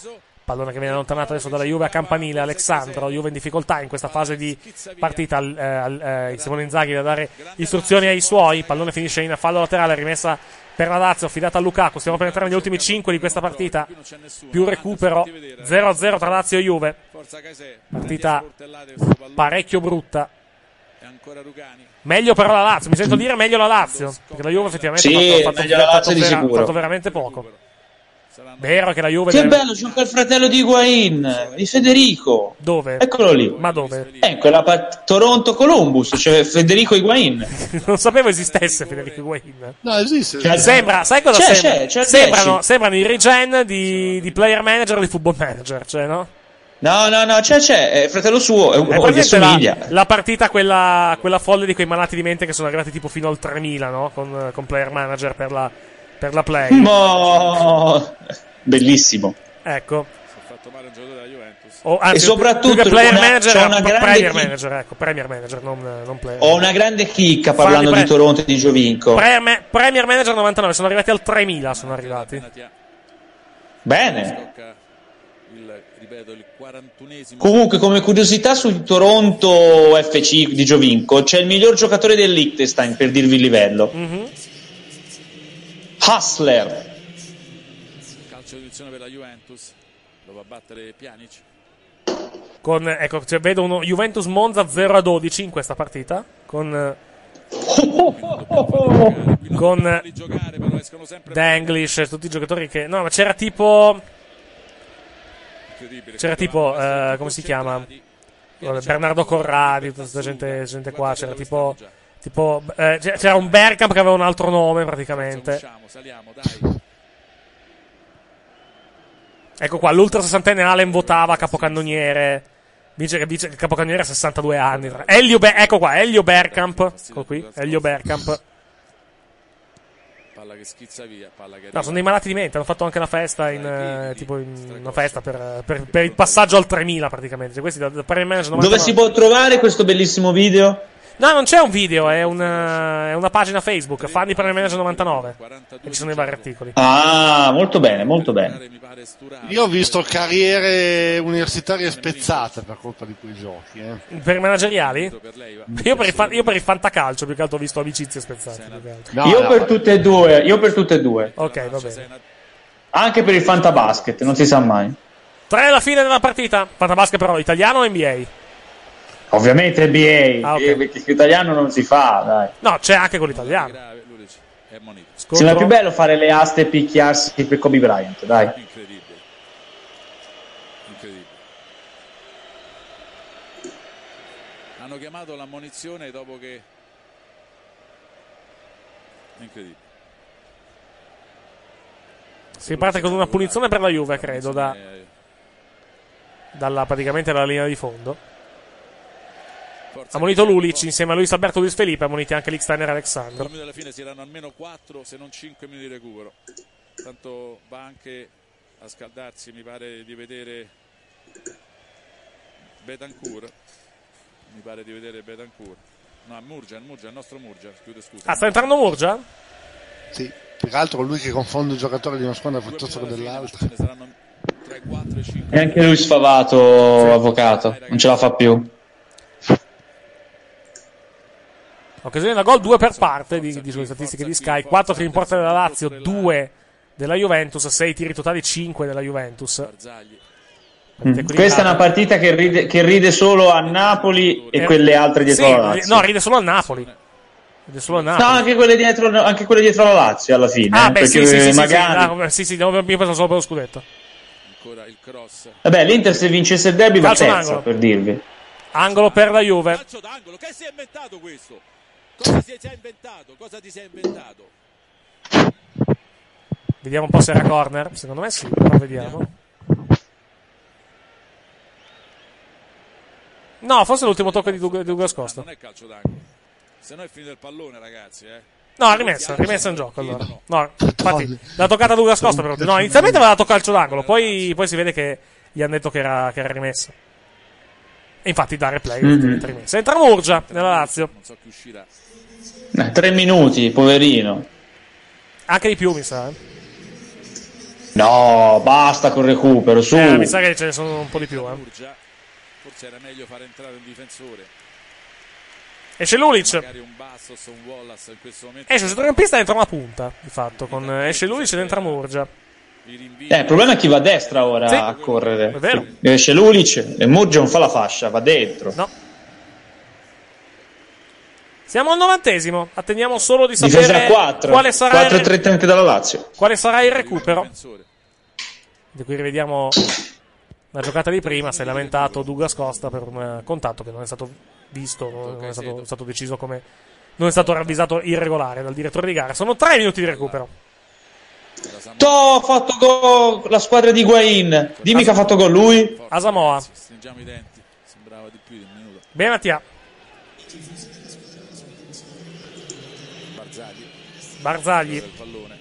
Pallone che viene allontanato adesso dalla Juve a campanile. Alessandro, Juve in difficoltà in questa fase di partita. eh, eh, Simone Inzaghi da dare istruzioni ai suoi. Pallone finisce in fallo laterale, rimessa per la Lazio, affidata a Lukaku. Stiamo per entrare negli ultimi 5 di questa partita. Più recupero 0-0 tra Lazio e Juve. Partita parecchio brutta. Meglio però la Lazio, mi sento dire meglio la Lazio. Perché la Juve effettivamente Sì, ha fatto, fatto- vera- fatto veramente poco. Vero che la Juve Che deve- bello, gioca il fratello di Higuain, di Federico. Dove? Eccolo lì. Ma dove? Eh, in quella part- Toronto-Columbus, c'è Federico Higuain. non sapevo esistesse Federico Higuain. No, esiste. Cioè, Sembra, sai cosa C'è, sembra? c'è, c'è sembrano, 10. sembrano i regen di, di player manager o di football manager, cioè, no? No, no, no, c'è, c'è, è fratello suo, è, oh, gli presente assomiglia. la, la partita, quella, quella folle di quei malati di mente che sono arrivati tipo fino al 3000, no? Con, con player manager per la, per la play. Mo- Bellissimo. Ecco. Si è fatto male un giocatore della Juventus. O, anzi, E soprattutto player una- manager, una Premier manager, ecco, Premier manager, non, non player. Ho una grande chicca parlando Fatti di pre- Toronto e di Giovinco. Premier, Premier manager 99, sono arrivati al 3000, sono arrivati. Bene. Il, ripeto, il 41esimo. Comunque, come curiosità sul Toronto FC di Giovinco, c'è il miglior giocatore del Liechtenstein per dirvi il livello. Mhm. Hustler. Calcio di punizione per la Juventus. Lo va a battere Pjanic. Con, ecco, cioè, vedo uno Juventus Monza 0 a 12 in questa partita. Con. eh, con eh, Danglish, tutti i giocatori che. No, ma c'era tipo. C'era tipo. eh, come si chiama? Bernardo Corradi, tutta questa gente, gente qua. C'era tipo. Tipo. eh, c'era un Bergkamp che aveva un altro nome praticamente. Saliamo, dai. Ecco qua, l'Ultra 60enne Allen votava capocannoniere. Dice che che il capocannoniere ha 62 anni. Elio Be- ecco qua, Elio Bergkamp. Ecco qui, Elio Bergkamp. Palla che schizza via. Palla che No, sono dei malati di mente. Hanno fatto anche una festa in, eh, tipo in una festa per, per- per il passaggio al 3000 praticamente. Cioè, questi da, da Premier Manager 99. Dove si può trovare questo bellissimo video? No, non c'è un video, è una, è una pagina Facebook, fan di Premier Manager 99. E ci sono i vari articoli. Ah, molto bene, molto bene. Io ho visto carriere universitarie spezzate per colpa di quei giochi. Eh. Per i manageriali? Io per il, fan- io per il fantacalcio più che altro ho visto amicizie spezzate. altro. io per tutte e due, io per tutte e due. Ok, va bene. Anche per il Fantabasket, non si sa mai. Tre alla fine della partita. Fantabasket però, italiano o NBA? Ovviamente NBA, Ah, ok. eh, perché italiano non si fa, dai. No, c'è anche quello italiano. Sembra più bello fare le aste e picchiarsi per Kobe Bryant, dai. Incredibile. Incredibile. Hanno chiamato l'ammonizione dopo che. Incredibile. Si parte con una punizione per la Juve, credo, da, dalla, praticamente dalla linea di fondo. Ha monito Lulic insieme a Luis Alberto Luis Felipe, ha monito anche Licksteiner e Alexandro. Alla fine si erano almeno 4 se non 5 minuti di recupero. Tanto va anche a scaldarsi, mi pare di vedere Betancourt. Mi pare di vedere Betancourt. No, Murgia, Murgia, il nostro Murgia, chiude scusa. Ah, sta entrando Murgia? Sì, peraltro lui che confonde il giocatore di una squadra piuttosto che dell'altra. E anche lui sfavato, avvocato, non ce la fa più. Occasione da gol, due per parte di, di sulle statistiche di Sky. 4 tiri in porta della Lazio, 2 della Juventus, 6 tiri totali, 5 della Juventus. Mm. Questa è una partita che ride, che ride solo a Napoli e Eh, quelle altre dietro sì, la Lazio. No, ride solo a Napoli. Ride solo a No, Napoli. anche quelle dietro, anche quelle dietro la Lazio alla fine. Ah, eh, beh, sì, sì, magari. sì, ah, sì, sì, no, io penso solo per lo scudetto. Ancora il cross. Vabbè, l'Inter se vincesse il derby va terza, d'angolo. per dirvi. Angolo per la Juve. Calcio d'angolo, che si è inventato questo? Cosa si è già inventato? Cosa ti sei inventato? Vediamo un po' se era corner. Secondo me sì, però vediamo. No, forse è l'ultimo tocco di Doug- di Douglas Costa. Non è calcio d'angolo. Se no è finito il pallone, ragazzi, eh. No, ha rimesso, ha rimesso in gioco allora. No, infatti, l'ha toccata Douglas Costa però. No, inizialmente aveva dato calcio d'angolo, poi, poi si vede che gli hanno detto che era, che era rimessa. E infatti da replay diventa rimessa. Entra Murgia nella Lazio. Non so chi uscirà. Eh, tre minuti, poverino. Anche di più, mi sa. eh. No, basta col recupero, su. Eh, mi sa che ce ne sono un po' di più. Eh. Forse era meglio far entrare un difensore. Esce Lulic. Magari un Bastos o un Wallace in questo momento. Esce il centrocampista dentro una punta, di fatto. Con esce Lulic ed entra Murgia. Eh, il problema è chi va a destra ora Sì, a correre. è vero. Esce Lulic e Murgia non fa la fascia, va dentro. No. Siamo al novantesimo. Attendiamo solo di sapere a 4. quale sarà, 4 il, 3 anche dalla Lazio. quale sarà il recupero. Di cui rivediamo la giocata di prima. Si è lamentato Douglas Costa per un eh, contatto che non è stato visto, non è stato, stato deciso come. Non è stato ravvisato irregolare dal direttore di gara. Sono tre minuti di recupero. To, ha fatto gol la squadra di Higuain. Dimmi che ha fatto gol lui. Asamoa. Stringiamo i denti. Sembrava di più di un minuto. Bene Mattia. Barzagli. Barzagli. Il pallone.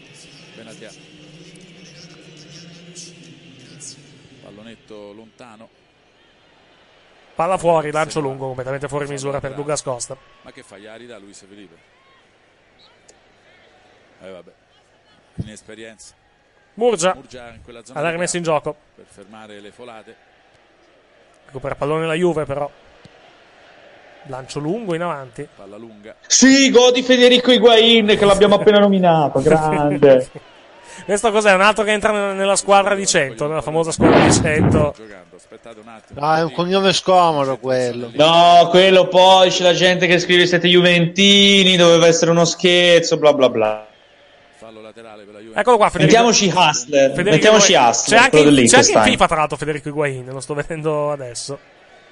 Benatia. Pallonetto lontano. Palla fuori, lancio lungo, completamente fuori misura per Douglas Costa. Ma che fa? Gli ridà Luis Felipe? Eh vabbè. Inesperienza. Murgia. Murgia in quella zona L'ha di rimesso in gioco. Per fermare le folate. Recupera pallone la Juve però. Lancio lungo in avanti. Palla lunga. Sì, gol di Federico Higuain che l'abbiamo appena nominato. Grande. Questo cos'è? Un altro che entra nella- squadra di 100, nella famosa squadra di 100. Aspettate un attimo. Ah, è un cognome scomodo quello. No, quello poi c'è la gente che scrive siete Juventini, doveva essere uno scherzo, bla bla bla. Fallo laterale per la Juve. Eccolo qua, Federico. Mettiamoci Hustler, Federico mettiamoci. Hustler, C'è anche, c'è anche in. FIFA, tra l'altro, Federico Higuain. Lo sto vedendo adesso.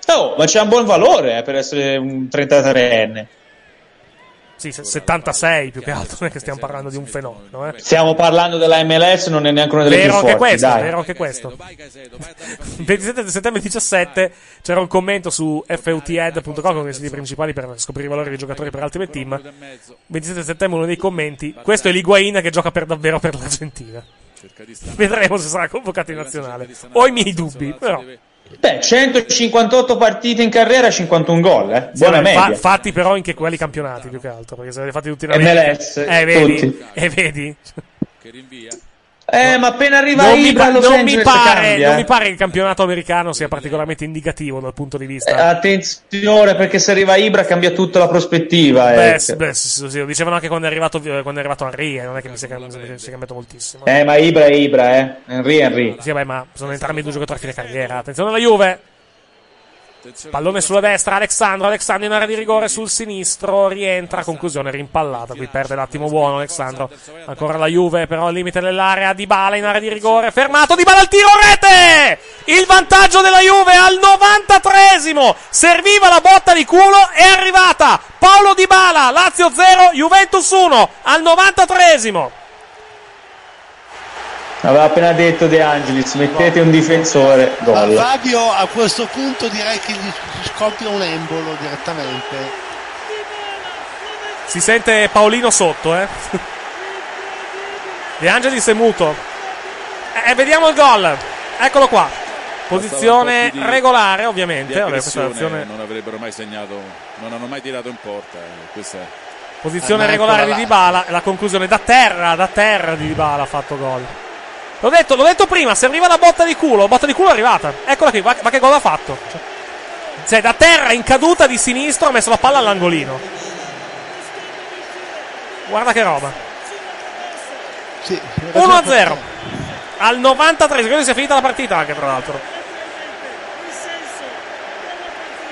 Oh, ma c'è un buon valore eh, per essere un 33enne. Sì, se- 76 più che altro. Non è che stiamo parlando di un fenomeno. Eh. Stiamo parlando della MLS, non è neanche una delle Vero più forti, questo, dai. vero anche questo. 27 settembre 17 c'era un commento su futed.com con i siti principali per scoprire i valori dei giocatori per Ultimate Team. 27 settembre uno dei commenti. Questo è l'Higuain che gioca per davvero per l'Argentina. Vedremo se sarà convocato in nazionale. Ho i miei dubbi, però. Beh, 158 partite in carriera, 51 gol, eh. Sì, Buona fa- media. fatti però in che quelli campionati più che altro, perché se li fatti tutti in MLS, eh, vedi? tutti. Eh, vedi? Che rinvia. Eh, ma appena arriva Non mi, Ibra Los non mi pare, cambia, non eh. mi pare che il campionato americano sia particolarmente indicativo dal punto di Eh, vista. attenzione, perché se arriva Ibra cambia tutta la prospettiva. Beh, eh. beh, sì, sì, lo dicevano anche quando è arrivato, quando è arrivato Henry, eh, non è che mi mi sia cambiato moltissimo. Eh, ma Ibra è Ibra, eh. Henry, Henry. Sì, vabbè, ma sono entrambi due giocatori a fine carriera. Attenzione alla Juve. Pallone sulla destra, Alexandro. Alexandro in area di rigore sul sinistro. Rientra, conclusione rimpallata. Qui perde l'attimo buono Alexandro. Ancora la Juve, però al limite dell'area. Dybala in area di rigore. Fermato, Dybala al tiro, rete! Il vantaggio della Juve al 93esimo. Serviva la botta di culo, è arrivata. Paolo Dybala, Lazio 0, Juventus 1 al 93esimo. Aveva appena detto De Angelis, mettete un difensore, gol. Fabio a questo punto direi che gli scoppia un embolo direttamente. Si sente Paolino sotto, eh. De Angelis è muto. E vediamo il gol. Eccolo qua. Posizione regolare, ovviamente. Vabbè, non avrebbero mai segnato, non hanno mai tirato in porta. eh, Questa Posizione regolare di. Dybala. E la conclusione da terra, da terra di Dybala ha fatto gol. L'ho detto, l'ho detto prima, serviva la botta di culo. Botta di culo è arrivata. Eccola qui, ma, ma che gol ha fatto? Cioè, cioè, da terra in caduta di sinistro ha messo la palla all'angolino. Guarda che roba. Sì, 1-0 al 93 credo sia finita la partita anche tra l'altro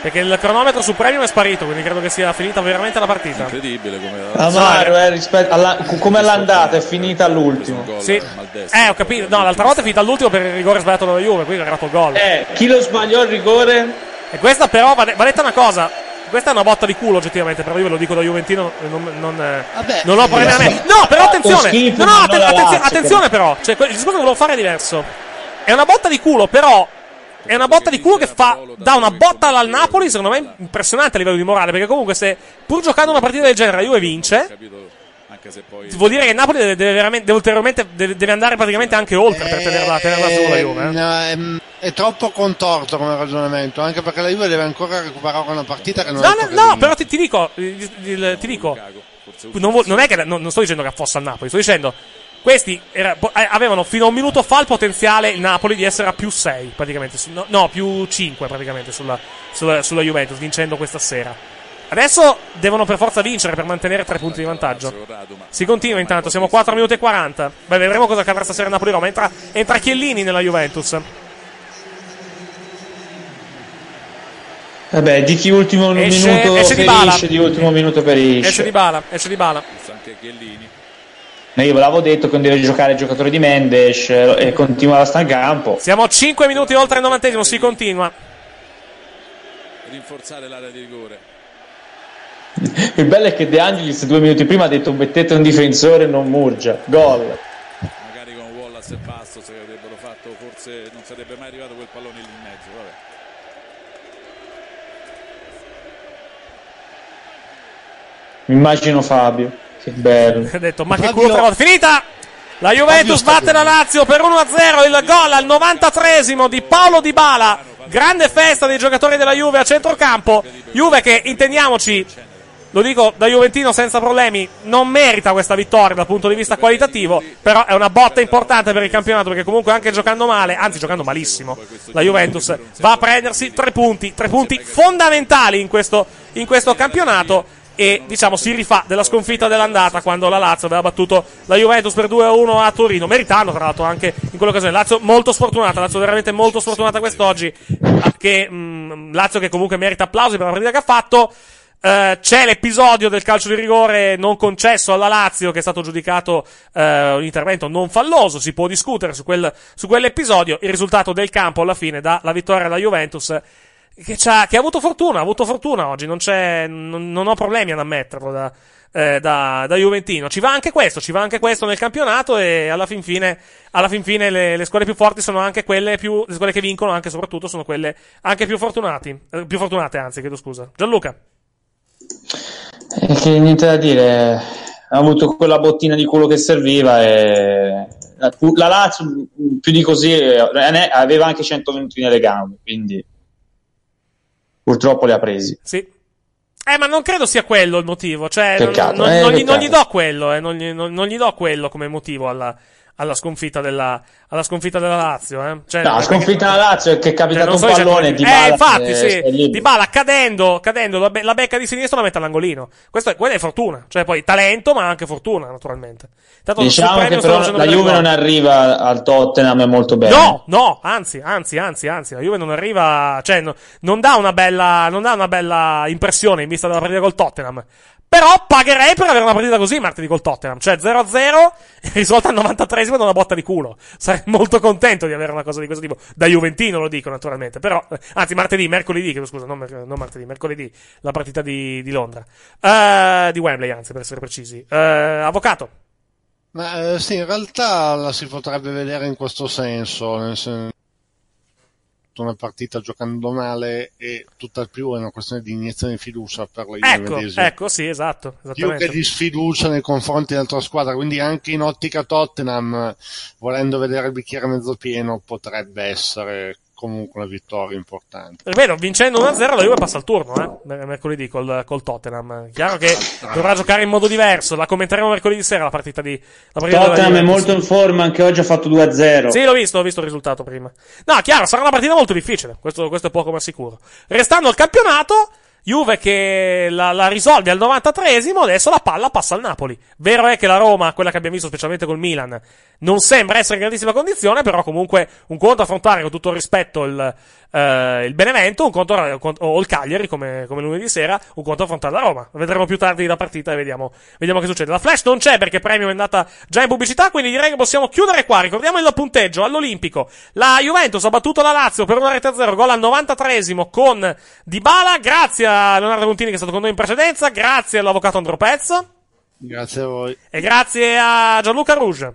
perché il cronometro su Premium è sparito quindi credo che sia finita veramente la partita. Incredibile come Amaro, eh, rispetto alla, come all'andata, è finita all'ultimo. sì. eh ho capito. No l'altra volta è finita all'ultimo per il rigore sbagliato dalla Juve qui è arrivato il gol. Eh, chi lo sbagliò il rigore? e questa però va, de- va detta una cosa questa è una botta di culo oggettivamente però io ve lo dico da Juventino non, non, eh, non ho problemi a me no però attenzione schifo, no, no, atten- non la attenzio- Lazio, attenzione però cioè, que- il discorso che volevo fare è diverso. È una botta di culo però è una botta di culo che fa dà una botta al Napoli secondo me impressionante a livello di morale perché comunque se pur giocando una partita del genere la Juve vince anche se poi vuol dire che il Napoli deve, deve veramente deve ulteriormente deve, deve andare praticamente anche oltre per tenerla, tenerla su la Juve eh. no, è, è troppo contorto come ragionamento, anche perché la Juve deve ancora recuperare una partita che non No, è no, no, però ti, ti dico, il- il- ti dico, non, non è che non, non sto dicendo che affossa il Napoli, sto dicendo questi era- eh, avevano fino a un minuto fa il potenziale il Napoli di essere a più 6 praticamente, no, no, più 5 praticamente sulla, sulla, sulla Juventus vincendo questa sera. Adesso devono per forza vincere per mantenere 3 punti di vantaggio. Si continua intanto, siamo 4 minuti e 40. Beh, vedremo cosa accadrà stasera a Napoli-Roma. Entra, entra Chiellini nella Juventus. Vabbè, di chi ultimo Esce- minuto esce Dybala. ferisce, di ultimo minuto perisce. Esce di bala, esce di bala. anche Chiellini io ve l'avevo detto che non deve giocare il giocatore di Mendes eh, e continua a stare in campo. Siamo a 5 minuti oltre il novantesimo, si continua. rinforzare l'area di rigore Il bello è che De Angelis due minuti prima ha detto mettete un difensore e non Murgia. Gol. forse Bastos che avrebbero fatto, forse non sarebbe mai arrivato quel pallone lì in mezzo. Vabbè. Immagino Fabio. Che bello. Ha detto, ma che culo tra volte. Finita! La Juventus batte la Lazio per 1-0, il gol al 93esimo di Paolo Di Bala. Grande festa dei giocatori della Juve a centrocampo. Juve che, intendiamoci, lo dico da Juventino senza problemi, non merita questa vittoria dal punto di vista qualitativo, però è una botta importante per il campionato perché comunque anche giocando male, anzi giocando malissimo, la Juventus va a prendersi tre punti, tre punti fondamentali in questo, in questo campionato e diciamo si rifà della sconfitta dell'andata quando la Lazio aveva battuto la Juventus per 2-1 a Torino, meritando tra l'altro anche in quell'occasione. Lazio molto sfortunata, Lazio veramente molto sfortunata quest'oggi, che, mh, Lazio che comunque merita applausi per la partita che ha fatto. Eh, c'è l'episodio del calcio di rigore non concesso alla Lazio che è stato giudicato eh, un intervento non falloso, si può discutere su, quel, su quell'episodio, il risultato del campo alla fine dà la vittoria alla Juventus che, c'ha, che ha avuto fortuna, ha avuto fortuna oggi, non, c'è, non, non ho problemi ad ammetterlo da, eh, da, da, Juventino. Ci va anche questo, ci va anche questo nel campionato e alla fin fine, alla fin fine le, le squadre più forti sono anche quelle più, le squadre che vincono anche soprattutto sono quelle anche più fortunati, eh, più fortunate anzi, chiedo scusa. Gianluca. Eh, che niente da dire, ha avuto quella bottina di culo che serviva e la, la Lazio più di così eh, aveva anche 100 minuti nelle gambe, quindi purtroppo li ha presi. Sì. Eh, ma non credo sia quello il motivo. Cioè, Peccato, non, non, eh, non, gli, non gli do quello, eh, non gli, non gli do quello come motivo alla, alla sconfitta della, alla sconfitta della Lazio, eh. Cioè, No, la sconfitta alla Lazio è che è cioè, capitato non un sto pallone di Eh, Bala infatti, che sì. è lì. Di Bala cadendo, cadendo la, be- la becca di sinistra la mette all'angolino. Questo è, quella è fortuna. Cioè, poi talento, ma anche fortuna, naturalmente. Tanto Diciamo che però la Juve non arriva al Tottenham molto bene. No, no, anzi, anzi, anzi, anzi, la Juve non arriva, cioè, no- non dà una bella, non dà una bella impressione in vista della partita col Tottenham. Però pagherei per avere una partita così martedì col Tottenham, cioè 0-0 risolta al 93esimo da una botta di culo. Sarei molto contento di avere una cosa di questo tipo. Da Juventino lo dico, naturalmente. Però, eh, anzi, martedì, mercoledì, chiedo scusa, non, mer- non martedì, mercoledì, la partita di, di Londra. Eh, di Wembley, anzi, per essere precisi. Eh, avvocato. Ma eh, sì, in realtà la si potrebbe vedere in questo senso, nel senso una partita giocando male e tutt'al più è una questione di iniezione di fiducia per la Juve Ecco, medesima. ecco, sì, esatto. più che di sfiducia nei confronti dell'altra squadra, quindi anche in ottica Tottenham, volendo vedere il bicchiere mezzo pieno, potrebbe essere comunque una vittoria importante. Ripeto, vincendo 1-0 la Juve passa al turno, eh, mer- mercoledì col, col Tottenham. Chiaro che dovrà giocare in modo diverso, la commenteremo mercoledì sera la partita di la partita Tottenham è molto in forma, anche oggi ha fatto 2-0. Sì, l'ho visto, ho visto il risultato prima. No, chiaro, sarà una partita molto difficile, questo, questo è poco ma sicuro. Restando al campionato, Juve che la, la risolve al 93esimo, adesso la palla passa al Napoli. Vero è che la Roma, quella che abbiamo visto specialmente col Milan, non sembra essere in grandissima condizione, però comunque un conto affrontare con tutto il rispetto il, eh, il Benevento, un conto, o il Cagliari come, come lunedì sera, un conto affrontare la Roma. Vedremo più tardi la partita e vediamo, vediamo che succede. La Flash non c'è perché Premium è andata già in pubblicità, quindi direi che possiamo chiudere qua. Ricordiamo il punteggio all'Olimpico. La Juventus ha battuto la Lazio per una rete a zero, gol al 93esimo con Dybala. Grazie a Leonardo Montini che è stato con noi in precedenza, grazie all'avvocato Andro Pezzo Grazie a voi. e grazie a Gianluca Rouge.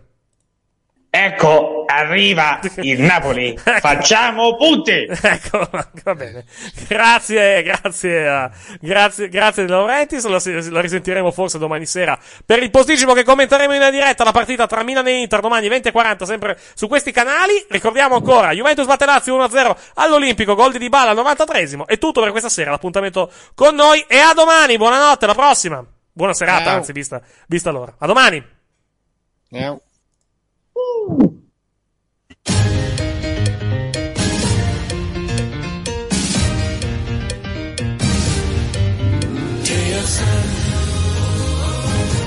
Ecco, arriva il Napoli. Facciamo punti. ecco, va bene. Grazie, grazie, a- grazie, grazie De Laurentiis. La, la risentiremo forse domani sera per il posticipo che commenteremo in diretta la partita tra Milan e Inter domani 20.40 sempre su questi canali. Ricordiamo ancora, Juventus batte Lazio 1-0 all'Olimpico, gol di Dybala al 93esimo. È tutto per questa sera, l'appuntamento con noi e a domani. Buonanotte, alla prossima. Buona serata, Ciao. anzi, vista, vista l'ora. A domani. Ciao.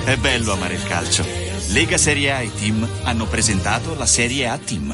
È bello amare il calcio. Lega Serie A e Team hanno presentato la Serie A Team.